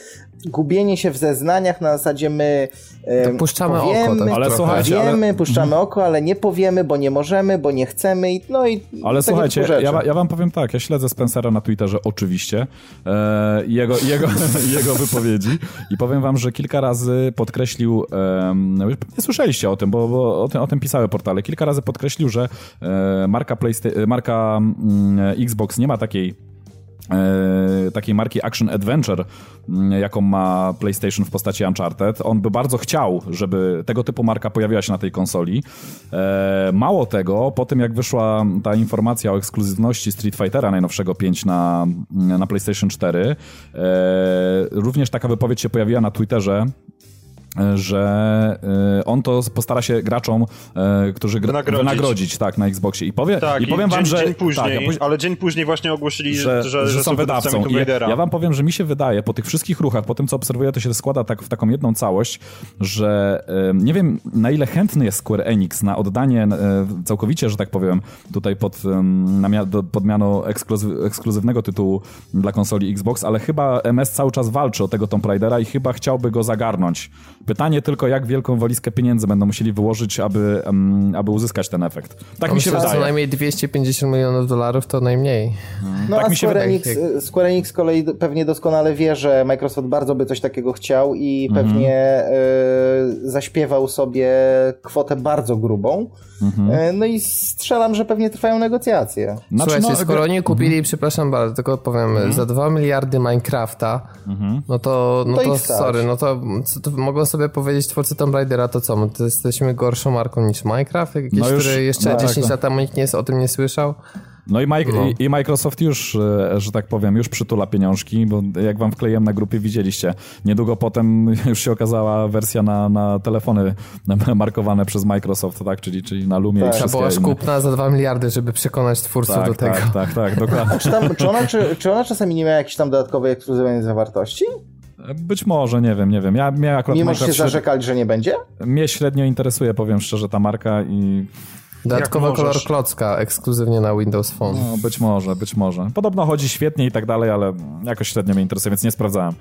B: gubienie się w zeznaniach na zasadzie my
A: e, puszczamy powiemy, oko, tak
B: ale słuchajcie, ale... puszczamy oko, ale nie powiemy, bo nie możemy, bo nie chcemy i no i
D: Ale słuchajcie, ja, ja wam powiem tak, ja śledzę Spencera na Twitterze oczywiście, e, jego, jego, jego wypowiedzi i powiem wam, że kilka razy podkreślił e, nie słyszeliście o tym, bo, bo o, tym, o tym pisały portale. Kilka razy podkreślił, że e, marka, Playsta- marka mm, Xbox nie ma takiej e, takiej marki Action Adventure, jaką ma PlayStation w postaci Uncharted. On by bardzo chciał, żeby tego typu marka pojawiła się na tej konsoli. Mało tego, po tym jak wyszła ta informacja o ekskluzywności Street Fightera najnowszego 5 na, na PlayStation 4, również taka wypowiedź się pojawiła na Twitterze że e, on to postara się graczom, e, którzy gra, wynagrodzić. wynagrodzić. tak, na Xboxie. I, powie,
C: tak,
D: i powiem
C: dzień,
D: wam, że...
C: Dzień później, tak, ale dzień później właśnie ogłosili, że, że,
D: że są wydawcą. I ja wam powiem, że mi się wydaje, po tych wszystkich ruchach, po tym, co obserwuję, to się składa tak w taką jedną całość, że nie wiem, na ile chętny jest Square Enix na oddanie całkowicie, że tak powiem, tutaj pod, pod miano ekskluzyw, ekskluzywnego tytułu dla konsoli Xbox, ale chyba MS cały czas walczy o tego Tomb Raidera i chyba chciałby go zagarnąć Pytanie tylko, jak wielką walizkę pieniędzy będą musieli wyłożyć, aby, um, aby uzyskać ten efekt. Tak
A: mi
D: się wydaje.
A: Co najmniej 250 milionów dolarów to najmniej.
B: No tak a mi się Square, Enix, Square Enix z kolei pewnie doskonale wie, że Microsoft bardzo by coś takiego chciał i mhm. pewnie y, zaśpiewał sobie kwotę bardzo grubą. Mhm. Y, no i strzelam, że pewnie trwają negocjacje.
A: Znaczy, Słuchajcie, no, skoro oni kupili, mhm. przepraszam bardzo, tylko powiem, mhm. za 2 miliardy Minecrafta, mhm. no to, no to, to sorry, no to, to mogą sobie powiedzieć twórcy Tomb Raidera, to co, my to jesteśmy gorszą marką niż Minecraft, jakieś, no już, który jeszcze no 10 tak, lat temu nikt nie, o tym nie słyszał.
D: No i, Mike, no. i, Microsoft już, e, że tak powiem, już przytula pieniążki, bo jak wam wkleiłem na grupie, widzieliście. Niedługo potem już się okazała wersja na, na telefony markowane przez Microsoft, tak? Czyli, czyli na Lumie tak. i
A: Trzeba była kupna za 2 miliardy, żeby przekonać twórców
D: tak,
A: do tego.
D: Tak, tak, tak, dokładnie.
B: czy, tam, czy, ona, czy, czy ona czasami nie miała jakiejś tam dodatkowej ekskluzywnej zawartości?
D: Być może, nie wiem, nie wiem. Ja mnie akurat
B: Mimo, że się zarzekali, że nie będzie?
D: Mnie średnio interesuje, powiem szczerze, ta marka i
A: Dodatkowy kolor klocka, ekskluzywnie na Windows Phone.
D: No, być może, być może. Podobno chodzi świetnie i tak dalej, ale jakoś średnio mnie interesuje, więc nie sprawdzałem.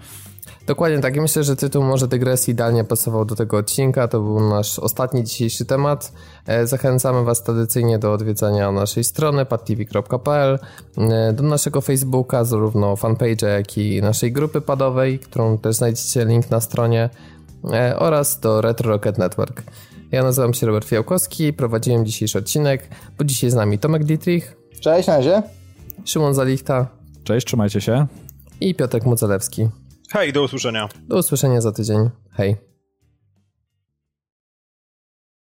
A: Dokładnie tak. I myślę, że tytuł może dygresji idealnie pasował do tego odcinka. To był nasz ostatni dzisiejszy temat. E, zachęcamy Was tradycyjnie do odwiedzania naszej strony padtv.pl, e, do naszego Facebooka, zarówno fanpage'a, jak i naszej grupy padowej, którą też znajdziecie link na stronie, e, oraz do Retro Rocket Network. Ja nazywam się Robert Fiałkowski, prowadziłem dzisiejszy odcinek, bo dzisiaj z nami Tomek Dietrich.
B: Cześć, na razie.
A: Szymon Zalichta.
D: Cześć, trzymajcie się.
A: I Piotrek Mucelewski.
C: Hej, do usłyszenia.
A: Do usłyszenia za tydzień. Hej.